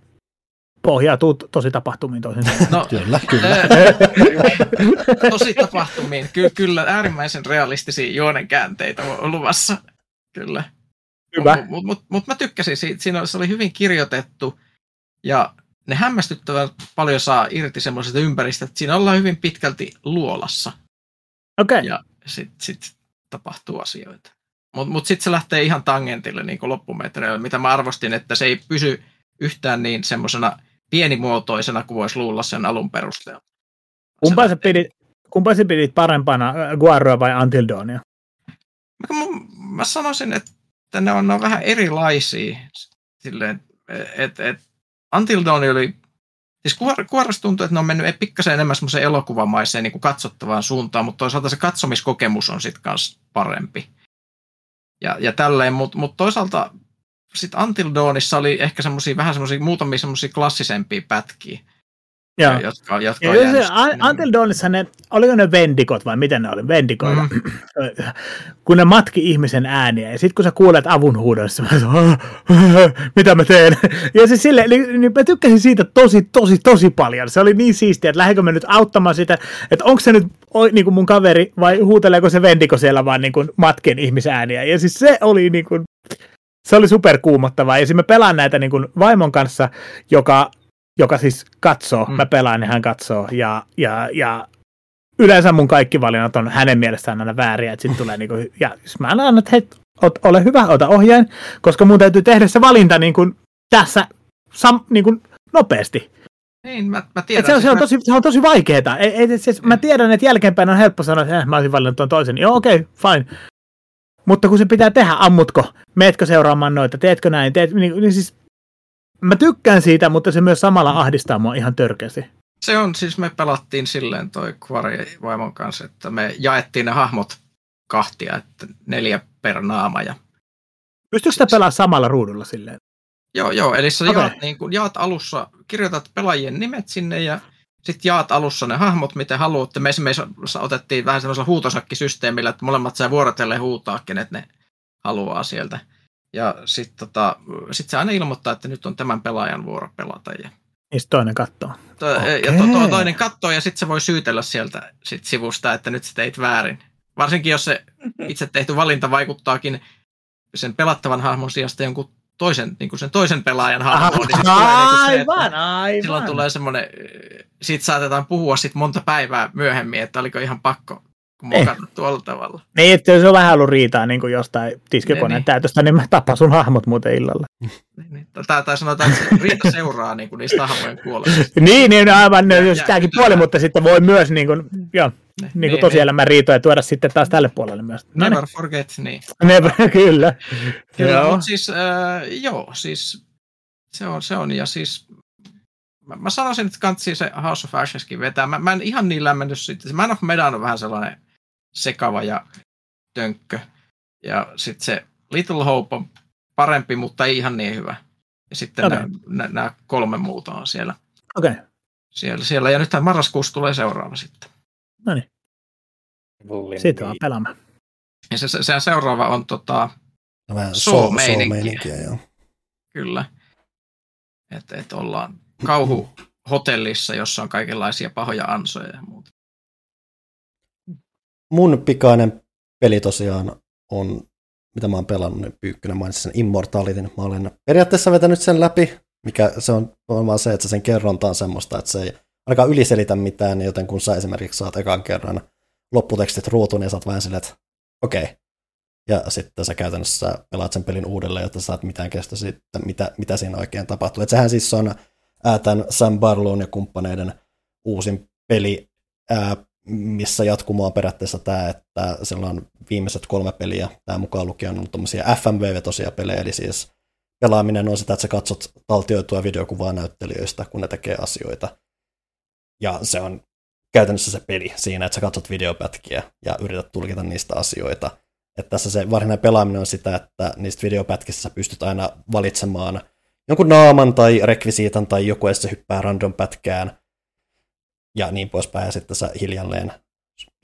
pohjautuu tosi tapahtumiin toisin No, kyllä, kyllä. tosi tapahtumiin. Ky- kyllä, äärimmäisen realistisia juonenkäänteitä on luvassa. Kyllä. Hyvä. Mutta mut, mut, mut mä tykkäsin siitä. Siinä se oli hyvin kirjoitettu ja ne hämmästyttävän paljon saa irti semmoisesta ympäristöstä, että siinä ollaan hyvin pitkälti luolassa. Okei. Okay. Ja sitten sit tapahtuu asioita. Mutta mut sitten se lähtee ihan tangentille niin loppumetreillä, mitä mä arvostin, että se ei pysy yhtään niin semmoisena pienimuotoisena kuin voisi luulla sen alun perusteella. Kumpaa sä pidit, kumpaa sä pidit parempana, Guarroa vai Until Dawnia? Mä, mä sanoisin, että ne on, ne on vähän erilaisia. Silleen, et, et, Until Dawn oli Siis kuorasta tuntuu, että ne on mennyt pikkasen enemmän semmoiseen elokuvamaiseen niin kuin katsottavaan suuntaan, mutta toisaalta se katsomiskokemus on sitten kanssa parempi. Ja, ja tälleen, mutta mut toisaalta sitten Until Dawnissa oli ehkä semmoisia vähän semmoisia muutamia semmoisia klassisempia pätkiä. Joo. Jotka, jotka ja on se, Until Dawnissa ne, oliko ne vendikot vai miten ne oli, vendikoita, mm. kun ne matki ihmisen ääniä ja sitten kun sä kuulet avunhuudossa, mä sanon, mitä mä teen? Ja siis sille, niin, niin mä tykkäsin siitä tosi, tosi, tosi paljon. Se oli niin siistiä, että lähdenkö mä nyt auttamaan sitä, että onko se nyt niin kuin mun kaveri vai huuteleeko se vendiko siellä vaan niin kuin matken ihmisääniä. Ja siis se oli niin kuin, se oli superkuumottavaa. Ja siis mä pelaan näitä niin kuin vaimon kanssa, joka, joka siis katsoo. Mm. Mä pelaan ja hän katsoo. Ja, ja, ja yleensä mun kaikki valinnat on hänen mielestään aina vääriä. Että sit tulee niin kuin, ja siis mä annan, että hei, ot, ole hyvä, ota ohjeen, koska mun täytyy tehdä se valinta niin kuin tässä sam, niin kuin nopeasti. Niin, mä, mä tiedän. se, on, se, on tosi, se on tosi vaikeeta. Ei, ei, siis, mä tiedän, että jälkeenpäin on helppo sanoa, että eh, mä olisin valinnut tuon toisen. Joo, okei, okay, fine. Mutta kun se pitää tehdä, ammutko, meetkö seuraamaan noita, teetkö näin, teet, niin, niin siis mä tykkään siitä, mutta se myös samalla ahdistaa mua ihan törkeästi. Se on, siis me pelattiin silleen toi Kvari vaimon kanssa, että me jaettiin ne hahmot kahtia, että neljä per naama. Ja... Pystyykö sitä pelaamaan samalla ruudulla silleen? Joo, joo, eli sä okay. jaat, niin kun, jaat alussa, kirjoitat pelaajien nimet sinne ja sitten jaat alussa ne hahmot, miten haluatte. Me esimerkiksi otettiin vähän semmoisella huutosakkisysteemillä, että molemmat saa vuorotellen huutaa, kenet ne haluaa sieltä. Ja sitten tota, sit se aina ilmoittaa, että nyt on tämän pelaajan vuoro pelata. Ja, ja toinen katsoo. To. Ja to, to, toinen katsoo ja sitten se voi syytellä sieltä sit sivusta, että nyt sä teit väärin. Varsinkin jos se itse tehty valinta vaikuttaakin sen pelattavan hahmon sijasta jonkun toisen, niin kuin sen toisen pelaajan hahmoon, niin aivan, niin se, että aivan. silloin tulee semmoinen, siitä saatetaan puhua sit monta päivää myöhemmin, että oliko ihan pakko mokannut tuolla tavalla. Niin, että se on vähän ollut riitaa niin kuin jostain tiskikoneen niin, täytöstä, niin mä tapan sun hahmot muuten illalla. Niin, niin. Tai, tai sanotaan, että riita seuraa niin kuin niistä hahmojen kuolesta. niin, niin, aivan, ja, sitäkin puoli, mutta sitten voi myös niin kuin, joo, niin, niin kuin tosielämän niin. riitoja tuoda sitten taas tälle puolelle myös. No Never forget, niin. Never, kyllä. kyllä joo. Mutta siis, äh, joo, siis se on, se on, ja siis mä, mä sanoisin, että kantsii se House of Asheskin vetää. Mä, mä en ihan niin lämmennyt sitten. Man of Medan on vähän sellainen sekava ja tönkkö. Ja sitten se Little Hope on parempi, mutta ei ihan niin hyvä. Ja sitten okay. nämä kolme muuta on siellä. Okei. Okay. Siellä, siellä. Ja nythän marraskuussa tulee seuraava sitten. No niin. Sitten vaan pelaamaan. Ja se, se, se seuraava on tota, no, vähän so, meininkiä joo. Kyllä. Että et ollaan kauhuhotellissa, jossa on kaikenlaisia pahoja ansoja ja muuta. Mun pikainen peli tosiaan on, mitä mä oon pelannut, niin Pyykkönen mainitsi sen Immortalitin. Mä olen periaatteessa vetänyt sen läpi, mikä se on vaan se, että sen kerronta on semmoista, että se ei ainakaan yliselitä mitään, joten kun sä esimerkiksi saat ekan kerran lopputekstit ruutuun, niin sä oot vähän silleen, että okei. Okay. Ja sitten sä käytännössä pelaat sen pelin uudelleen, jotta saat mitään kestä sitten, mitä, mitä siinä oikein tapahtuu. Et sehän siis on ää, tämän Sam Barlown ja kumppaneiden uusin peli, ää, missä jatkumo on periaatteessa tämä, että on viimeiset kolme peliä, tämä mukaan lukien on tuommoisia FMV-vetosia pelejä, eli siis pelaaminen on sitä, että sä katsot taltioitua videokuvaa näyttelijöistä, kun ne tekee asioita. Ja se on käytännössä se peli siinä, että sä katsot videopätkiä ja yrität tulkita niistä asioita. Että tässä se varsinainen pelaaminen on sitä, että niistä videopätkissä sä pystyt aina valitsemaan jonkun naaman tai rekvisiitan tai joku, ja se hyppää random pätkään ja niin poispäin, ja sitten sä hiljalleen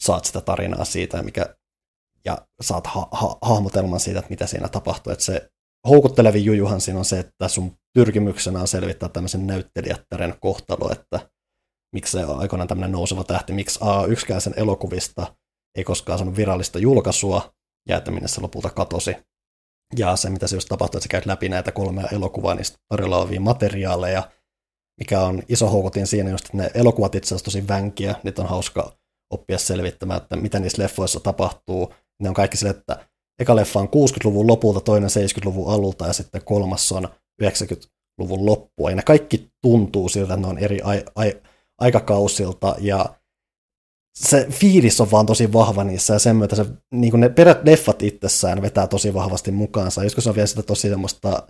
saat sitä tarinaa siitä, mikä, ja saat ha- ha- hahmotelman siitä, että mitä siinä tapahtuu. Että se houkuttelevin jujuhan siinä on se, että sun pyrkimyksenä on selvittää tämmöisen näyttelijättären kohtalo, että miksi se on aikoinaan tämmöinen nouseva tähti, miksi A, yksikään sen elokuvista ei koskaan saanut virallista julkaisua, ja että minne se lopulta katosi. Ja se, mitä se just tapahtui, että sä käyt läpi näitä kolmea elokuvaa, niistä tarjolla olevia materiaaleja, mikä on iso houkutin siinä just, että ne elokuvat itse asiassa tosi vänkiä, niitä on hauska oppia selvittämään, että mitä niissä leffoissa tapahtuu. Ne on kaikki sille, että eka leffa on 60-luvun lopulta, toinen 70-luvun alulta ja sitten kolmas on 90-luvun loppua. Ja ne kaikki tuntuu siltä, että ne on eri ai- ai- aikakausilta ja se fiilis on vaan tosi vahva niissä ja sen myötä se, niin ne perät leffat itsessään vetää tosi vahvasti mukaansa. Joskus on vielä sitä tosi semmoista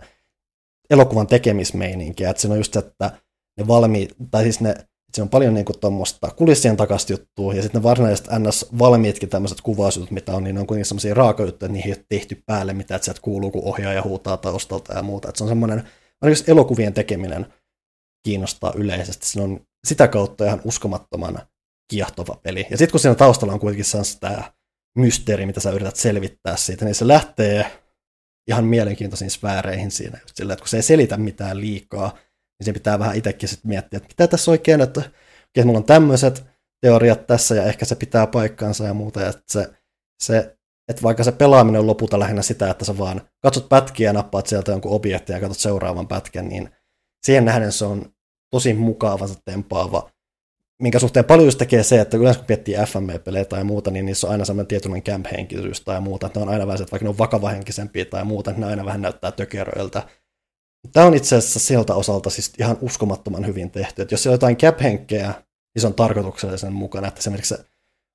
elokuvan tekemismeininkiä, että se on just se, että ne valmiit, tai siis ne, se on paljon niin tuommoista kulissien takasta juttua, ja sitten ne varsinaiset ns. valmiitkin tämmöiset kuvausjutut, mitä on, niin ne on kuitenkin semmoisia raakajuttuja, että niihin ei ole tehty päälle mitä sieltä kuuluu, kun ohjaaja huutaa taustalta ja muuta. Että se on semmoinen, ainakin elokuvien tekeminen kiinnostaa yleisesti. Se on sitä kautta ihan uskomattoman kiehtova peli. Ja sitten kun siinä taustalla on kuitenkin tämä mysteeri, mitä sä yrität selvittää siitä, niin se lähtee ihan mielenkiintoisiin sfääreihin siinä. Just sillä, että kun se ei selitä mitään liikaa, niin se pitää vähän itsekin sitten miettiä, että mitä tässä oikein, että että mulla on tämmöiset teoriat tässä ja ehkä se pitää paikkansa ja muuta. Ja että se, se, että vaikka se pelaaminen on lopulta lähinnä sitä, että sä vaan katsot pätkiä ja nappaat sieltä jonkun objektin ja katsot seuraavan pätkän, niin siihen nähden se on tosi mukava se tempaava minkä suhteen paljon just tekee se, että yleensä kun miettii FMV-pelejä tai muuta, niin niissä on aina sellainen tietynlainen camp-henkisyys tai muuta, että ne on aina vähän, että vaikka ne on vakavahenkisempiä tai muuta, niin ne aina vähän näyttää tökeröiltä. Tämä on itse asiassa siltä osalta siis ihan uskomattoman hyvin tehty, että jos on jotain cap-henkeä, niin se on tarkoituksellisen mukana, että esimerkiksi se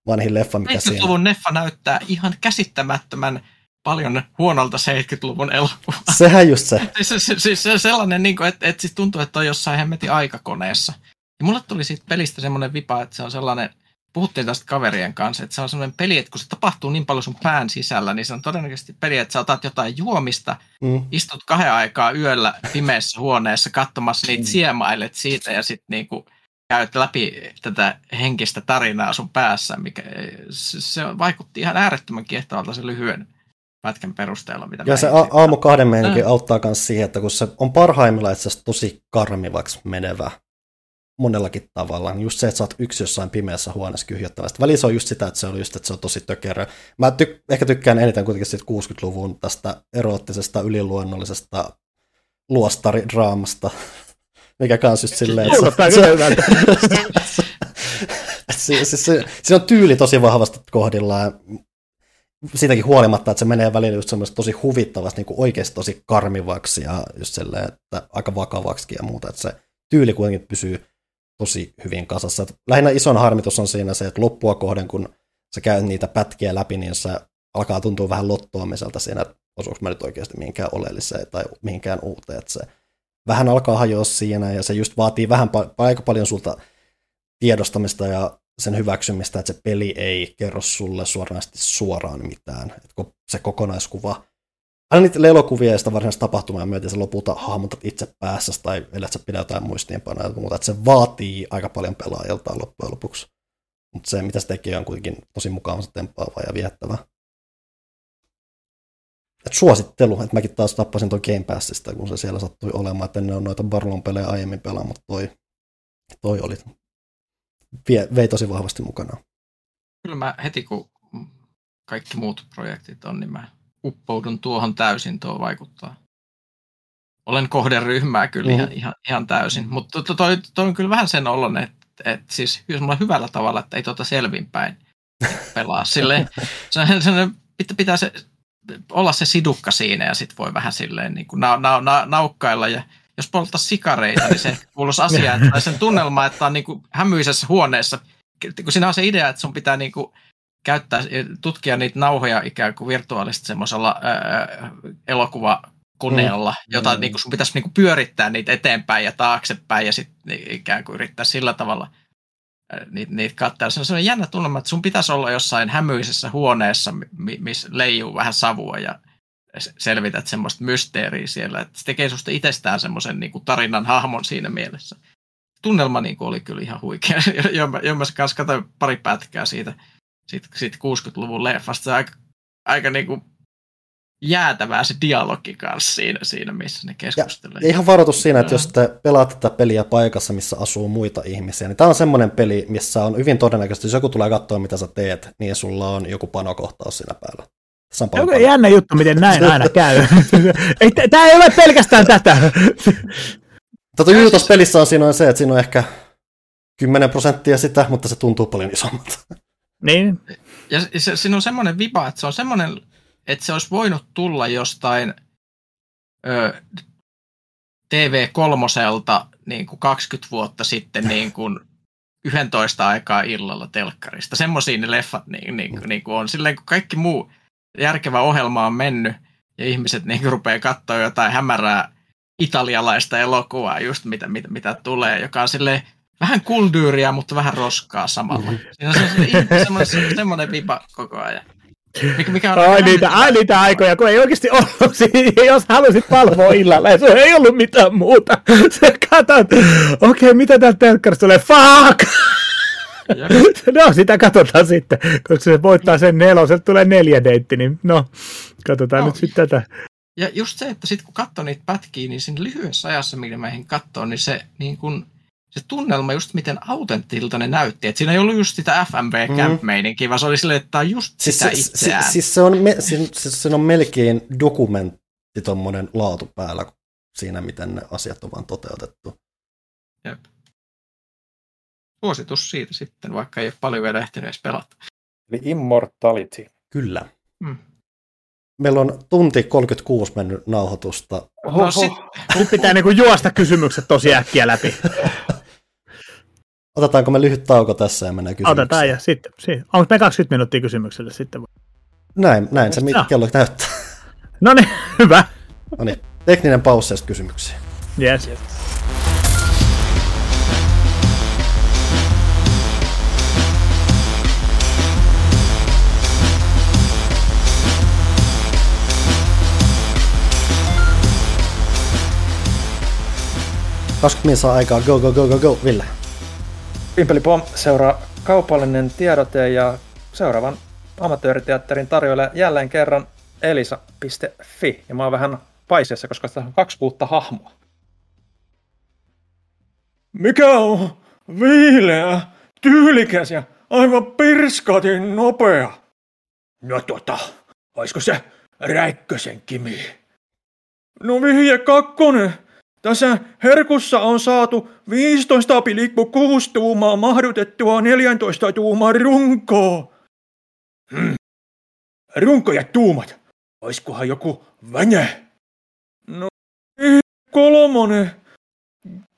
vanhin leffa, mikä siinä... 70-luvun leffa näyttää ihan käsittämättömän paljon huonolta 70-luvun elokuvaa. Sehän just se. siis, siis, siis sellainen, niin kuin, että, että siis tuntuu, että on jossain hemmetin aikakoneessa. Ja mulle tuli siitä pelistä semmoinen vipa, että se on sellainen, puhuttiin tästä kaverien kanssa, että se on semmoinen peli, että kun se tapahtuu niin paljon sun pään sisällä, niin se on todennäköisesti peli, että sä otat jotain juomista, mm. istut kahden aikaa yöllä pimeässä huoneessa katsomassa niitä mm. siemailet siitä ja sitten niinku käyt läpi tätä henkistä tarinaa sun päässä, mikä se vaikutti ihan äärettömän kiehtovalta se lyhyen pätkän perusteella. Mitä ja se a- aamu kahden meininki auttaa myös siihen, että kun se on parhaimmillaan itse tosi karmivaksi menevä monellakin tavalla. Just se, että sä oot yksi jossain pimeässä huoneessa kyhjöttävästi. Välissä on just sitä, että se on just, että se on tosi tökerö. Mä tyk- ehkä tykkään eniten kuitenkin siitä 60-luvun tästä eroottisesta, yliluonnollisesta luostaridraamasta, mikä kans just silleen, että se, se, se, se, se, on tyyli tosi vahvasti kohdillaan. Siitäkin huolimatta, että se menee välillä just semmoista tosi huvittavasti, niin kuin oikeasti tosi karmivaksi ja just silleen, että aika vakavaksi ja muuta, että se tyyli kuitenkin pysyy tosi hyvin kasassa. Et lähinnä ison harmitus on siinä se, että loppua kohden, kun sä käyt niitä pätkiä läpi, niin se alkaa tuntua vähän lottoamiselta siinä, että osuuko mä nyt oikeasti mihinkään oleelliseen tai mihinkään uuteen. Se vähän alkaa hajoa siinä ja se just vaatii vähän aika paljon sulta tiedostamista ja sen hyväksymistä, että se peli ei kerro sulle suoranaisesti suoraan mitään. Että se kokonaiskuva aina niitä elokuvia ja sitä varsinaista tapahtumaa myöten sä lopulta hahmotat itse päässä tai ellei sä pidä jotain muistiinpanoja että se vaatii aika paljon pelaajiltaan loppujen lopuksi. Mutta se, mitä se tekee, on kuitenkin tosi mukavasti tempaava ja viettävä. Et suosittelu, että mäkin taas tappasin tuon Game Passista, kun se siellä sattui olemaan, että ne on noita Barlon pelejä aiemmin pelaa, mutta toi, toi oli, vie, vei tosi vahvasti mukana. Kyllä mä heti kun kaikki muut projektit on, niin mä uppoudun tuohon täysin, tuo vaikuttaa. Olen kohderyhmää kyllä mm-hmm. ihan, ihan, ihan täysin, mutta to, to, toi, toi on kyllä vähän sen oloinen, että et siis hyvällä tavalla, että ei tuota selvinpäin pelaa. Silleen, se, se, pitää, pitää se, olla se sidukka siinä ja sitten voi vähän silleen niin kuin na, na, na, naukkailla ja jos polttaa sikareita, niin se kuuluisi asiaan, että sen tunnelma, että on niin kuin hämyisessä huoneessa, kun siinä on se idea, että sun pitää niin kuin käyttää, tutkia niitä nauhoja ikään kuin virtuaalisesti semmoisella ää, elokuvakoneella, mm. jota mm. Niin kuin sun pitäisi niin kuin pyörittää niitä eteenpäin ja taaksepäin ja sitten ikään kuin yrittää sillä tavalla niitä, niitä katsoa. Se on sellainen jännä tunnelma, että sun pitäisi olla jossain hämyisessä huoneessa, missä leijuu vähän savua ja selvität semmoista mysteeriä siellä. Että se tekee susta itsestään semmoisen niin kuin tarinan hahmon siinä mielessä. Tunnelma niin kuin oli kyllä ihan huikea. Jo mä kanssa katsoin pari pätkää siitä, siitä, siitä 60-luvun leffasta. Se aika, aika niin kuin jäätävää se dialogi kanssa siinä, siinä missä ne keskustelee. Ja ihan varoitus siinä, että jos te pelaatte tätä peliä paikassa, missä asuu muita ihmisiä, niin tämä on semmoinen peli, missä on hyvin todennäköisesti, jos joku tulee katsoa, mitä sä teet, niin sulla on joku panokohtaus siinä päällä. Se on jännä juttu, miten näin aina käy. Tämä ei ole pelkästään tätä. Tota juttu tuossa pelissä on siinä on se, että siinä on ehkä 10 prosenttia sitä, mutta se tuntuu paljon isommalta. Niin. Ja se, siinä on semmoinen vipa, että se on semmoinen, että se olisi voinut tulla jostain ö, TV3 niin kuin 20 vuotta sitten niin kuin 11 aikaa illalla telkkarista. Semmoisia ne leffat niin, niin, niin kuin on. Silleen kun kaikki muu järkevä ohjelma on mennyt ja ihmiset niin rupeaa katsoa jotain hämärää italialaista elokuvaa, just mitä, mitä, mitä tulee, joka on sille vähän kuldyyriä, mutta vähän roskaa samalla. Mm-hmm. Siinä on se, semmoinen, semmoinen vipa koko ajan. Mikä, mikä on ai, niitä, ai, niitä aikoja, kun ei oikeasti ollut, jos halusit palvoa illalla, se ei ollut mitään muuta. Se katsot, okei, okay, mitä täältä telkkarista tulee, fuck! no, sitä katsotaan sitten, koska se voittaa sen nelosen, tulee neljä deitti, niin no, katsotaan no, nyt sitten tätä. Ja just se, että sitten kun katsoo niitä pätkiä, niin siinä lyhyessä ajassa, mitä mä eihin katsoa, niin se, niin kun, se tunnelma, just miten autenttilta ne näytti. Että siinä ei ollut just sitä FMV camp mm. vaan se oli silleen, että tämä on just siis sitä se, itseään. Siis, siis, se on, me, siis, siis se on melkein dokumentti tuommoinen laatu päällä siinä, miten ne asiat on vaan toteutettu. Jep suositus siitä sitten, vaikka ei ole paljon vielä ehtinyt edes pelata. Eli Immortality. Kyllä. Mm. Meillä on tunti 36 mennyt nauhoitusta. Oho. No, sit... Nyt pitää niinku juosta kysymykset tosi äkkiä läpi. Otetaanko me lyhyt tauko tässä ja mennään kysymyksiin? Otetaan ja sitten. Onko me 20 minuuttia kysymykselle sitten? Näin, näin se no. kello näyttää. No niin, hyvä. No niin, tekninen paussi kysymyksiä. Yes. yes. 20 minuuttia aikaa. Go, go, go, go, go. Ville. Pimpeli Pom seuraa kaupallinen tiedote ja seuraavan amatööriteatterin tarjoilee jälleen kerran elisa.fi. Ja mä oon vähän paiseessa, koska tässä on kaksi uutta hahmoa. Mikä on viileä, tyylikäs ja aivan pirskatin nopea? No tota, oisko se Räikkösen Kimi? No vihje kakkonen, tässä herkussa on saatu 15,6 tuumaa mahdutettua 14 tuumaa runkoa. Hmm. Runko ja tuumat. Oiskohan joku vänä? No, kolmonen.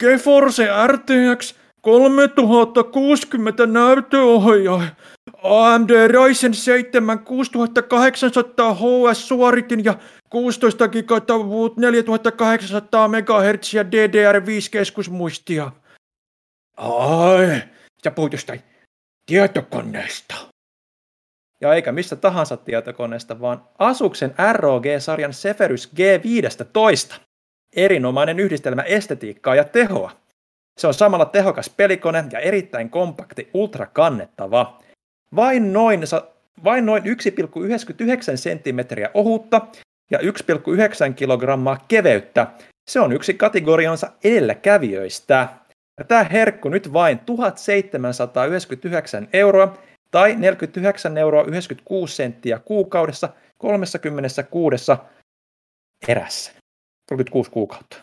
GeForce RTX 3060 näyttöohjaaja. AMD Ryzen 7 6800 HS suoritin ja 16 gigatavuut 4800 MHz ja DDR5 keskusmuistia. Ai, sä puhut jostain tietokoneesta. Ja eikä mistä tahansa tietokoneesta, vaan Asuksen ROG-sarjan Zephyrus G15. Erinomainen yhdistelmä estetiikkaa ja tehoa. Se on samalla tehokas pelikone ja erittäin kompakti ultrakannettava. Vain noin, vain noin 1,99 senttimetriä ohutta ja 1,9 kilogrammaa keveyttä. Se on yksi kategoriansa edelläkävijöistä. Ja tämä herkku nyt vain 1799 euroa tai 49 euroa 96 senttiä kuukaudessa 36 erässä. 36 kuukautta.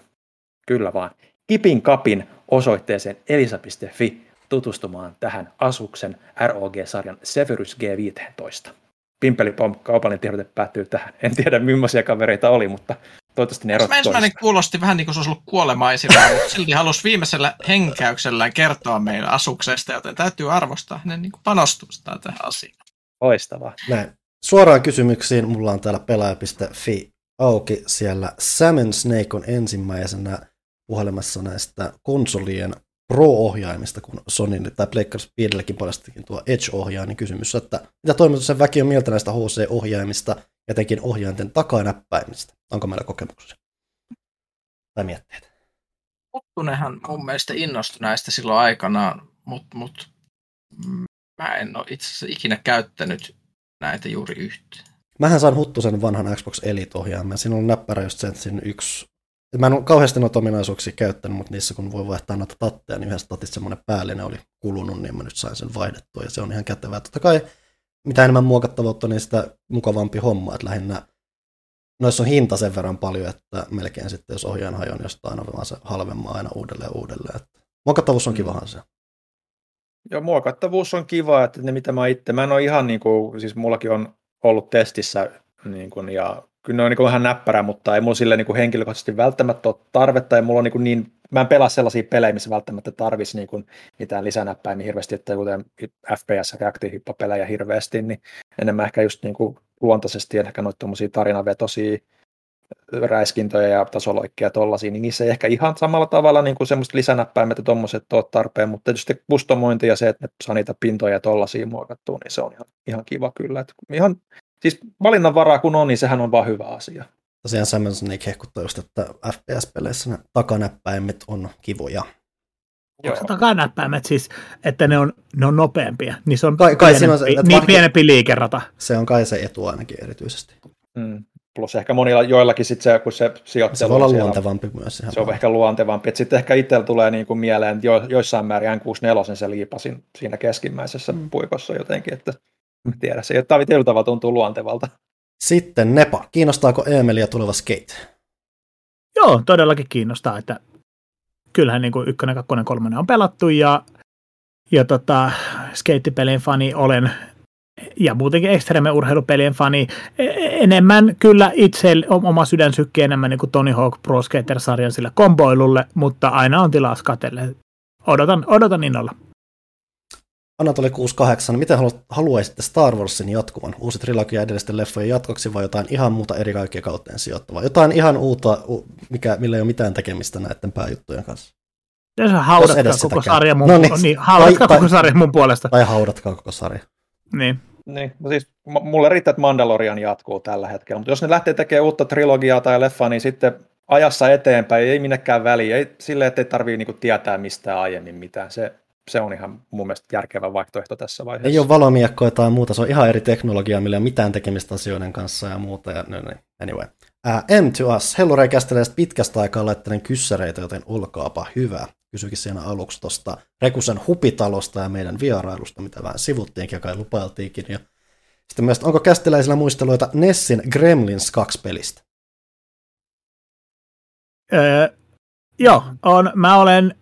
Kyllä vaan. Kipin kapin osoitteeseen elisa.fi tutustumaan tähän Asuksen ROG-sarjan Severus G15. Pimpelipom kaupallinen tiedote päättyy tähän. En tiedä, millaisia kavereita oli, mutta toivottavasti ne erot Ensimmäinen kuulosti vähän niin kuin se olisi ollut kuolemaisilla, mutta silti halusi viimeisellä henkäyksellä kertoa meille Asuksesta, joten täytyy arvostaa hänen niin panostusta tähän asiaan. Loistavaa. Näin. Suoraan kysymyksiin. Mulla on täällä pelaaja.fi auki. Siellä Salmon Snake on ensimmäisenä puhelemassa näistä konsolien Pro-ohjaimista, kun Sony tai Pleikkars 5 puolestakin tuo Edge-ohjaa, niin kysymys, että mitä toimituksen väki on mieltä näistä HC-ohjaimista, etenkin ohjainten takanäppäimistä? Onko meillä kokemuksia tai mietteitä? Huttunenhan mun mielestä innostui näistä silloin aikanaan, mutta mut, mä en ole itse asiassa ikinä käyttänyt näitä juuri yhtä. Mähän saan Huttusen vanhan Xbox Elite-ohjaimen. Siinä on näppärä just sen, siinä yksi Mä en ole kauheasti noita ominaisuuksia käyttänyt, mutta niissä kun voi vaihtaa noita tatteja, niin yhdessä tatissa semmoinen päällinen oli kulunut, niin mä nyt sain sen vaihdettua ja se on ihan kätevää. Totta kai mitä enemmän muokattavuutta, niin sitä mukavampi homma, että lähinnä noissa on hinta sen verran paljon, että melkein sitten jos ohjaan hajon jostain on vaan se halvemmaa aina uudelleen uudelleen. Että muokattavuus on kivahan se. Joo, muokattavuus on kiva, että ne mitä mä itse, mä en ole ihan niin kuin, siis mullakin on ollut testissä niin kuin, ja kyllä ne on niin vähän näppärä, mutta ei mulla sille niin henkilökohtaisesti välttämättä ole tarvetta, ja mulla on niin, niin mä en pelaa sellaisia pelejä, missä välttämättä tarvisi niin kuin mitään lisänäppäimiä hirveästi, että kuten FPS- ja pelejä hirveästi, niin enemmän ehkä just niin kuin luontaisesti, ehkä noita tuommoisia tarinavetosia räiskintöjä ja tasoloikkia tollaisia, niin niissä ei ehkä ihan samalla tavalla niin kuin semmoista lisänäppäimet ja tuommoiset ole tarpeen, mutta tietysti kustomointi ja se, että saa niitä pintoja ja tollaisia muokattua, niin se on ihan, ihan kiva kyllä. Että ihan siis valinnanvaraa kun on, niin sehän on vaan hyvä asia. Tosiaan Samson kehkuttaa just, että FPS-peleissä ne takanäppäimet on kivoja. Joo. Takanäppäimet siis, että ne on, ne on nopeampia, niin se on kai, kai pienempi, on se, niin varkin, pienempi liikerata. Se on kai se etu ainakin erityisesti. Mm. Plus ehkä monilla joillakin sit se, kun se sijoittelu... Se voi olla luontevampi myös. Se on paljon. ehkä luontevampi. Sitten ehkä itsellä tulee niin kuin mieleen, että jo, joissain määrin N64 se liipasin siinä keskimmäisessä mm. puikossa jotenkin, että tiedä, se ei tietyllä tavalla tuntuu luontevalta. Sitten Nepa, kiinnostaako Emilia tuleva skate? Joo, todellakin kiinnostaa, että kyllähän niin kuin ykkönen, kakkonen, kolmonen on pelattu ja, ja tota, skeittipelien fani olen ja muutenkin extreme-urheilupelien fani. E, enemmän kyllä itse oma sydän sykkii enemmän niin kuin Tony Hawk Pro Skater-sarjan sille komboilulle, mutta aina on tilaa skatelle. Odotan, odotan innolla. Anatoli 68, miten haluaisitte Star Warsin jatkuvan? Uusi trilogia edellisten leffojen jatkoksi vai jotain ihan muuta eri kaikkien kauteen sijoittavaa? Jotain ihan uutta, mikä, millä ei ole mitään tekemistä näiden pääjuttujen kanssa. Jos haudatkaa koko sarja mun, no niin, niin, haudatkaa tai, koko sarja mun puolesta. Tai haudatkaa koko sarja. Niin. Niin, no siis mulle riittää, että Mandalorian jatkuu tällä hetkellä, mutta jos ne lähtee tekemään uutta trilogiaa tai leffaa, niin sitten ajassa eteenpäin ei minnekään väliä, ei, sille, ettei tarvii niinku tietää mistään aiemmin mitään. Se, se on ihan mun mielestä järkevä vaihtoehto tässä vaiheessa. Ei ole valomiekkoja tai muuta, se on ihan eri teknologiaa, millä ei ole mitään tekemistä asioiden kanssa ja muuta. Ja, no, niin. Anyway. Uh, M to us. Hellurei kästelee pitkästä aikaa laittelen kyssäreitä, joten olkaapa hyvä. Kysyikin siinä aluksi tuosta Rekusen hupitalosta ja meidän vierailusta, mitä vähän sivuttiinkin ja kai lupailtiinkin. Ja sitten myös, onko kästeläisillä muisteluita Nessin Gremlins 2 pelistä? Öö, joo, on. Mä olen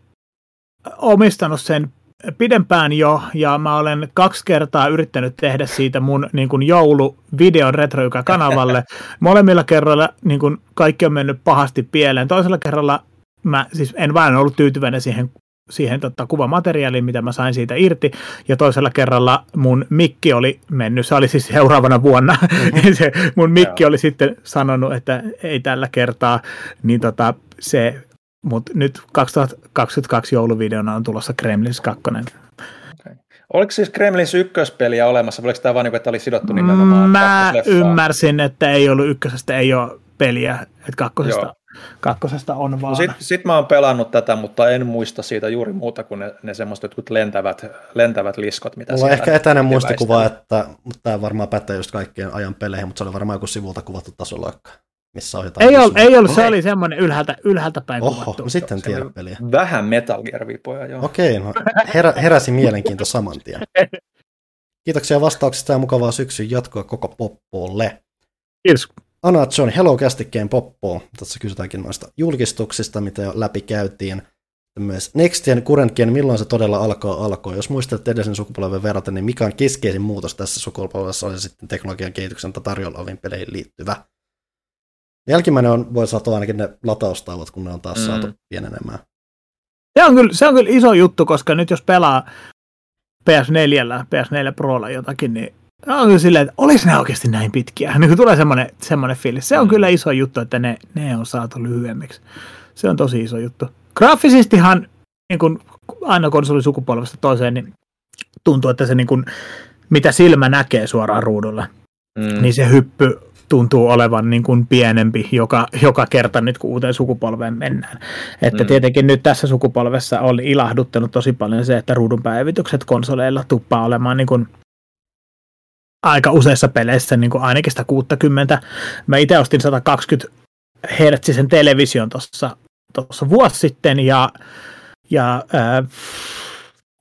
omistanut sen pidempään jo, ja mä olen kaksi kertaa yrittänyt tehdä siitä mun niin kuin jouluvideon Retroyka-kanavalle. Molemmilla kerroilla niin kuin kaikki on mennyt pahasti pieleen. Toisella kerralla mä siis en vain ollut tyytyväinen siihen siihen tota, kuvamateriaaliin, mitä mä sain siitä irti, ja toisella kerralla mun mikki oli mennyt, se oli siis seuraavana vuonna, mm-hmm. se, mun mikki oli sitten sanonut, että ei tällä kertaa, niin tota, se mutta nyt 2022 jouluvideona on tulossa Kremlins 2. Okay. Oliko siis Kremlins ykköspeliä olemassa, vai oliko tämä vain niin, että oli sidottu nimenomaan Mä ymmärsin, että ei ollut ykkösestä, ei ole peliä, että kakkosesta, Joo. kakkosesta on no vaan. No Sitten sit mä oon pelannut tätä, mutta en muista siitä juuri muuta kuin ne, ne semmoiset jotkut lentävät, lentävät liskot, mitä Mulla on ehkä etäinen muistikuva, että tämä varmaan pätee just kaikkien ajan peleihin, mutta se oli varmaan joku sivulta kuvattu tasoloikka missä ohjataan. Ei, ollut, ei ollut, se oli semmoinen ylhäältä, ylhäältä päin Oho, kuvattu. no sitten tiedä peliä. Vähän Metal Gear vipoja, joo. Okei, no herä, heräsi mielenkiinto saman tien. Kiitoksia vastauksista ja mukavaa syksyn jatkoa koko Poppolle. Kiitos. Anna John, Hello Castikkeen Poppo. Tässä kysytäänkin noista julkistuksista, mitä jo läpi käytiin. myös Next Gen, Current Gen, milloin se todella alkaa alkoi? Jos muistatte edellisen sukupolven verraten, niin mikä on keskeisin muutos tässä sukupolvessa on se sitten teknologian kehityksen tai tarjolla oleviin peleihin liittyvä? Jälkimmäinen on, voi saada ainakin ne lataustauot, kun ne on taas mm. saatu pienenemään. Se on, kyllä, se on kyllä iso juttu, koska nyt jos pelaa PS4, PS4 Prolla jotakin, niin on kyllä silleen, että olisi ne oikeasti näin pitkiä. Niin kun tulee semmoinen, semmoinen fiilis. Se on mm. kyllä iso juttu, että ne, ne on saatu lyhyemmiksi. Se on tosi iso juttu. Graafisestihan niin kun aina konsolisukupolvesta toiseen, niin tuntuu, että se niin kun, mitä silmä näkee suoraan ruudulla, mm. niin se hyppy tuntuu olevan niin kuin pienempi joka, joka kerta nyt, kun uuteen sukupolveen mennään. Että mm. tietenkin nyt tässä sukupolvessa oli ilahduttanut tosi paljon se, että ruudun päivitykset konsoleilla tuppaa olemaan niin kuin aika useissa peleissä niin kuin ainakin 160. Mä itse ostin 120 hertsisen television tuossa vuosi sitten ja, ja ää,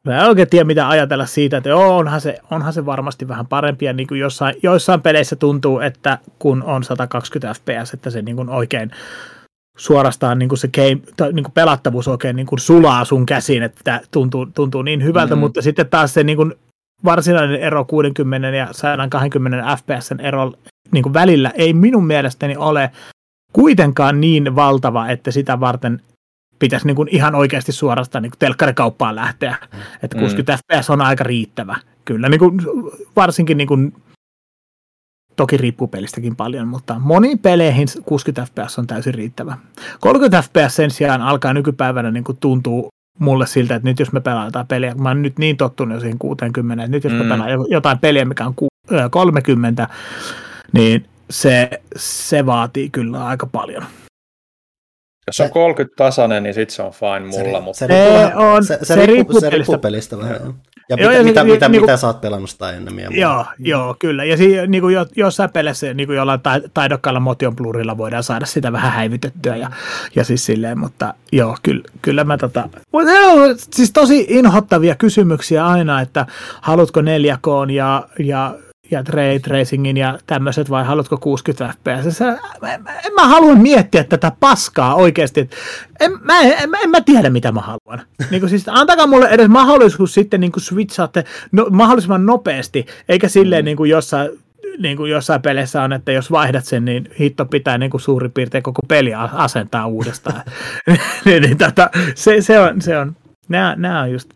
Mä en oikein tiedä, mitä ajatella siitä, että joo, onhan se, onhan se varmasti vähän parempi, ja niin kuin jossain, joissain peleissä tuntuu, että kun on 120 fps, että se niin kuin oikein suorastaan niin kuin se game, tai niin kuin pelattavuus oikein niin kuin sulaa sun käsiin, että tuntuu, tuntuu niin hyvältä, mm-hmm. mutta sitten taas se niin kuin varsinainen ero 60 ja 120 fps ero niin kuin välillä ei minun mielestäni ole kuitenkaan niin valtava, että sitä varten pitäisi niin kuin ihan oikeasti suorastaan niin kuin telkkarikauppaan lähteä. Mm. Että 60 mm. fps on aika riittävä. Kyllä, niin kuin, varsinkin niin kuin, toki riippuu pelistäkin paljon, mutta moniin peleihin 60 fps on täysin riittävä. 30 fps sen sijaan alkaa nykypäivänä niin kuin tuntuu mulle siltä, että nyt jos me pelataan jotain peliä, mä oon nyt niin tottunut siihen 60, että nyt jos mm. me pelaan jotain peliä, mikä on 30, niin se, se vaatii kyllä aika paljon. Jos on 30 tasainen, niin sitten se on fine mulla. Se, mutta... se, riippuu, on, se, se, se, riippuu, se riippuu pelistä vähän. Ja, ja joo, mitä, ja mitä, niin, mitä, niin, mitä sä oot pelannut sitä ennen. Joo, joo, joo, kyllä. Ja si, niin kuin jossain peleissä niin kuin jollain taidokkaalla motion blurilla voidaan saada sitä vähän häivytettyä. Ja, ja siis silleen, mutta joo, kyllä, kyllä mä tota... Mutta siis tosi inhottavia kysymyksiä aina, että haluatko 4K ja, ja ja ray tracingin ja tämmöiset vai haluatko 60 fps? En, en mä halua miettiä tätä paskaa oikeasti. En, mä, en, en, en mä tiedä, mitä mä haluan. Niin kuin siis, antakaa mulle edes mahdollisuus sitten niin switchaatte no, mahdollisimman nopeasti, eikä silleen mm. niin kuin jossain niin kuin jossain peleissä on, että jos vaihdat sen, niin hitto pitää niin kuin suurin piirtein koko peli asentaa uudestaan. niin, niin, tota, se, se, on, se on, nämä, nämä on just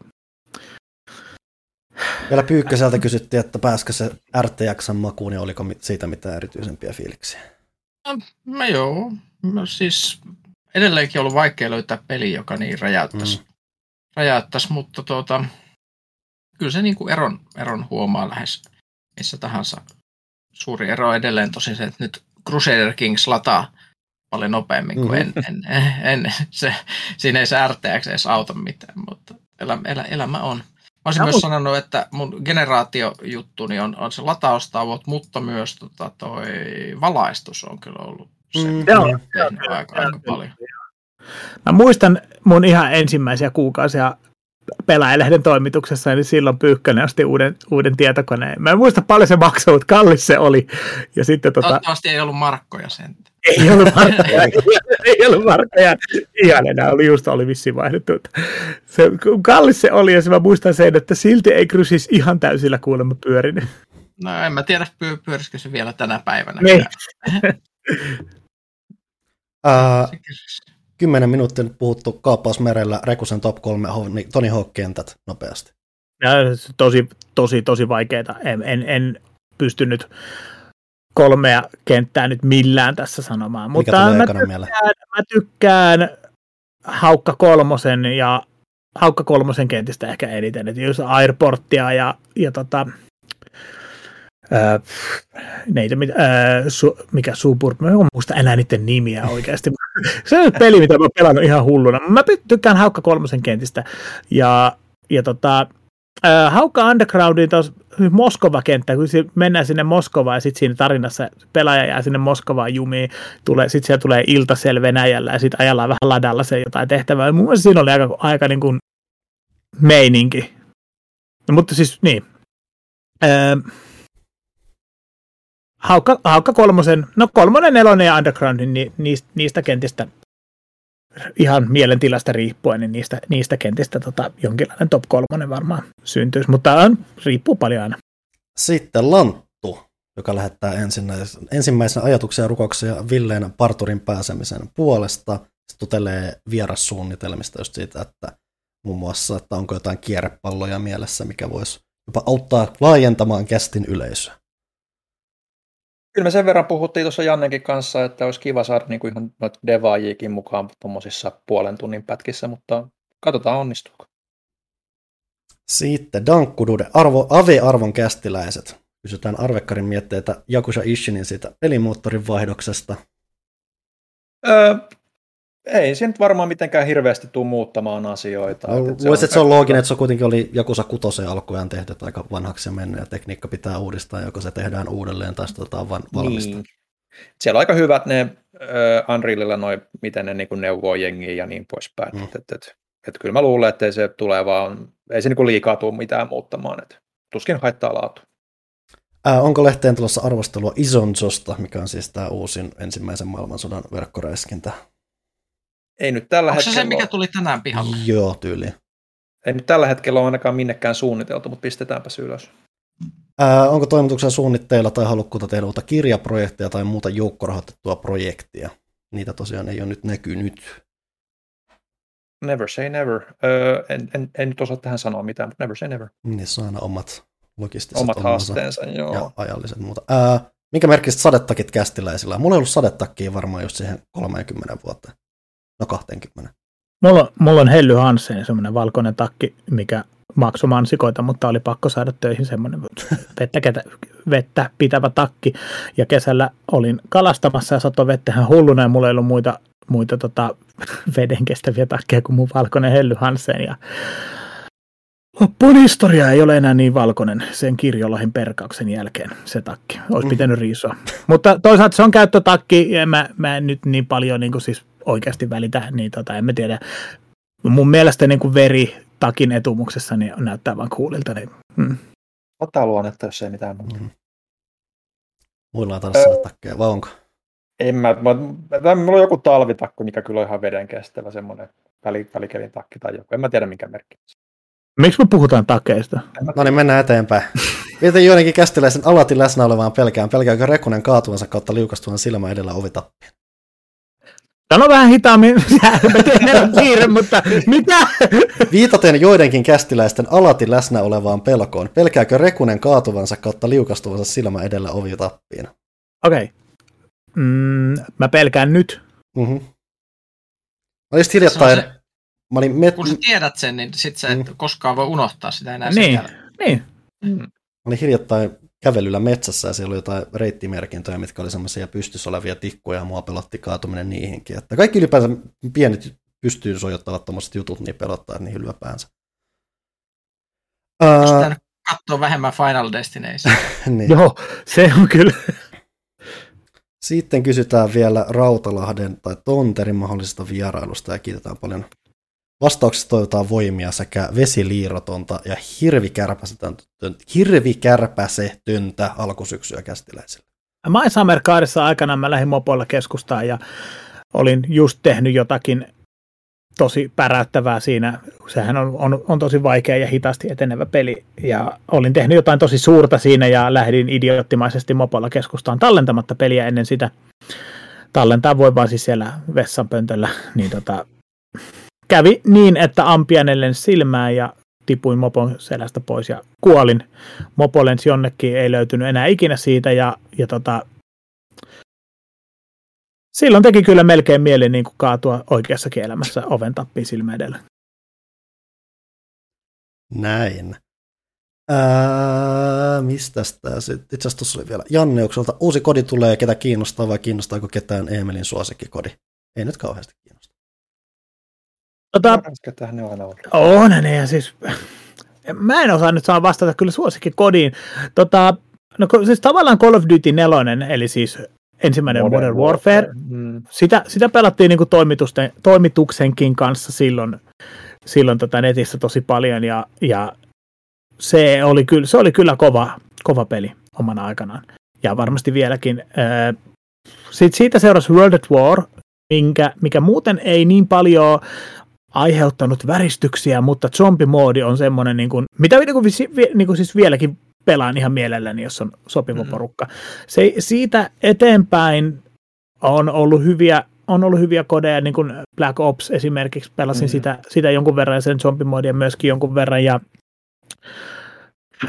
vielä Pyykköseltä kysyttiin, että pääskö se RTXn makuun ja oliko siitä mitään erityisempiä fiiliksiä? No, mä joo. No, siis edelleenkin ollut vaikea löytää peli, joka niin räjäyttäisi, mm. räjäyttäisi mutta tuota, kyllä se niin kuin eron, eron huomaa lähes missä tahansa. Suuri ero edelleen tosin se, että nyt Crusader Kings lataa paljon nopeammin kuin mm-hmm. en, en, en, se, siinä ei se RTX edes auta mitään, mutta elämä, elä, elämä on. Mä olisin ja myös mut... sanonut, että mun generaatiojuttuni on, on se lataustauot, mutta myös tota, toi valaistus on kyllä ollut se, mm, joo, aika, aika paljon. Mä muistan mun ihan ensimmäisiä kuukausia pelaajalehden toimituksessa, niin silloin Pyykkönen osti uuden, uuden tietokoneen. Mä en muista paljon se maksoi, mutta kallis se oli. Ja sitten, tota... Toivottavasti ei ollut markkoja sen. Ei ollut markkoja, ei ollut markkoja. Ihan enää oli just oli vissiin vaihdettu. Se, kallis se oli ja se mä muistan sen, että silti ei Crucis ihan täysillä kuulemma pyörinyt. No en mä tiedä, pyörisikö se vielä tänä päivänä. Niin. uh, kymmenen minuuttia nyt puhuttu kaappausmerellä Rekusen top 3 Tony Hawk-kentät nopeasti. Ja, tosi, tosi, tosi vaikeita. En, en, en pystynyt kolmea kenttää nyt millään tässä sanomaan. Mikä Mutta mä tykkään, mä tykkään Haukka kolmosen ja Haukka kolmosen kentistä ehkä eniten, että jos Airporttia ja, ja tota, ää, neitä, ää, su, mikä Suburb, mä en muista enää niiden nimiä oikeasti. Se on peli, mitä mä oon pelannut ihan hulluna. Mä tykkään Haukka kolmosen kentistä ja, ja tota, ää, Haukka Undergroundin tos, Moskova-kenttä, kun mennään sinne Moskovaan ja sitten siinä tarinassa pelaaja jää sinne Moskovaan jumiin, tulee, sitten siellä tulee iltasel Venäjällä ja sitten ajallaan vähän ladalla se jotain tehtävää. Mun mielestä siinä oli aika, aika niin kuin meininki. No, mutta siis niin. Öö, Haukka, Haukka kolmosen, no kolmonen, nelonen ja Underground, niin niistä, niistä kentistä ihan mielentilasta riippuen, niin niistä, niistä kentistä tota, jonkinlainen top kolmonen varmaan syntyisi, mutta on, riippuu paljon aina. Sitten Lanttu, joka lähettää ensimmäisenä ajatuksia ja rukouksia Villeen parturin pääsemisen puolesta. Sitten tutelee vierassuunnitelmista just siitä, että muun muassa, että onko jotain kierrepalloja mielessä, mikä voisi jopa auttaa laajentamaan kästin yleisöä. Kyllä me sen verran puhuttiin tuossa Jannenkin kanssa, että olisi kiva saada niin kuin ihan noita devaajiikin mukaan tuommoisissa puolen tunnin pätkissä, mutta katsotaan onnistuuko. Sitten Dankkudude, arvo, Ave-arvon kästiläiset. Kysytään Arvekkarin mietteitä Jakusha Ishinin siitä pelimoottorin vaihdoksesta. Öö, ei se nyt varmaan mitenkään hirveästi tule muuttamaan asioita. No, että se on looginen, että se kuitenkin oli Jakusa kutosen alkujaan tehty, että aika vanhaksi se mennyt ja tekniikka pitää uudistaa, joko se tehdään uudelleen tai sitten vaan valmista. Niin. Siellä on aika hyvät ne uh, Unrealilla noin, miten ne niin neuvoo jengiä ja niin poispäin. Mm. Et, et, et, et, kyllä mä luulen, että se tulee vaan, ei se niin liikaa tule mitään muuttamaan, että tuskin haittaa laatu. Ää, onko lehteen tulossa arvostelua Isonzosta, mikä on siis tämä uusin ensimmäisen maailmansodan verkkoräiskintä? Ei nyt tällä Onko hetkellä... se se, mikä tuli tänään pihalle? Joo, tyyli. Ei nyt tällä hetkellä ole ainakaan minnekään suunniteltu, mutta pistetäänpä ylös. Ää, onko toimituksen suunnitteilla tai halukkuutta tehdä uutta kirjaprojektia tai muuta joukkorahoitettua projektia? Niitä tosiaan ei ole nyt näkynyt. Never say never. Öö, en, en, en nyt osaa tähän sanoa mitään, mutta never say never. Niissä on aina omat logistiset Omat haasteensa, joo. Ja ajalliset muuta. Ää, minkä merkistä sadetakit kästiläisillä? Mulla ei ollut sadetakkiä varmaan just siihen 30 vuotta. No 20. Mulla, mulla on Helly Hansen, semmoinen valkoinen takki, mikä maksoi mansikoita, mutta oli pakko saada töihin semmoinen vettä, ketä, vettä pitävä takki. Ja kesällä olin kalastamassa ja satoi vettähän hulluna ja mulla ei ollut muita, muita tota, veden kestäviä takkeja kuin mun valkoinen Helly Hansen. Ja Loppuun historia ei ole enää niin valkoinen sen kirjolahin perkauksen jälkeen, se takki. Olisi mm. pitänyt riisua. Mutta toisaalta se on käyttötakki, ja mä, mä en nyt niin paljon niin kuin siis oikeasti välitä, niin tota, en mä tiedä. Mun mielestä niin kuin veri takin etumuksessa niin näyttää vaan kuulilta. Niin, hmm. Ottaa luonnetta, jos ei mitään muuta. Mm. Muilla on taas takkeja, vai onko? En mä, mä, mä, mulla on joku talvitakku, mikä kyllä on ihan veden kestävä, semmoinen väli, välikelin takki tai joku. En mä tiedä, minkä merkki. Miksi me puhutaan takeista? No niin, mennään eteenpäin. Mietin joidenkin kästiläisen alati läsnä olevaan pelkään. Pelkääkö Rekunen kaatuvansa kautta liukastuvan silmä edellä ovitappiin? Sano vähän hitaammin, mä teen kiire, mutta mitä? Viitaten joidenkin kästiläisten alati läsnä olevaan pelkoon, pelkääkö Rekunen kaatuvansa kautta liukastuvansa silmä edellä ovitappiin? Okei. Okay. Mm, mä pelkään nyt. Mm-hmm. Mä olin hiljattain... Se, mä olin met... Kun sä tiedät sen, niin sit sä et mm. koskaan voi unohtaa sitä enää. Niin, niin. Mm. Mä olin hiljattain kävelyllä metsässä ja siellä oli jotain reittimerkintöjä, mitkä oli semmoisia pystyssä olevia tikkuja ja mua pelotti kaatuminen niihinkin. Että kaikki ylipäänsä pienet pystyyn sojottavat tuommoiset jutut niin pelottaa niin ylipäänsä. Uh, katsoa vähemmän Final Destination. niin. Joo, se on kyllä. Sitten kysytään vielä Rautalahden tai Tonterin mahdollisesta vierailusta ja kiitetään paljon Vastauksessa toivotaan voimia sekä vesiliirotonta ja hirvikärpäsetöntä alkusyksyä kästiläisille. My Summer Carissa aikana mä lähdin mopoilla keskustaan ja olin just tehnyt jotakin tosi päräyttävää siinä. Sehän on, on, on tosi vaikea ja hitaasti etenevä peli. Ja olin tehnyt jotain tosi suurta siinä ja lähdin idioottimaisesti mopoilla keskustaan tallentamatta peliä ennen sitä. Tallentaa voi vaan siis siellä vessanpöntöllä. Niin tota, kävi niin, että ampianellen silmään ja tipuin mopon selästä pois ja kuolin. Mopo lensi jonnekin, ei löytynyt enää ikinä siitä ja, ja tota, silloin teki kyllä melkein mieli niin kuin kaatua oikeassakin elämässä oven tappiin silmä edellä. Näin. Ää, mistä tämä sitten? Itse asiassa oli vielä Janneukselta. Uusi kodi tulee, ketä kiinnostaa vai kiinnostaako ketään Emelin suosikkikodi? Ei nyt kauheasti kiinnosta. Tota, ne on ollut. On ne, ja siis mä en osaa nyt saa vastata kyllä suosikin kodiin. Tota, no siis tavallaan Call of Duty 4, eli siis ensimmäinen Modern, Modern Warfare, Warfare. Mm. Sitä, sitä pelattiin niin kuin toimituksenkin kanssa silloin, silloin tota netissä tosi paljon, ja, ja se, oli kyllä, se oli kyllä kova, kova peli omana aikanaan. Ja varmasti vieläkin. Sitten siitä seurasi World at War, minkä, mikä muuten ei niin paljon aiheuttanut väristyksiä, mutta zombimoodi on semmoinen, niin kuin, mitä niin kuin, niin kuin siis vieläkin pelaan ihan mielelläni, jos on sopiva mm. porukka. Se, siitä eteenpäin on ollut hyviä, on ollut hyviä kodeja, niin kuin Black Ops esimerkiksi, pelasin mm. sitä, sitä jonkun verran ja sen zombimodia myöskin jonkun verran, ja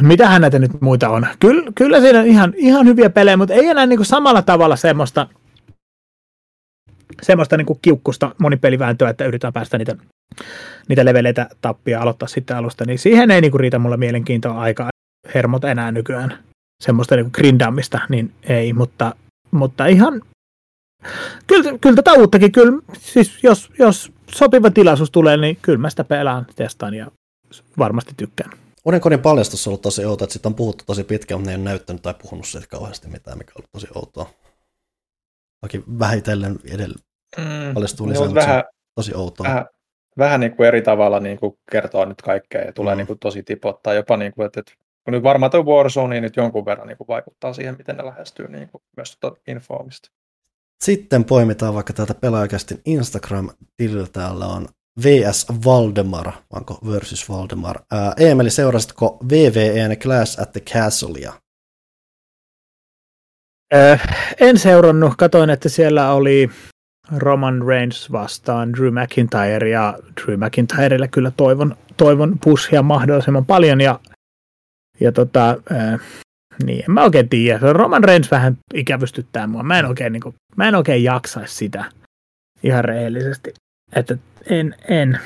mitähän näitä nyt muita on? Kyllä, kyllä siinä on ihan, ihan hyviä pelejä, mutta ei enää niin kuin samalla tavalla semmoista, semmoista niin kuin kiukkusta monipelivääntöä, että yritetään päästä niitä, niitä leveleitä tappia aloittaa sitten alusta, niin siihen ei niin kuin riitä mulla mielenkiintoa aika hermot enää nykyään. Semmoista niin kuin grindaamista, niin ei, mutta, mutta ihan Kyllä, kyllä tätä uuttakin, kyllä, siis jos, jos sopiva tilaisuus tulee, niin kyllä mä sitä pelaan, testaan ja varmasti tykkään. Uuden paljastus on ollut tosi outo, että siitä on puhuttu tosi pitkään, mutta ne ei ole näyttänyt tai puhunut siitä kauheasti mitään, mikä on tosi outoa. Toki vähitellen edellä mm, paljastuu lisää, mutta vähän, tosi outoa. Vähän, vähän niin kuin eri tavalla niin kuin kertoo nyt kaikkea ja tulee mm. niin kuin tosi tipottaa jopa, niin kuin, että, että kun nyt varmaan tuo Warzone niin nyt jonkun verran niin kuin vaikuttaa siihen, miten ne lähestyy niin kuin myös tuota infoamista. Sitten poimitaan vaikka täältä pelaajakästin Instagram-tililtä. Täällä on VS Valdemar, vanko versus Valdemar. Ää, Eemeli, seurasitko VVEn Clash at the Castlea? Äh, en seurannut. Katoin, että siellä oli Roman Reigns vastaan Drew McIntyre ja Drew McIntyrelle kyllä toivon, toivon pushia mahdollisimman paljon ja, ja tota, äh, niin, en mä oikein tiedä. Roman Reigns vähän ikävystyttää mua. Mä en oikein, niin kuin, mä en oikein jaksaisi sitä ihan rehellisesti. Että en, en,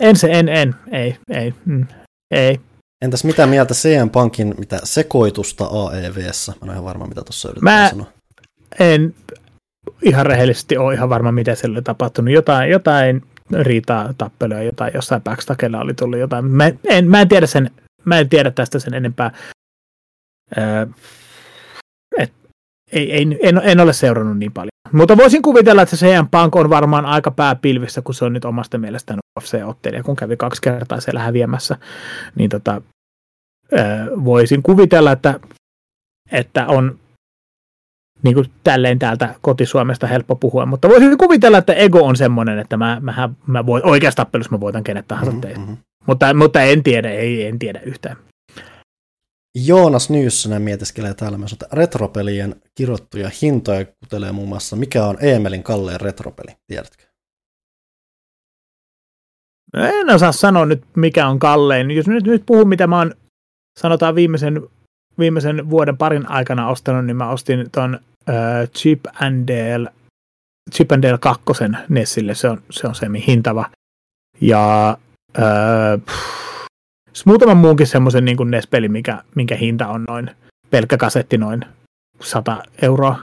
en se, en, en, ei, ei, mm, ei. Entäs mitä mieltä CM Pankin mitä sekoitusta AEVssä? Mä en ole ihan varma, mitä tuossa yritetään mä sanoa. en ihan rehellisesti ole ihan varma, mitä siellä oli tapahtunut. Jotain, jotain riitaa, tappeluja, jotain jossain backstakella oli tullut jotain. Mä en, mä en tiedä sen, mä en tiedä tästä sen enempää. Öö, et, ei, ei, en, en ole seurannut niin paljon. Mutta voisin kuvitella, että se CM Punk on varmaan aika pääpilvissä, kun se on nyt omasta mielestään UFC-ottelija, kun kävi kaksi kertaa siellä häviämässä. Niin tota, öö, voisin kuvitella, että, että on niin kuin tälleen täältä kotisuomesta helppo puhua, mutta voisin kuvitella, että ego on semmoinen, että mä, mä, mä voin, oikeassa tappelussa mä voitan kenet tahansa mm-hmm. Mutta, mutta en tiedä, ei, en tiedä yhtään. Joonas Nyyssönen mietiskelee täällä myös että retropelien kirjoittuja hintoja kutelee muun muassa, mikä on Eemelin kalleen retropeli, tiedätkö? En osaa sanoa nyt, mikä on kallein. Jos nyt, nyt puhun, mitä mä oon, sanotaan viimeisen, viimeisen vuoden parin aikana ostanut, niin mä ostin ton uh, Chip and Dale, Chip and Dale 2 Nessille, se on, se on semi-hintava. Ja uh, muutaman muunkin semmoisen niin kuin NES-peli, mikä, minkä hinta on noin, pelkkä kasetti noin 100 euroa.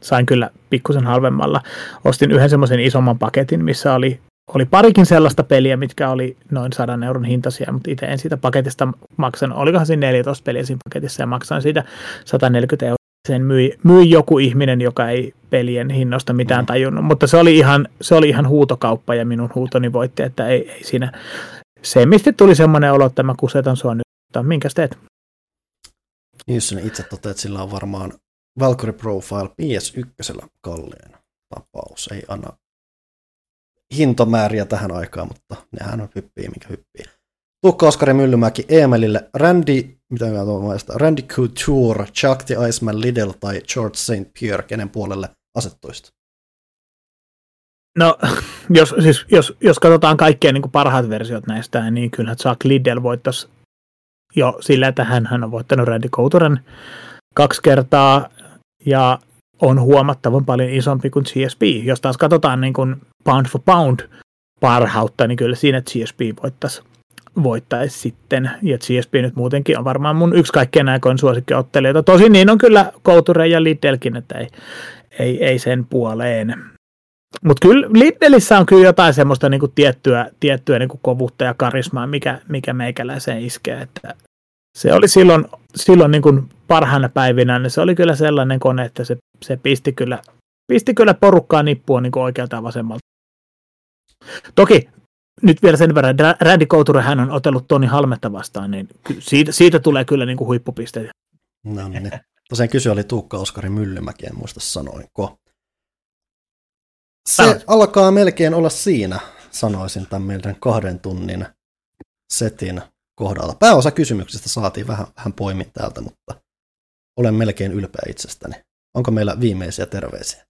Sain kyllä pikkusen halvemmalla. Ostin yhden semmoisen isomman paketin, missä oli, oli parikin sellaista peliä, mitkä oli noin 100 euron hintaisia, mutta itse en siitä paketista maksan, olikohan siinä 14 peliä siinä paketissa ja maksan siitä 140 euroa. Sen myi, myi joku ihminen, joka ei pelien hinnosta mitään mm. tajunnut, mutta se oli ihan, se oli ihan huutokauppa ja minun huutoni voitti, että ei, ei siinä mistä tuli semmoinen olo, että mä kusetan sua nyt. Minkä teet? Nilsson itse toteaa, että sillä on varmaan Valkyrie Profile PS1 kalleen tapaus. Ei anna hintomääriä tähän aikaan, mutta nehän on hyppii, mikä hyppii. Tuukka Oskari Myllymäki Emelille Randy, mitä mä tuon Randy Couture, Chuck the Iceman Liddell tai George St. Pierre, kenen puolelle asettuista? No, jos, siis, jos, jos katsotaan kaikkea niin parhaat versiot näistä, niin kyllä Chuck Liddell voittaisi jo sillä, että hän, hän on voittanut Randy Couturen kaksi kertaa ja on huomattavan paljon isompi kuin GSP. Jos taas katsotaan niin kuin pound for pound parhautta, niin kyllä siinä GSP voittaisi, voittaisi sitten. Ja GSP nyt muutenkin on varmaan mun yksi kaikkien aikojen suosikkiottelijoita. Tosin niin on kyllä Couture ja Liddellkin, että ei, ei, ei sen puoleen. Mutta kyllä Lidlissä on kyllä jotain semmoista niinku tiettyä, tiettyä niinku kovuutta ja karismaa, mikä, mikä meikäläiseen iskee. Että se oli silloin, silloin niinku parhaana päivinä, niin se oli kyllä sellainen kone, että se, se pisti, kyllä, pisti kyllä porukkaa nippua niinku oikealta ja vasemmalta. Toki nyt vielä sen verran, Randy Couture hän on otellut Toni Halmetta vastaan, niin siitä, siitä tulee kyllä niinku huippupisteitä. No niin. Tosiaan kysy oli Tuukka Oskari Myllymäki, en muista sanoinko. Se Sanoit. alkaa melkein olla siinä, sanoisin tämän meidän kahden tunnin setin kohdalla. Pääosa kysymyksistä saatiin vähän, vähän poimin täältä, mutta olen melkein ylpeä itsestäni. Onko meillä viimeisiä terveisiä?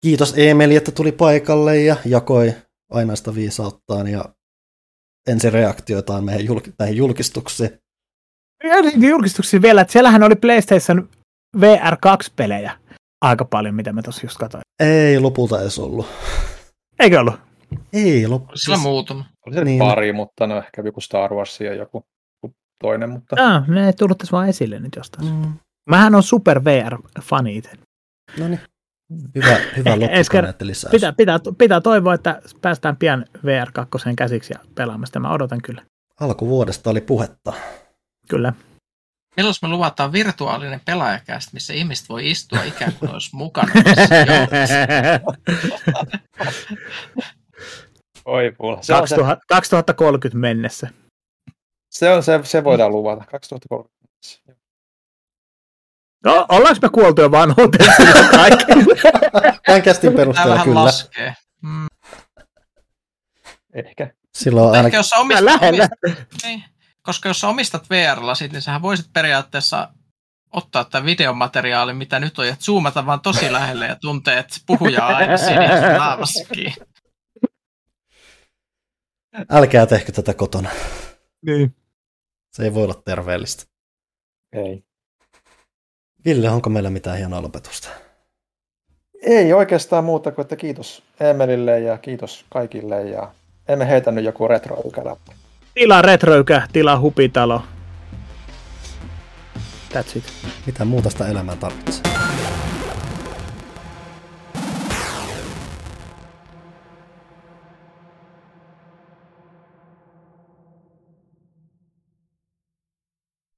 Kiitos Emeli, että tuli paikalle ja jakoi ainaista viisauttaan ja ensireaktioitaan meidän julk- näihin julkistuksiin. Ja niin julkistuksia vielä, että siellähän oli PlayStation VR 2-pelejä aika paljon, mitä mä tuossa just katsoin. Ei lopulta edes ollut. Eikö ollut? Ei lopulta. Sillä on muutama. Oli se Niin. niin. pari, mutta no ehkä joku Star Wars ja joku, joku toinen, mutta Ah, ne ei tullut tässä vaan esille nyt jostain. Mm, Mähän on super VR-fani itse. no niin. Hyvä, hyvä loppukaneetti lisäys. Pitää, pitää, pitää toivoa, että päästään pian VR 2 käsiksi ja pelaamaan sitä. Mä odotan kyllä. Alkuvuodesta oli puhetta. Kyllä. Milloin me luvataan virtuaalinen pelaajakästä, missä ihmiset voi istua ikään kuin olisi mukana oi pulla. Se on se, 2000, 2030 mennessä. se, on se, se voidaan luvata. 2030. No, ollaanko me kuoltu jo vanhuuteen silloin kaikki? Tämän kästin Tämä perusteella vähän kyllä. laskee. Mm. Ehkä. Silloin Ehkä ainakin jos sä omistat, Lähellä. omistat, niin, koska jos sä omistat VR-lasit, niin sähän voisit periaatteessa ottaa tämän videomateriaalin, mitä nyt on, ja zoomata vaan tosi lähelle ja tuntee, että puhuja on aina sinistä naavassakin. älkää tehkö tätä kotona. niin. Se ei voi olla terveellistä. Ei. Ville, onko meillä mitään hienoa lopetusta? Ei oikeastaan muuta kuin, että kiitos Emelille ja kiitos kaikille ja emme heitänyt joku retro Tilaa retroykä, tilaa hupitalo. That's it. Mitä muuta sitä elämää tarvitsee?